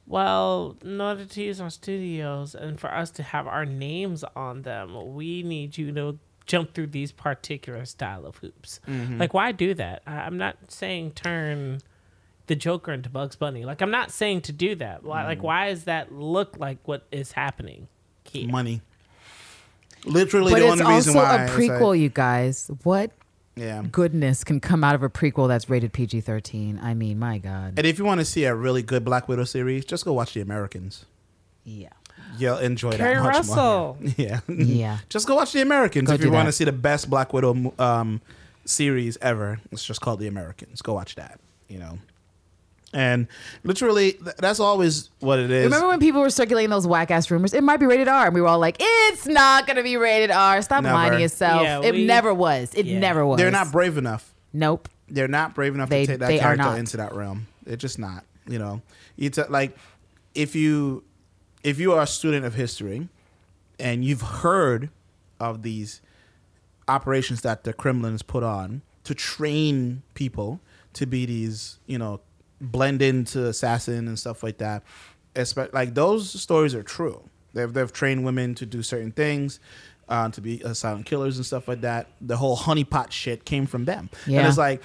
"Well, in order to use our studios and for us to have our names on them, we need you to jump through these particular style of hoops." Mm-hmm. Like, why do that? I, I'm not saying turn the Joker into Bugs Bunny. Like, I'm not saying to do that. Why, Like, mm-hmm. why does that look like what is happening here? Money. Literally, But the it's only reason why. It's also a prequel, like- you guys. What yeah. goodness can come out of a prequel that's rated PG thirteen? I mean, my God. And if you want to see a really good Black Widow series, just go watch The Americans. Yeah. You'll enjoy Keri that much Russell. more. [laughs] Yeah. Yeah. just go watch The Americans Go if you want to see the best Black Widow um, series ever. It's just called The Americans. Go watch that. You know. And literally, th- that's always what it is. Remember when people were circulating those whack ass rumors? It might be rated R, and we were all like, "It's not going to be rated R." Stop Never. lying to yourself. Yeah, it we- never was. It Yeah. never was. They're not brave enough. Nope. they're not brave enough They- to take that character into that realm. They're just not. You know, it's a- like if you if you are a student of history and you've heard of these operations that the Kremlin has put on to train people to be these, you know, blend into assassin and stuff like that. Like those stories are true. They've they've trained women to do certain things, uh, to be uh, silent killers and stuff like that. The whole honeypot shit came from them, and it's like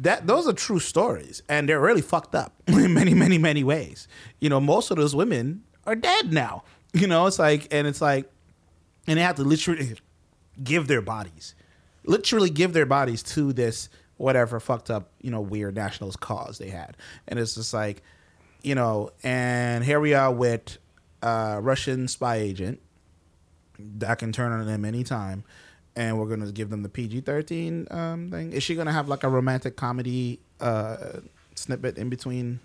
that. Those are true stories, and they're really fucked up [laughs] in many, many, many ways. You know, most of those women are dead now. You know, it's like, and it's like, and they have to literally give their bodies, literally give their bodies to this whatever fucked up, you know, weird nationalist cause they had. And it's just like, you know, and here we are with a Russian spy agent that can turn on them anytime. And we're gonna give them the PG thirteen um, thing. Is she gonna have like a romantic comedy uh, snippet in between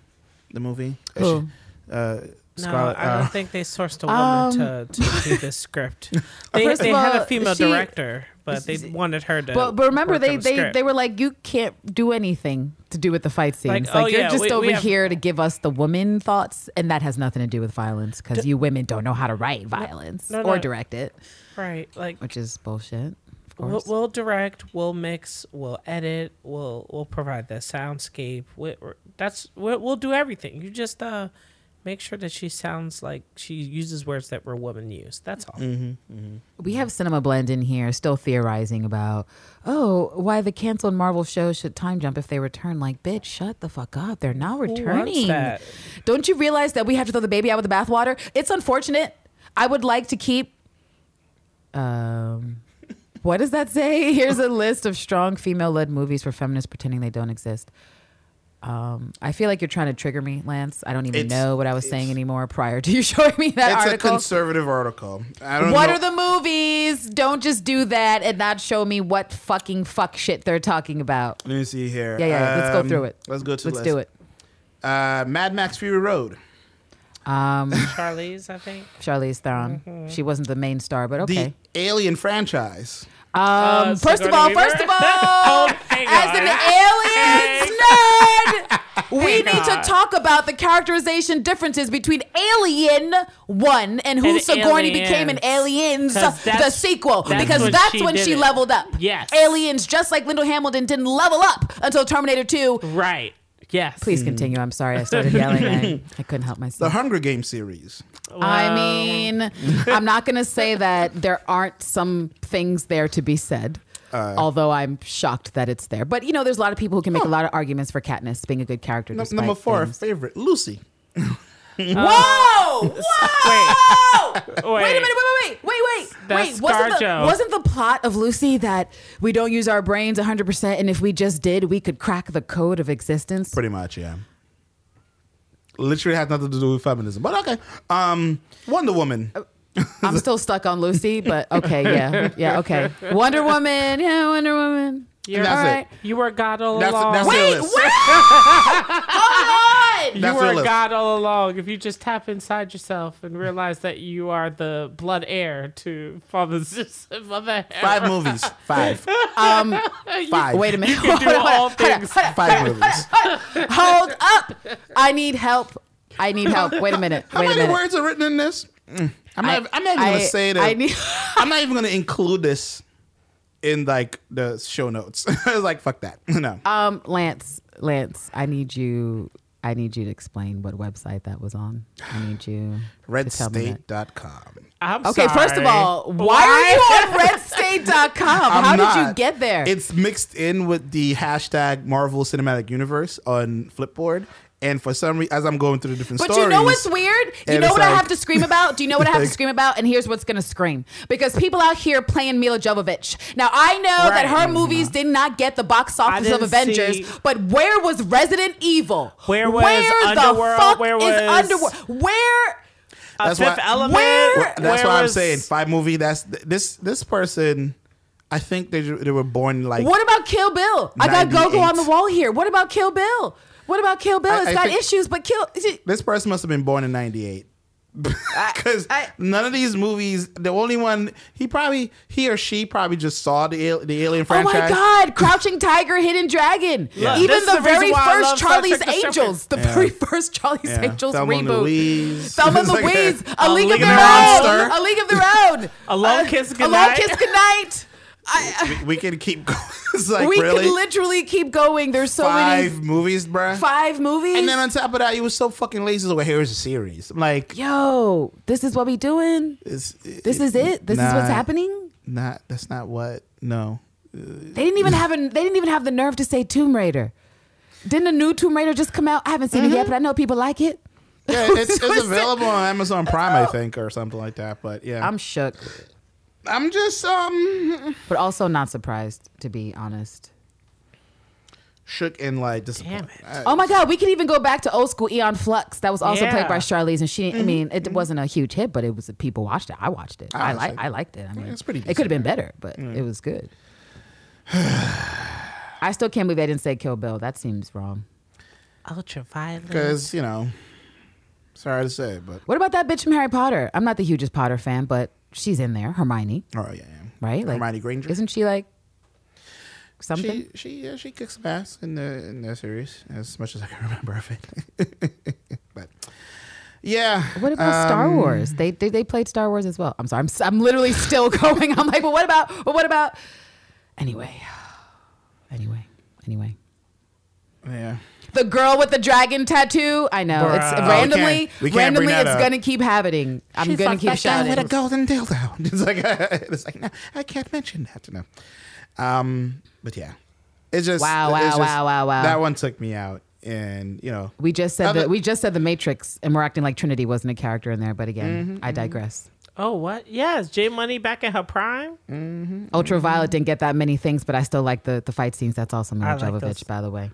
the movie? Is Who? she- uh, No, I don't uh, think they sourced a woman to, to do this [laughs] script. They, they of had a female she- director, but they wanted her to. But but remember they the they script. they were like you can't do anything to do with the fight scenes. Like, Like, oh, you're yeah, just we- over we have- here to give us the woman thoughts, and that has nothing to do with violence because you women don't know how to write violence no, or no. direct it, right. Like which is bullshit. Of we'll, we'll direct, we'll mix, we'll edit, we'll we'll provide the soundscape. We, we're- that's we'll, we'll do everything. You just uh make sure that she sounds like she uses words that were women use. That's all. We have Cinema Blend in here still theorizing about, oh, why the canceled Marvel shows should time jump if they return. Like, bitch, shut the fuck up. They're not wants returning. that? Don't you realize that we have to throw the baby out with the bathwater? It's unfortunate. I would like to keep. Um, what does that say? [laughs] Here's a list of strong female led movies for feminists pretending they don't exist. Um, I feel like you're trying to trigger me, Lance. I don't even It's- know what I was saying anymore prior to [laughs] you showing me that article. it's article. a conservative article. I don't What know. are the movies? Don't just do that and not show me what fucking fuck shit they're talking about. Let me see here. Yeah, yeah, let's go Um, through it. Let's go to Let's the do it. Uh, Mad Max Fury Road. Um, [laughs] Charlize, I think. Charlize Theron. She wasn't the main star, but okay. The Alien franchise. Um, Uh, first of all, Weaver? first of [laughs] all, Oh, as an aliens nerd, we Hang need to talk about the characterization differences between Alien One and who And Sigourney became in Aliens. Aliens, 'Cause the sequel, that's because when that's she when she it. leveled up. Yes. Aliens, just like Linda Hamilton, didn't level up until Terminator Two. Right. Yes. Please continue. I'm sorry, I started [laughs] yelling. I, I couldn't help myself. The. Hunger Games series. I mean, I'm not going to say that there aren't some things there to be said. Uh, although I'm shocked that it's there, but you know, there's a lot of people who can make a lot of arguments for Katniss being a good character. Num- number four, things. favorite Lucy. [laughs] Whoa! [laughs] Whoa! Wait. Wait a minute! Wait! Wait! Wait! Wait! That's wait! Wasn't the, wasn't the plot of Lucy that we don't use our brains 100, percent and if we just did, we could crack the code of existence? Pretty much, yeah. Literally has nothing to do with feminism, but okay. Um, Wonder Woman. I'm still stuck on Lucy, but okay, yeah, yeah, okay. Wonder Woman, yeah, Wonder Woman. You're, That's All it. right. You were God all That's- along. that's Wait, your wait! Hold [laughs] on! You That's your were list. God all along. If you just tap inside yourself and realize that you are the blood heir to Father's Father [laughs] Mother Five movies. Five. [laughs] Um, Five. wait a minute. You [laughs] can do Hold all things. Five movies. Hold up! I need help. I need help. Wait a minute. How Wait a many minute. words are written in this? Mm. I'm not. I, am not even gonna say that. I need. I'm not even gonna include this in like the show notes. I was like, fuck that. No. Um, Lance, Lance, I need you. I need you to explain what website that was on. I need you. to tell me that. Redstate.com. I'm Okay, first of all, why, are you on redstate.com? I'm How did you get there? It's mixed in with the hashtag Marvel Cinematic Universe on Flipboard. And for some reason, as I'm going through the different stories. But stories, you know what's weird? You know it's what I have to scream about? Do you know what I have to [laughs] scream about? And here's what's going to scream. Because people out here playing Milla Jovovich. Now, I know that her mm-hmm. movies did not get the box office of Avengers, see- but where was Resident Evil? Where was the Underworld? fuck Where is was- Underworld? Where? A That's Fifth why- Element. Where- That's where why I'm saying five movie. That's this this person. I think they they were born like What about Kill Bill? I got Gogo on the wall here. What about Kill Bill? What about Kill Bill? I- It's I got issues, but Kill. this person must have been born in '98. Because [laughs] none of these movies, the only one he probably he or she probably just saw the the Alien franchise. Oh my God! Crouching Tiger, Hidden Dragon. [laughs] Yeah. Even the the very first Charlie's Angels, the Yeah. very first Charlie's Yeah. Angels Thelma and reboot. Louise. Thelma and [laughs] It's like Louise, a- a, League of League Their of Monster. Own, a League of Their Own, A Long uh, Kiss a long kiss goodnight. I, we, we can keep [laughs] going. it's like we really can literally keep going. There's so five many movies, bruh. five movies. And then on top of that, you was so fucking lazy. So here's a series. I'm like, Yo, this is what we doing. it's, This is it. This is what's happening. not. That's not what. No. They didn't even have a, They didn't even have the nerve to say Tomb Raider. Didn't a new Tomb Raider just come out? I haven't seen it yet, mm-hmm. but I know people like it. Yeah, it's, it's [laughs] available on Amazon Prime, I think, or something like that. But yeah, I'm shook, I'm just um but also not surprised to be honest. shook and like disappointed. Damn uh, Oh my God, we could even go back to old school Aeon Flux. That was also played by Charlize, and she. I mm-hmm. mean, it mm-hmm. wasn't a huge hit, but it was. People watched it. I watched it. I I like. I liked it. I mean, It's pretty It could have been better, but it was good. [sighs] I still can't believe they didn't say Kill Bill. That seems wrong. Ultraviolet. Because you know, Sorry to say, but What about that bitch from Harry Potter? I'm not the hugest Potter fan, but she's in there, Hermione, oh yeah, yeah. right? Like, Hermione Granger. Isn't she like something? She she yeah, she kicks some ass in the in the series as much as I can remember of it. [laughs] but yeah. what about Star um, Wars? They, they they played Star Wars as well. I'm sorry. I'm I'm literally still [laughs] going. I'm like, but what about? But what about? Anyway, [sighs] anyway, anyway. Yeah. The girl with the dragon tattoo. I know it's randomly. We can't- randomly, bring that it's up. gonna keep happening. I'm She gonna fucked keep that guy Guy with a golden dildo. [laughs] It's like [laughs] it's like no, I can't mention that. No. Um. But yeah, it's just Wow, wow, just- wow, wow, wow. That one took me out, and you know, We just said that we just said the Matrix, and we're acting like Trinity wasn't a character in there. But again, Mm-hmm, I digress. Oh, what? Yes, J Money back in her prime. Ultraviolet didn't get that many things, but I still like the the fight scenes. That's also Milla I like Jovovich, those. by the way.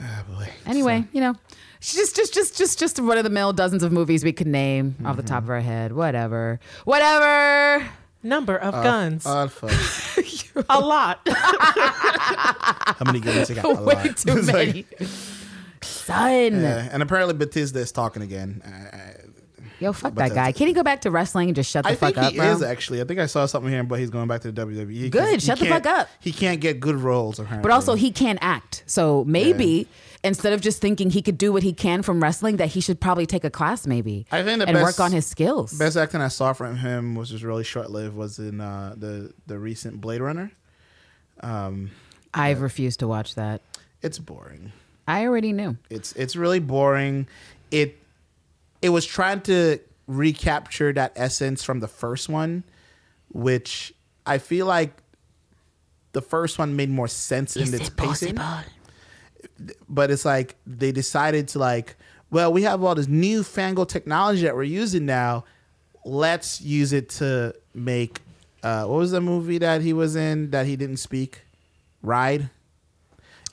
Oh boy. Anyway, you know, she's just just just just just one of the mill dozens of movies we could name off the Mm-hmm. top of our head. Whatever, whatever. Number of Uh, guns. Fuck. [laughs] a lot. [laughs] How many guns you got? A Way lot. too [laughs] It's like, many. Son, yeah, and apparently Bautista is talking again. I, I, yo, fuck but that guy. Can he go back to wrestling and just shut the I fuck think up, he bro? is actually. I think I saw something here, but he's going back to the WWE. Good, shut the fuck up. He can't get good roles apparently. But also, he can't act. So maybe instead of just thinking he could do what he can from wrestling, that he should probably take a class, maybe, I think the and best- work on his skills. best acting I saw from him, which was really short lived, was in uh, the the recent Blade Runner. Um, I've refused to watch that. it's boring. I already knew. It's it's really boring. It it was trying to recapture that essence from the first one, which I feel like the first one made more sense in its pacing. But it's like they decided to like, well, we have all this new fangled technology that we're using now. Let's use it to make uh, what was the movie that he was in that he didn't speak? Ride.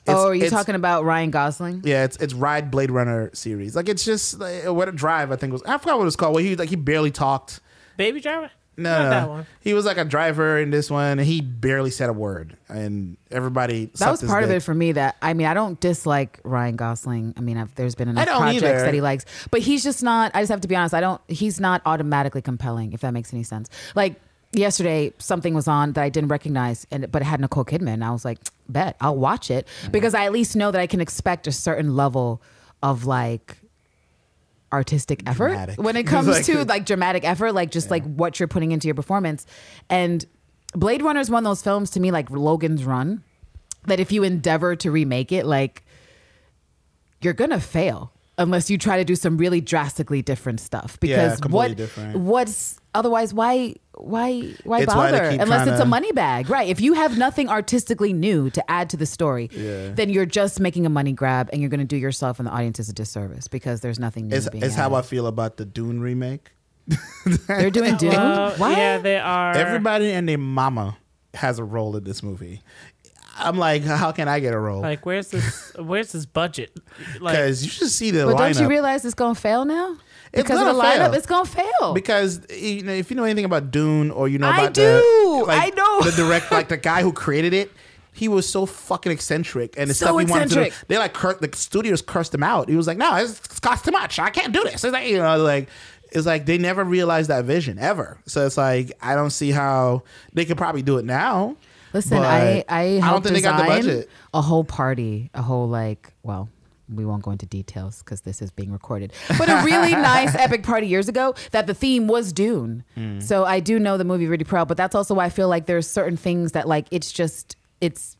It's- oh, are you talking about Ryan Gosling? yeah, it's it's Ride Blade Runner series. Like it's just like, what a drive. I think was I forgot what it was called. Where he like he barely talked. Baby driver? No, Not no, that one. he was like a driver in this one, and he barely said a word, and everybody. That was part of it for me. That I mean, I don't dislike Ryan Gosling. I mean, I've, there's been enough projects either. that he likes, but he's just not. I just have to be honest. I don't. He's not automatically compelling. If that makes any sense. Like yesterday, something was on that I didn't recognize, and but it had Nicole Kidman. And I was like, bet I'll watch it mm-hmm. because I at least know that I can expect a certain level of like artistic effort Dramatic. when it [laughs] comes Like- to [laughs] like dramatic effort, like just like what you're putting into your performance. And Blade Runner is one of those films to me, like Logan's Run, that if you endeavor to remake it, like you're gonna fail unless you try to do some really drastically different stuff. Because completely what different. what's otherwise why why why It's why they bother keep unless it's a tryna- money bag right if you have nothing artistically new to add to the story Yeah. then you're just making a money grab and you're going to do yourself and the audience a disservice because there's nothing new It's, being it's how I added. feel about the Dune remake. [laughs] they're doing [laughs] Dune Well, what yeah, they are. Everybody and their mama has a role in this movie. I'm like, how can I get a role? Like, where's this? Where's this budget? [laughs] Like, Because you should see the but lineup. don't you realize it's going to fail now It's because of the gonna lineup fail. it's going to fail because you know, if you know anything about Dune or you know I about do. the, I know. the direct like the guy who created it. He was so fucking eccentric, and the So stuff he wanted to do, eccentric. they like cur- the studios cursed him out. He was like, "No, it's, it's cost too much. I can't do this." It's like you know, like it's like they never realized that vision ever. So it's like I don't see how they could probably do it now. Listen, I I, I don't think they got the budget. a whole party, a whole like well. We won't go into details because this is being recorded. But a really [laughs] nice epic party years ago that the theme was Dune. Hmm. So I do know the movie really proud, but that's also why I feel like there's certain things that like it's just it's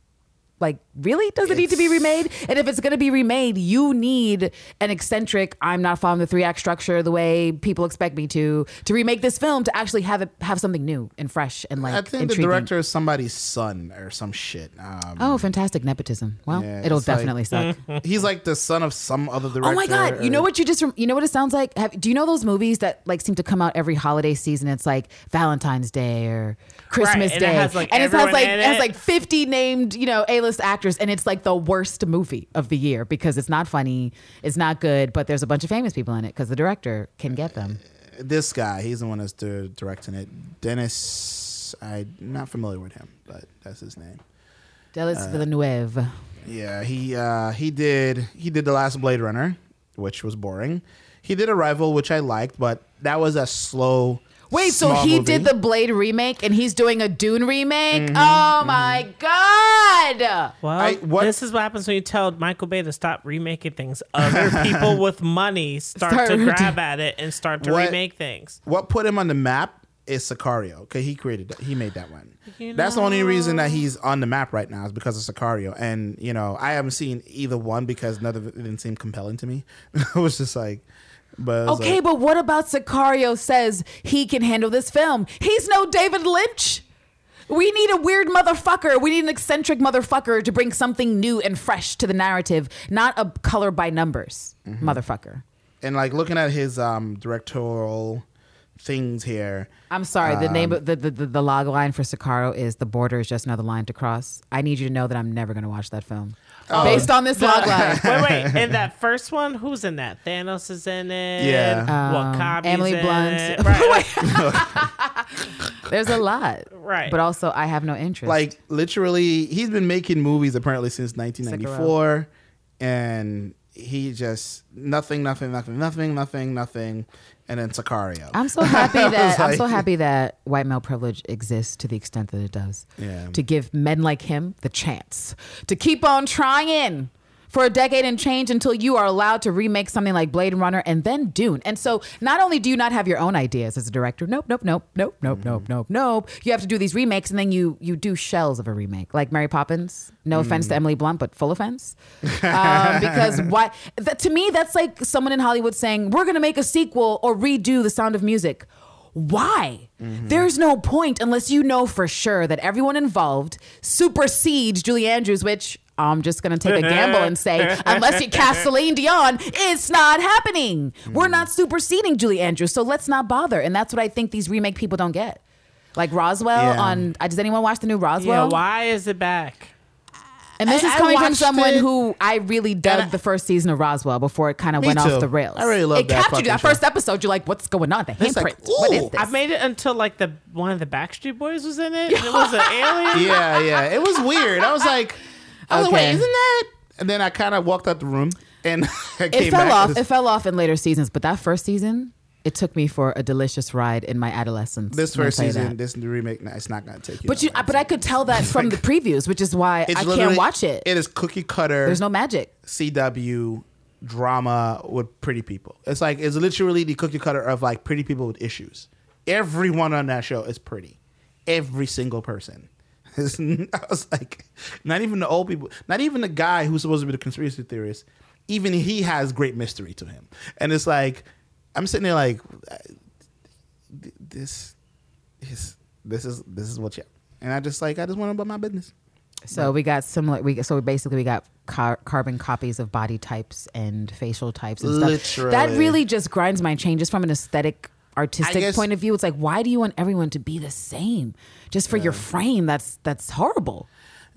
like really does it need to be remade and if it's going to be remade you need an eccentric i'm not following the three act structure the way people expect me to to remake this film to actually have it have something new and fresh and like I think intriguing. the director is somebody's son or some shit. Um, Oh, fantastic nepotism! Well, Yeah, it'll it's like- definitely suck. [laughs] he's like the son of some other director. Oh my god! You know what you just you know what it sounds like? Have, do you know those movies that like seem to come out every holiday season? It's like Valentine's Day or Christmas Day, and it Day, has, like, and it has like it has like fifty named you know A list actors, and it's like the worst movie of the year because it's not funny, it's not good, but there's a bunch of famous people in it because the director can get them. this guy, he's the one that's directing it. Dennis, I'm not familiar with him, but that's his name. Delis Uh, Villeneuve. Yeah, he uh, he did he did the last Blade Runner, which was boring. He did Arrival, which I liked, but that was a slow. Wait, so small he movie. did the Blade remake and he's doing a Dune remake? Mm-hmm, oh my god! Well, I- what- this is what happens when you tell Michael Bay to stop remaking things. Other people [laughs] with money start, Start to to- grab at it and start to What- remake things. What put him on the map is Sicario. Okay, he created that. He made that one. You That's the only reason that he's on the map right now is because of Sicario. And you know, I haven't seen either one because none of it didn't seem compelling to me. [laughs] it was just like, but Okay, like- but what about Sicario says he can handle this film? He's no David Lynch. We need a weird motherfucker. We need an eccentric motherfucker to bring something new and fresh to the narrative, not a color by numbers Mm-hmm. motherfucker. and like looking at his um directorial things here. I'm sorry. The name Um, of the, the, the, the log line for Sicario is "The border is just another line to cross." I need you to know that I'm never going to watch that film Oh. based on this log line. [laughs] wait, wait. In that [laughs] first one, who's in that? Thanos is in it. Yeah. Um, W'Kabi's Emily in Blunt. it. [laughs] Right, There's a lot, right. but also I have no interest. Like literally, he's been making movies apparently since 1994, and he just nothing, nothing, nothing, nothing, nothing, nothing, and then Sicario. I'm so happy [laughs] that I'm so happy that white male privilege exists to the extent that it does. Yeah. To give men like him the chance to keep on trying for a decade and change until you are allowed to remake something like Blade Runner and then Dune. And so not only do you not have your own ideas as a director, nope, nope, nope, nope, nope, mm-hmm. nope, nope, nope. You have to do these remakes and then you you do shells of a remake, like Mary Poppins. No mm. offense to mm. Emily Blunt, but full offense. [laughs] um, because why? That, to me, that's like someone in Hollywood saying we're going to make a sequel or redo The Sound of Music. Why? Mm-hmm. There's no point unless you know for sure that everyone involved supersedes Julie Andrews, which I'm just gonna take a gamble and say, [laughs] unless you cast Celine Dion, it's not happening. We're not superseding Julie Andrews, so let's not bother. And that's what I think these remake people don't get. Like Roswell Yeah. on. Uh, does anyone watch the new Roswell? yeah, Roswell? why is it back? And this I- is coming from someone it. who I really dug I- the first season of Roswell before it kind of went too. off the rails. I really loved it that captured you. That fucking first episode, you're like, "What's going on? The It's like, what is this?" I made it until like the one of the Backstreet Boys was in it. and it was an [laughs] alien. yeah, yeah, it was weird. I was like, I was like, wait, isn't that? And then I kind of walked out the room and [laughs] I it fell back. off. This, It fell off in later seasons, but that first season, it took me for a delicious ride in my adolescence. this first season, that. this new remake, no, it's not gonna take you. But you, long. but I could tell that from the previews, which is why I can't watch it. It is cookie cutter. There's no magic. CW drama with pretty people. It's like it's literally the cookie cutter of like pretty people with issues. Everyone on that show is pretty. Every single person. [laughs] I was like, not even the old people, not even the guy who's supposed to be the conspiracy theorist. Even he has great mystery to him, and it's like I'm sitting there like, this is this is this is what you. And I just like I just want to about my business. So we got similar. We so basically we got car, carbon copies of body types and facial types and stuff. That really just grinds my chain, just from an aesthetic, artistic guess- point of view. It's like, why do you want everyone to be the same, just for your frame? That's that's horrible.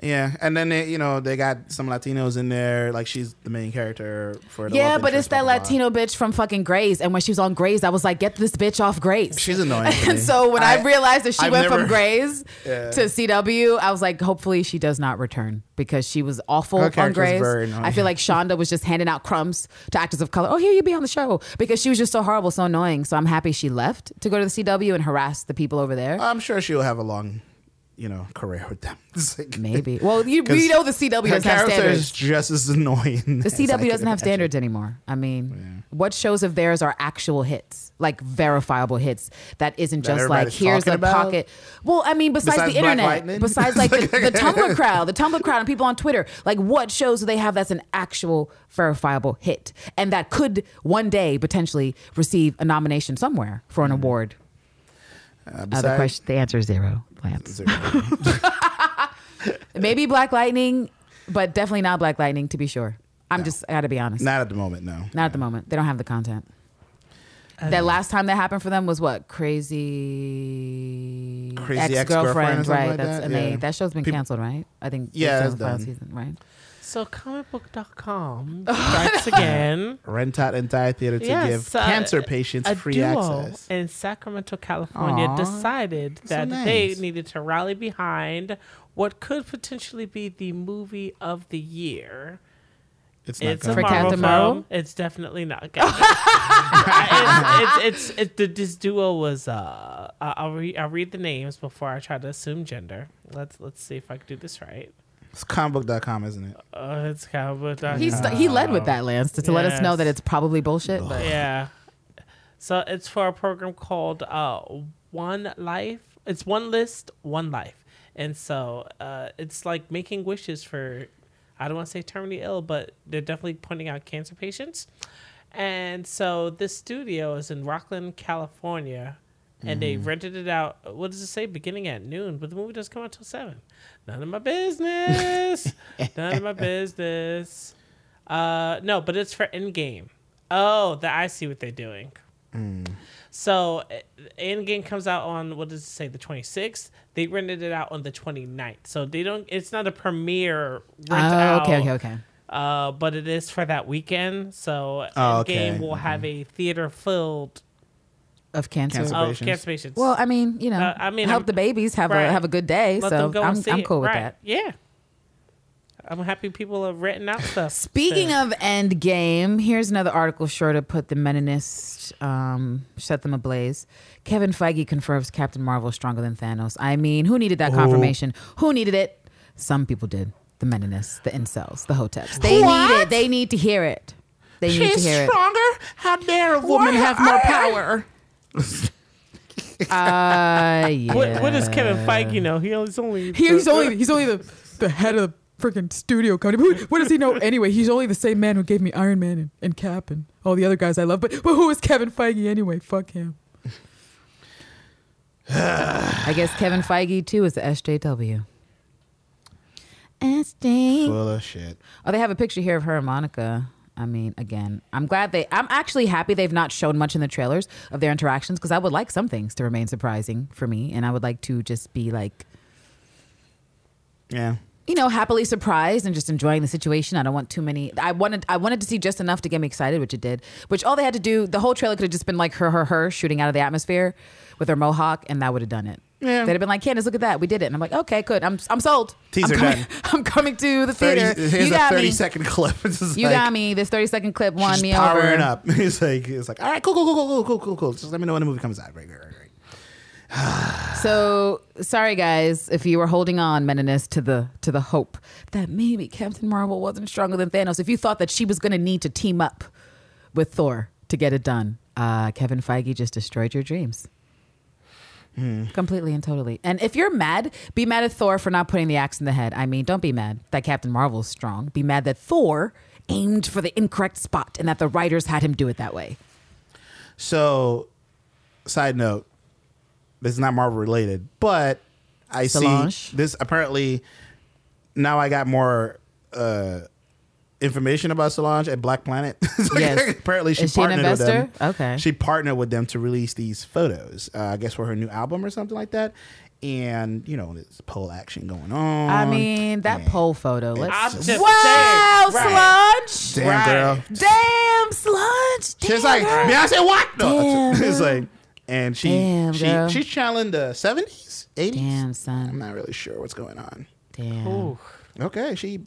Yeah, and then they, you know they got some Latinos in there, like she's the main character for the yeah, but it's that. Latino bitch from fucking Grey's, and when she was on Grey's, I was like, get this bitch off Grey's. She's annoying. [laughs] And so when I, I- realized that she I've went never- [laughs] from Grey's Yeah. to CW, I was like, hopefully she does not return because she was awful Her on character was Grey's. very annoying. I feel like Shonda was just handing out crumbs to actors of color. Oh, here you be on the show because she was just so horrible, so annoying. So I'm happy she left to go to the CW and harass the people over there. I'm sure she'll have a long, you know, career with them. [laughs] Like- Maybe. Well, you, we know the CW doesn't have standards. is just as annoying. The [laughs] as CW doesn't have imagine. standards anymore. I mean, what shows of theirs are actual hits, like verifiable hits that isn't That just like here's a about? pocket. Well, I mean, besides, Besides the internet, besides like the, the [laughs] Tumblr crowd, the Tumblr crowd, and people on Twitter, like what shows do they have that's an actual verifiable hit and that could one day potentially receive a nomination somewhere for an mm. award? Uh, Other besides- question. The answer is zero. Lance. Zero. [laughs] Maybe Black Lightning, but definitely not Black Lightning to be sure. I'm just I got to be honest. Not at the moment, no. Not at the moment. They don't have the content. that last time that happened for them was what crazy, Crazy ex Ex-Girlfriend or girlfriend, right? like That's that? and they that show's been People- canceled, right? I think Yeah, it's it's the final done. season, right? So comicbook.com strikes [laughs] again. Rent out entire theater to Yes, give uh, cancer patients a free duo access. in Sacramento, California, Aw, decided so that they needed to rally behind what could potentially be the movie of the year. It's not It's a For Marvel Captain film. It's definitely not. [laughs] it's, it's, it's, it's, the, this duo was. Uh, I- I'll read. I'll read the names before I try to assume gender. Let's let's see if I can do this right. It's comicbook.com, isn't it? Uh, it's kind of. Uh, He's he led with that, Lance, to, to let us know that it's probably bullshit. But Yeah. So it's for a program called uh, One Life. It's one list, one life, and so uh, it's like making wishes for. I don't want to say terminally ill, but they're definitely pointing out cancer patients. And so this studio is in Rocklin, California, and they rented it out. What does it say? Beginning at noon, but the movie doesn't come out till seven. None of my business. [laughs] None of my business. Uh, no, but it's for Endgame. Oh, that I see what they're doing. So uh, Endgame comes out on what does it say? The 26th. They rented it out on the 29th. So they don't. It's not a premiere rent oh, out. okay, okay, okay. Uh, but it is for that weekend. So Oh, Endgame okay. will have a theater filled Of cancer. Cancer. of Patients. cancer patients. Well, I mean, you know, Uh, I mean, help I'm- the babies have right. a have a good day. Let so them go I'm see I'm it. cool with Right. that. Yeah. I'm happy people are renting out stuff. Speaking of Endgame, here's another article sure to put the Meninists, um, set them ablaze. Kevin Feige confirms Captain Marvel is stronger than Thanos. I mean, who needed that confirmation? Who needed it? Some people did. The Meninists, the incels, the hoteps. They What? need it. They need to hear it. They need to She's hear stronger. How dare a woman What? have more power? It. [laughs] Uh, yeah. What, what does Kevin Feige know? He he's only He's only he's only the, the head of the freaking studio company. Who, what does he know anyway? He's only the same man who gave me Iron Man and, and Cap and all the other guys I love. But, but who is Kevin Feige anyway? Fuck him. [sighs] I guess Kevin Feige too is the SJW. SJ. Full of shit. Oh, they have a picture here of her and Monica. I mean, again, I'm glad they. I'm actually happy they've not shown much in the trailers of their interactions because I would like some things to remain surprising for me, and I would like to just be like, Yeah. you know, happily surprised and just enjoying the situation. I don't want too many. I wanted. I wanted to see just enough to get me excited, which it did. Which all they had to do, the whole trailer could have just been like her, her, her shooting out of the atmosphere with her mohawk, and that would have done it. Yeah. They'd have been like, Candace, look at that. We did it. And I'm like, okay, good. I'm, I'm sold. Teaser I'm coming, done. [laughs] I'm coming to the 30, theater. here's you got a 30 me. second clip. you like, got me. [laughs] This 30 second clip won me powering over. Powering up. [laughs] He's like, he's like, all right, cool, cool, cool, cool, cool, cool, cool. Just let me know when the movie comes out. Right, right, right, right. [sighs] so sorry, guys, if you were holding on, Meninists, to the to the hope that maybe Captain Marvel wasn't stronger than Thanos. If you thought that she was going to need to team up with Thor to get it done, uh, Kevin Feige just destroyed your dreams. Completely and totally. And if you're mad, be mad at Thor for not putting the axe in the head. I mean, don't be mad that Captain Marvel is strong. Be mad that Thor aimed for the incorrect spot and that the writers had him do it that way. So, side note, this is not Marvel related, but I Solange? see this apparently. Now I got more uh, information about Solange at Black Planet. [laughs] It's Yes. apparently she Is she an partnered with them. Okay. She partnered with them to release these photos. Uh, I guess for her new album or something like that. And you know, there's pole action going on. I mean, that and- pole photo. Let's I'm just just wow, saying, right. sludge. Damn Right. girl. Damn, sludge. Damn, She's like girl. Beyonce. What? [laughs] No, Damn, it's girl. like, and she Damn, she girl. she's channeling the seventies, eighties. Damn, son. I'm not really sure what's going on. Damn. Ooh. Okay, she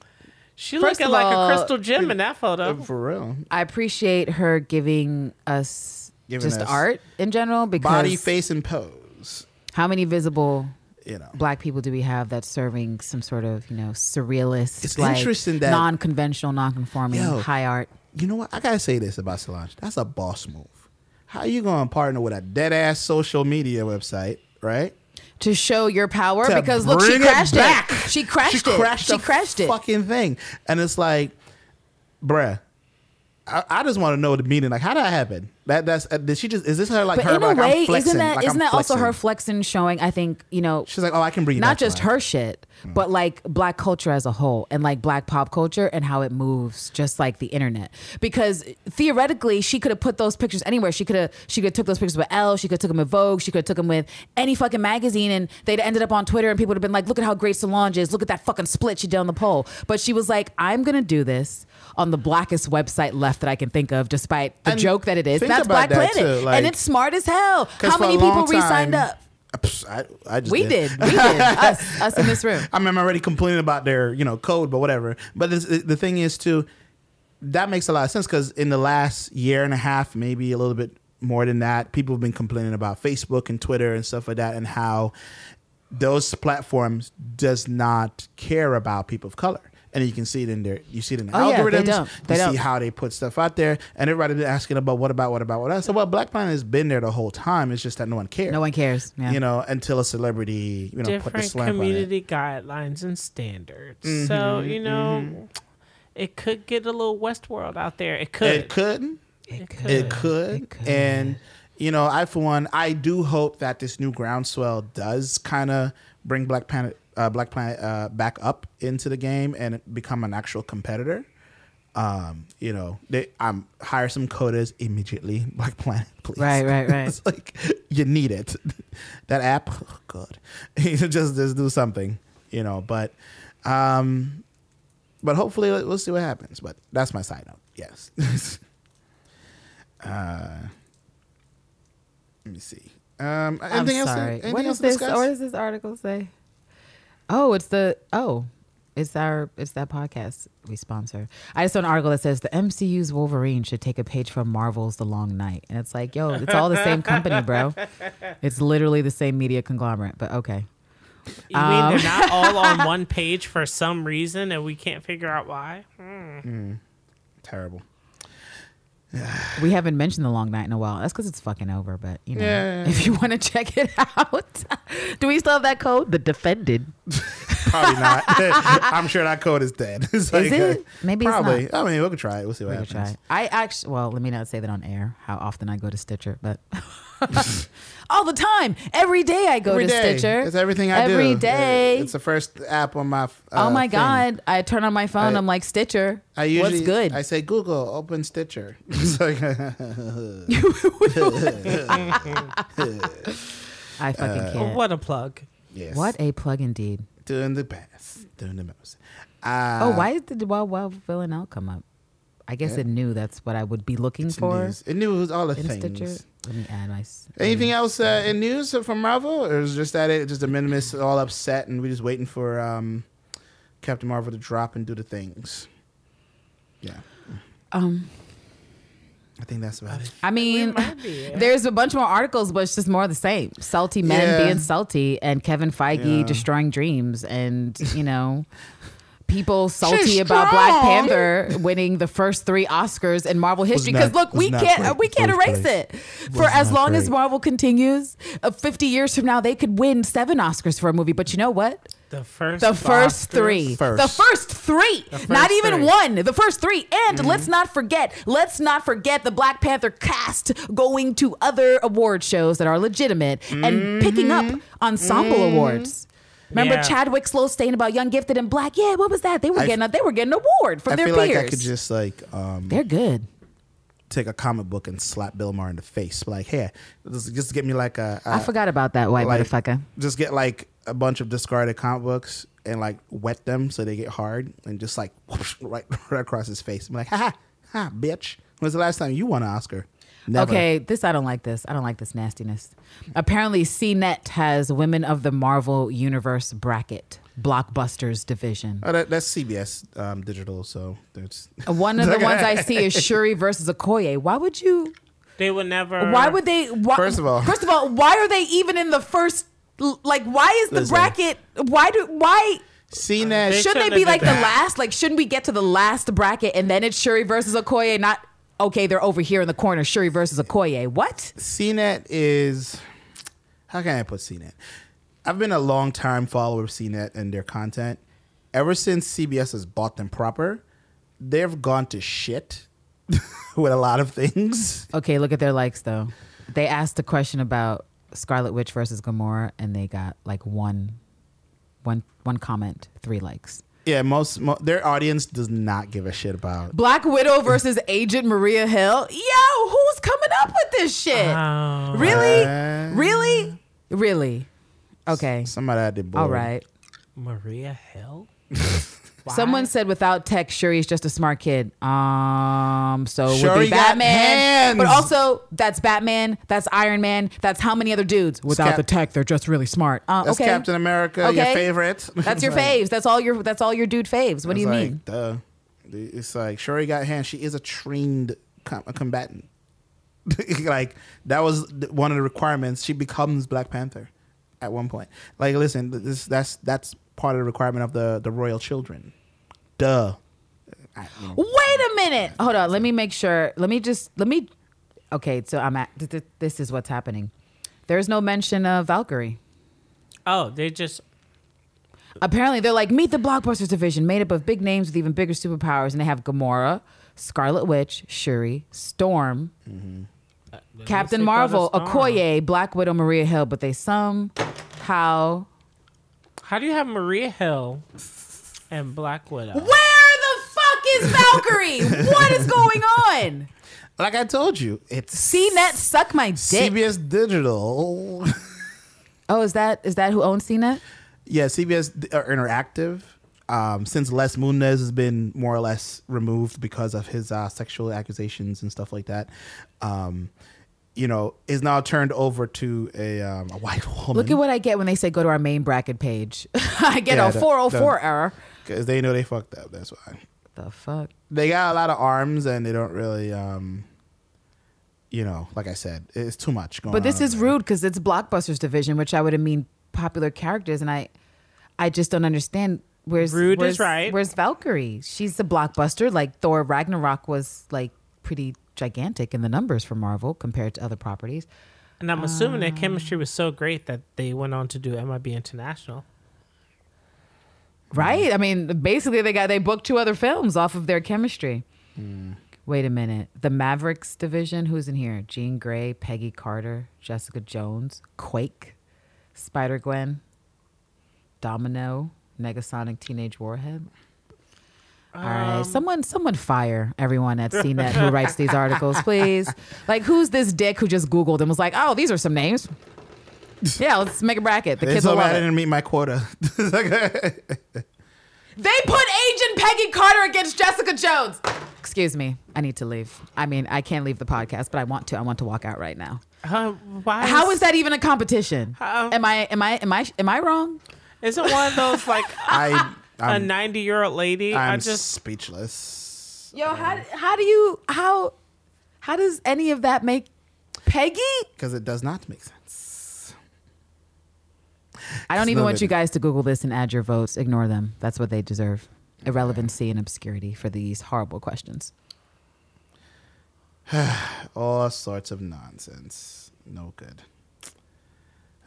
She First looking like all, a crystal gem in that photo. uh, for real. I appreciate her giving us Giving just us art in general because Body, face, and pose. how many visible You know, black people do we have that's serving some sort of you know surrealist, It's like, interesting that- non-conventional, non-conforming Yo. high art. you know what? I gotta say this about Solange. That's a boss move. How you gonna partner with a dead ass social media website, right? To show your power, To because look, she bring it crashed it. She crashed she it. Crashed she crashed it. Fucking thing, and it's like, bruh. I, I just want to know the meaning. Like, how did that happen? That that's uh, did she just? Is this her like but her? in a like, way, flexing, isn't that like, not that also her flexing showing? I think you know She's like, oh, I can bring you not just her shit, Mm. but like black culture as a whole and like black pop culture and how it moves, just like the internet. Because theoretically, she could have put those pictures anywhere. She could have she could have took those pictures with Elle. She could have took them with Vogue. She could have took them with any fucking magazine, and they'd ended up on Twitter, and people would have been like, "Look at how great Solange is. Look at that fucking split she did on the pole." But she was like, "I'm gonna do this." On the blackest website left that I can think of, despite the And joke that it is. That's Black that, Planet. too, like- and it's smart as hell. How many people re signed time- up? I, I just We did. We did. [laughs] us, us in this room. I mean, I'm already complaining about their, you know, code, but whatever. But it's, the thing is, too, that makes a lot of sense because in the last year and a half, maybe a little bit more than that, people have been complaining about Facebook and Twitter and stuff like that, and how those platforms does not care about people of color. And you can see it in there. you see it in the Oh, yeah, they algorithms. don't. They you don't. see how they put stuff out there, and everybody's been asking about what about what about what. I said, well, Black Planet has been there the whole time. It's just that no one cares. No one cares. Yeah. You know, until a celebrity, you know, put the Different slamp on it. community guidelines and standards. Mm-hmm, so you know, it could get a little Westworld out there. It could. It could. It could. It could. It could. And you know, I for one, I do hope that this new groundswell does kind of bring Black Planet, uh, Black Planet uh, back up into the game and become an actual competitor. Um, you know, they um hire some coders immediately. [laughs] Black Planet, [laughs] please. Right, right, right. it's like you need it. [laughs] that app, oh, God, just just do something. You know, but um, but hopefully we'll see what happens. But that's my side note. Yes. uh, let me see. Um, I'm anything else? to- sorry. anything What else is this? discuss? What does this article say? Oh, it's the oh, it's our it's that podcast we sponsor. I just saw an article that says the MCU's Wolverine should take a page from Marvel's The Long Night, and it's like, yo, it's all the same [laughs] company, bro. It's literally the same media conglomerate, but okay. You mean Um, they're not all on [laughs] one page for some reason, and we can't figure out why? Terrible. We haven't mentioned The Long Night in a while. That's because it's fucking over. But you know, Yeah. if you want to check it [laughs] out, do we still have that code? The defended. Probably not. [laughs] [laughs] I'm sure that code is dead. It's like, it? uh, Maybe it's probably. I mean, we could try it. We'll see what We happens. try. I actually, well, let me not say that on air. How often I go to Stitcher, but [laughs] all the time, every day I go Every to day. Stitcher. It's everything I do. Every day. It's the first app on my. Uh, oh my thing. god! I turn on my phone. I- I'm like Stitcher. I usually What's good? I say Google, open Stitcher. [laughs] It's like [laughs] I fucking Uh, can't. What a plug! yes. What a plug indeed. Doing the best. Doing the most. Uh, oh, why did Wild Wild Villain Out come up? I guess Yeah. it knew that's what I would be looking It's for news. It knew it was all the in things. Stitcher. Let me add my. s- Anything else uh, in news from Marvel, or is just that it? Just the Meninists all upset, and we're just waiting for um, Captain Marvel to drop and do the things. Yeah, Um, I think that's about it. I mean, might be, yeah. [laughs] there's a bunch more articles, but it's just more of the same. Salty men Yeah. being salty, and Kevin Feige Yeah. destroying dreams, and you know, [laughs] people salty about Black. Panther winning the first three Oscars in Marvel history. Because look, we can't great. we can't erase great. it. For as not long as. Marvel continues, uh, 50 years from now, they could win seven Oscars for a movie. But you know what? The first, The first Oscars- three. The first three. first not even three. one. The first three. And Mm-hmm. let's not forget, let's not forget the Black Panther cast going to other award shows that are legitimate and picking up Mm-hmm. ensemble awards. Remember Yeah. Chadwick Slow saying about Young Gifted and Black? Yeah, what was that? They were I- getting a, they were getting an award from I their feel peers. like I could just like um, They're good. take a comic book and slap Bill Maher in the face. Like, hey, just, just get me like a. a I forgot about that white like- motherfucker. Just get like a bunch of discarded comic books and like wet them so they get hard and just like whoosh, [laughs] right right across his face. I'm like, ha ha, ha bitch. When's the last time you won an Oscar? Never. Okay, this I don't like this. I don't like this nastiness. Apparently, CNET has Women of the Marvel Universe bracket, Blockbusters division. Oh, that, that's CBS um, digital, so that's One of [laughs] the ones I see is [laughs] Shuri versus Okoye. Why would you? They would never. Why would they? Why, First of all- first of all, why are they even in the first? Like, why is the Listen. bracket? Why do? Why CNET. They shouldn't they be like did the last? Like, shouldn't we get to the last bracket and then it's Shuri versus Okoye? Not okay. They're over here in the corner. Shuri versus Okoye. What? CNET is how can I put CNET? I've been a long time follower of CNET and their content. Ever since CBS has bought them proper, they've gone to shit [laughs] with a lot of things. Okay, look at their likes though. They asked a question about Scarlet Witch versus Gamora, and they got like one, one, one comment, three likes. Yeah, most mo- their audience does not give a shit about. Black Widow versus [laughs] Agent Maria Hill. Yo, who's coming up with this shit? Oh. really, Uh, really, really. Okay, Somebody had the board. all right. Maria Hill? [laughs] Someone said without tech, Shuri's just a smart kid. Um, so would Shuri be got Batman, hands. but also that's Batman, that's Iron Man, that's how many other dudes without Cap- the tech, they're just really smart. Uh, That's okay, Captain America, your Okay. favorite. [laughs] that's your Like- faves. That's all your that's all your dude faves. What do you like, mean? Duh. It's like Shuri got hands. She is a trained com- a combatant. [laughs] like that was one of the requirements. She becomes Black Panther at one point. Like, listen, this that's that's part of the requirement of the the royal children. Duh. I- you know, Wait a minute. Hold on. Let me make sure. Let me just let me. Okay, so I'm at. th- th- This is what's happening. There's no mention of Valkyrie. Oh, they just Apparently, they're like meet the blockbusters division, made up of big names with even bigger superpowers, and they have Gamora, Scarlet Witch, Shuri, Storm, mm-hmm. Captain They thought of Marvel, Storm. Okoye, Black Widow, Maria Hill, but they somehow. How do you have Maria Hill and Black Widow? Where the fuck is Valkyrie? what is going on? like I told you, it's CNET suck my dick. CBS Digital. oh, is that is that who owns CNET? yeah, CBS uh, Interactive. Um, since Les Moonves has been more or less removed because of his uh, sexual accusations and stuff like that, um, you know, is now turned over to a, um, a white [laughs] woman. Look at what I get when they say go to our main bracket page. [laughs] I get Yeah, a the- 404 the- error. because they know they fucked up. That's why The fuck? they got a lot of arms and they don't really, um, you know, like I said, it's too much going. On. But this on is over rude because it's Blockbusters division, which I would have mean popular characters, and I, I just don't understand. Where's Rude is where's, right. Where's Valkyrie? She's the blockbuster. Like Thor Ragnarok was like pretty gigantic in the numbers for Marvel compared to other properties. And I'm assuming Ah. their chemistry was so great that they went on to do MIB International. Right? I mean, basically they got they booked two other films off of their chemistry. Wait a minute. The Mavericks division, who's in here? Jean Grey, Peggy Carter, Jessica Jones, Quake, Spider Gwen, Domino, Negasonic Teenage Warhead. All right, someone, someone fire everyone at CNET who writes these articles, please. [laughs] Like, who's this dick who just Googled and was like, "Oh, these are some names." Yeah, let's make a bracket. The They kids will told me love I didn't meet my quota. [laughs] They put Agent Peggy Carter against Jessica Jones. Excuse me. I need to leave. I mean, I can't leave the podcast, but I want to. I want to walk out right now. Uh, why? How is that even a competition? How- Am I am I am I am I wrong? Isn't one of those like [laughs] I, a I'm, 90 year old lady? I I'm just speechless Yo, how how do you how how does any of that make Peggy? because it does not make sense. I don't even no want you guys to Google this and add your votes. Ignore them. That's what they deserve. Irrelevancy and obscurity for these horrible questions. [sighs] All sorts of nonsense. No good.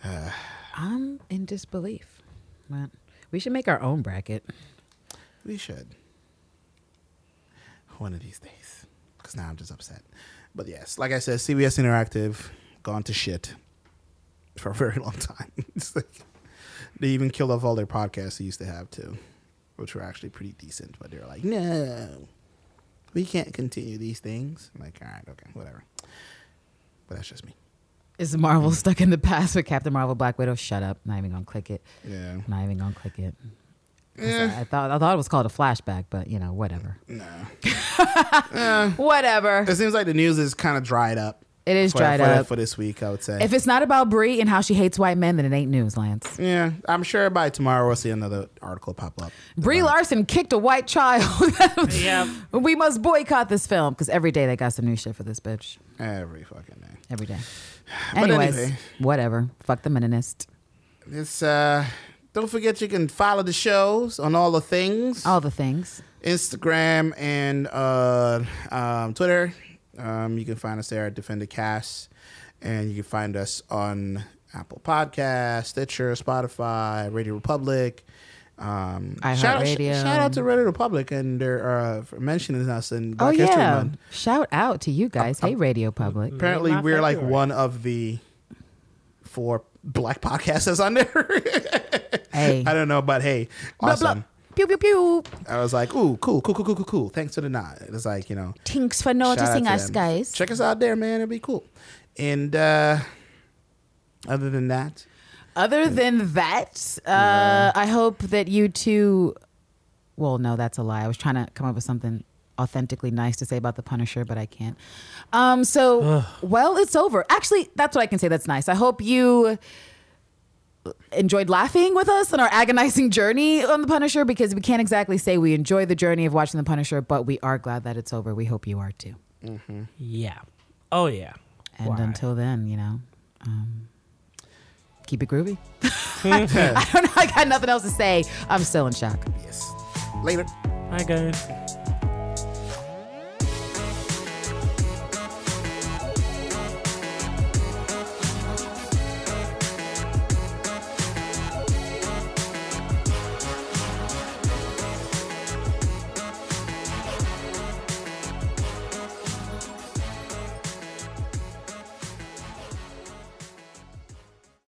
[sighs] I'm in disbelief. Man, we should make our own bracket. We should. One of these days. Because now I'm just upset. But yes, like I said, CBS Interactive gone to shit for a very long time. [laughs] Like, they even killed off all their podcasts they used to have too, which were actually pretty decent. But they were like, no, we can't continue these things. I'm like, all right, okay, whatever. But that's just me. Is Marvel stuck in the past with Captain Marvel, Black Widow? Shut up. Not even gonna click it. Yeah. Not even gonna click it. Eh. I, I thought I thought it was called a flashback, but you know, whatever. No. [laughs] Whatever. It seems like the news is kind of dried up. It is for, dried for, up. for this week. I would say. If it's not about Brie and how she hates white men, then it ain't news, Lance. yeah, I'm sure by tomorrow we'll see another article pop up. Brie about- Larson kicked a white child. [laughs] yeah. we must boycott this film because every day they got some new shit for this bitch. Every fucking day. Every day. But Anyways, anyway. whatever. Fuck the meninist. It's uh don't forget you can follow the shows on all the things. All the things. Instagram and uh um, Twitter. Um, you can find us there at Defendedcast. And you can find us on Apple Podcasts, Stitcher, Spotify, Radio Republic. Um, shout, out, iHeartRadio. shout out to Radio Republic and they're uh, for mentioning us in Oh Black History yeah. Month. Shout out to you guys. Hey, Radio Public. Apparently, My we're like February. one of the four black [laughs] podcasts that's on there. Hey. I don't know, but hey, Blah, awesome. blah. Pew pew pew. I was like, ooh, cool, cool, cool, cool, cool, cool. Thanks for the nod. It was like, you know, Thanks for noticing us, guys. Check us out there, man. It'll be cool. And uh other than that, Other than that, uh, I hope that you two. Well, no, that's a lie. I was trying to come up with something authentically nice to say about the Punisher, but I can't. Um, so, well, it's over. Actually, that's what I can say. That's nice. I hope you enjoyed laughing with us on our agonizing journey on the Punisher because we can't exactly say we enjoy the journey of watching the Punisher, but we are glad that it's over. We hope you are too. Yeah. Oh yeah. And Why? until then, you know, um, keep it groovy. [laughs] [laughs] I don't know. I got nothing else to say. I'm still in shock. Yes. Later. Bye, guys.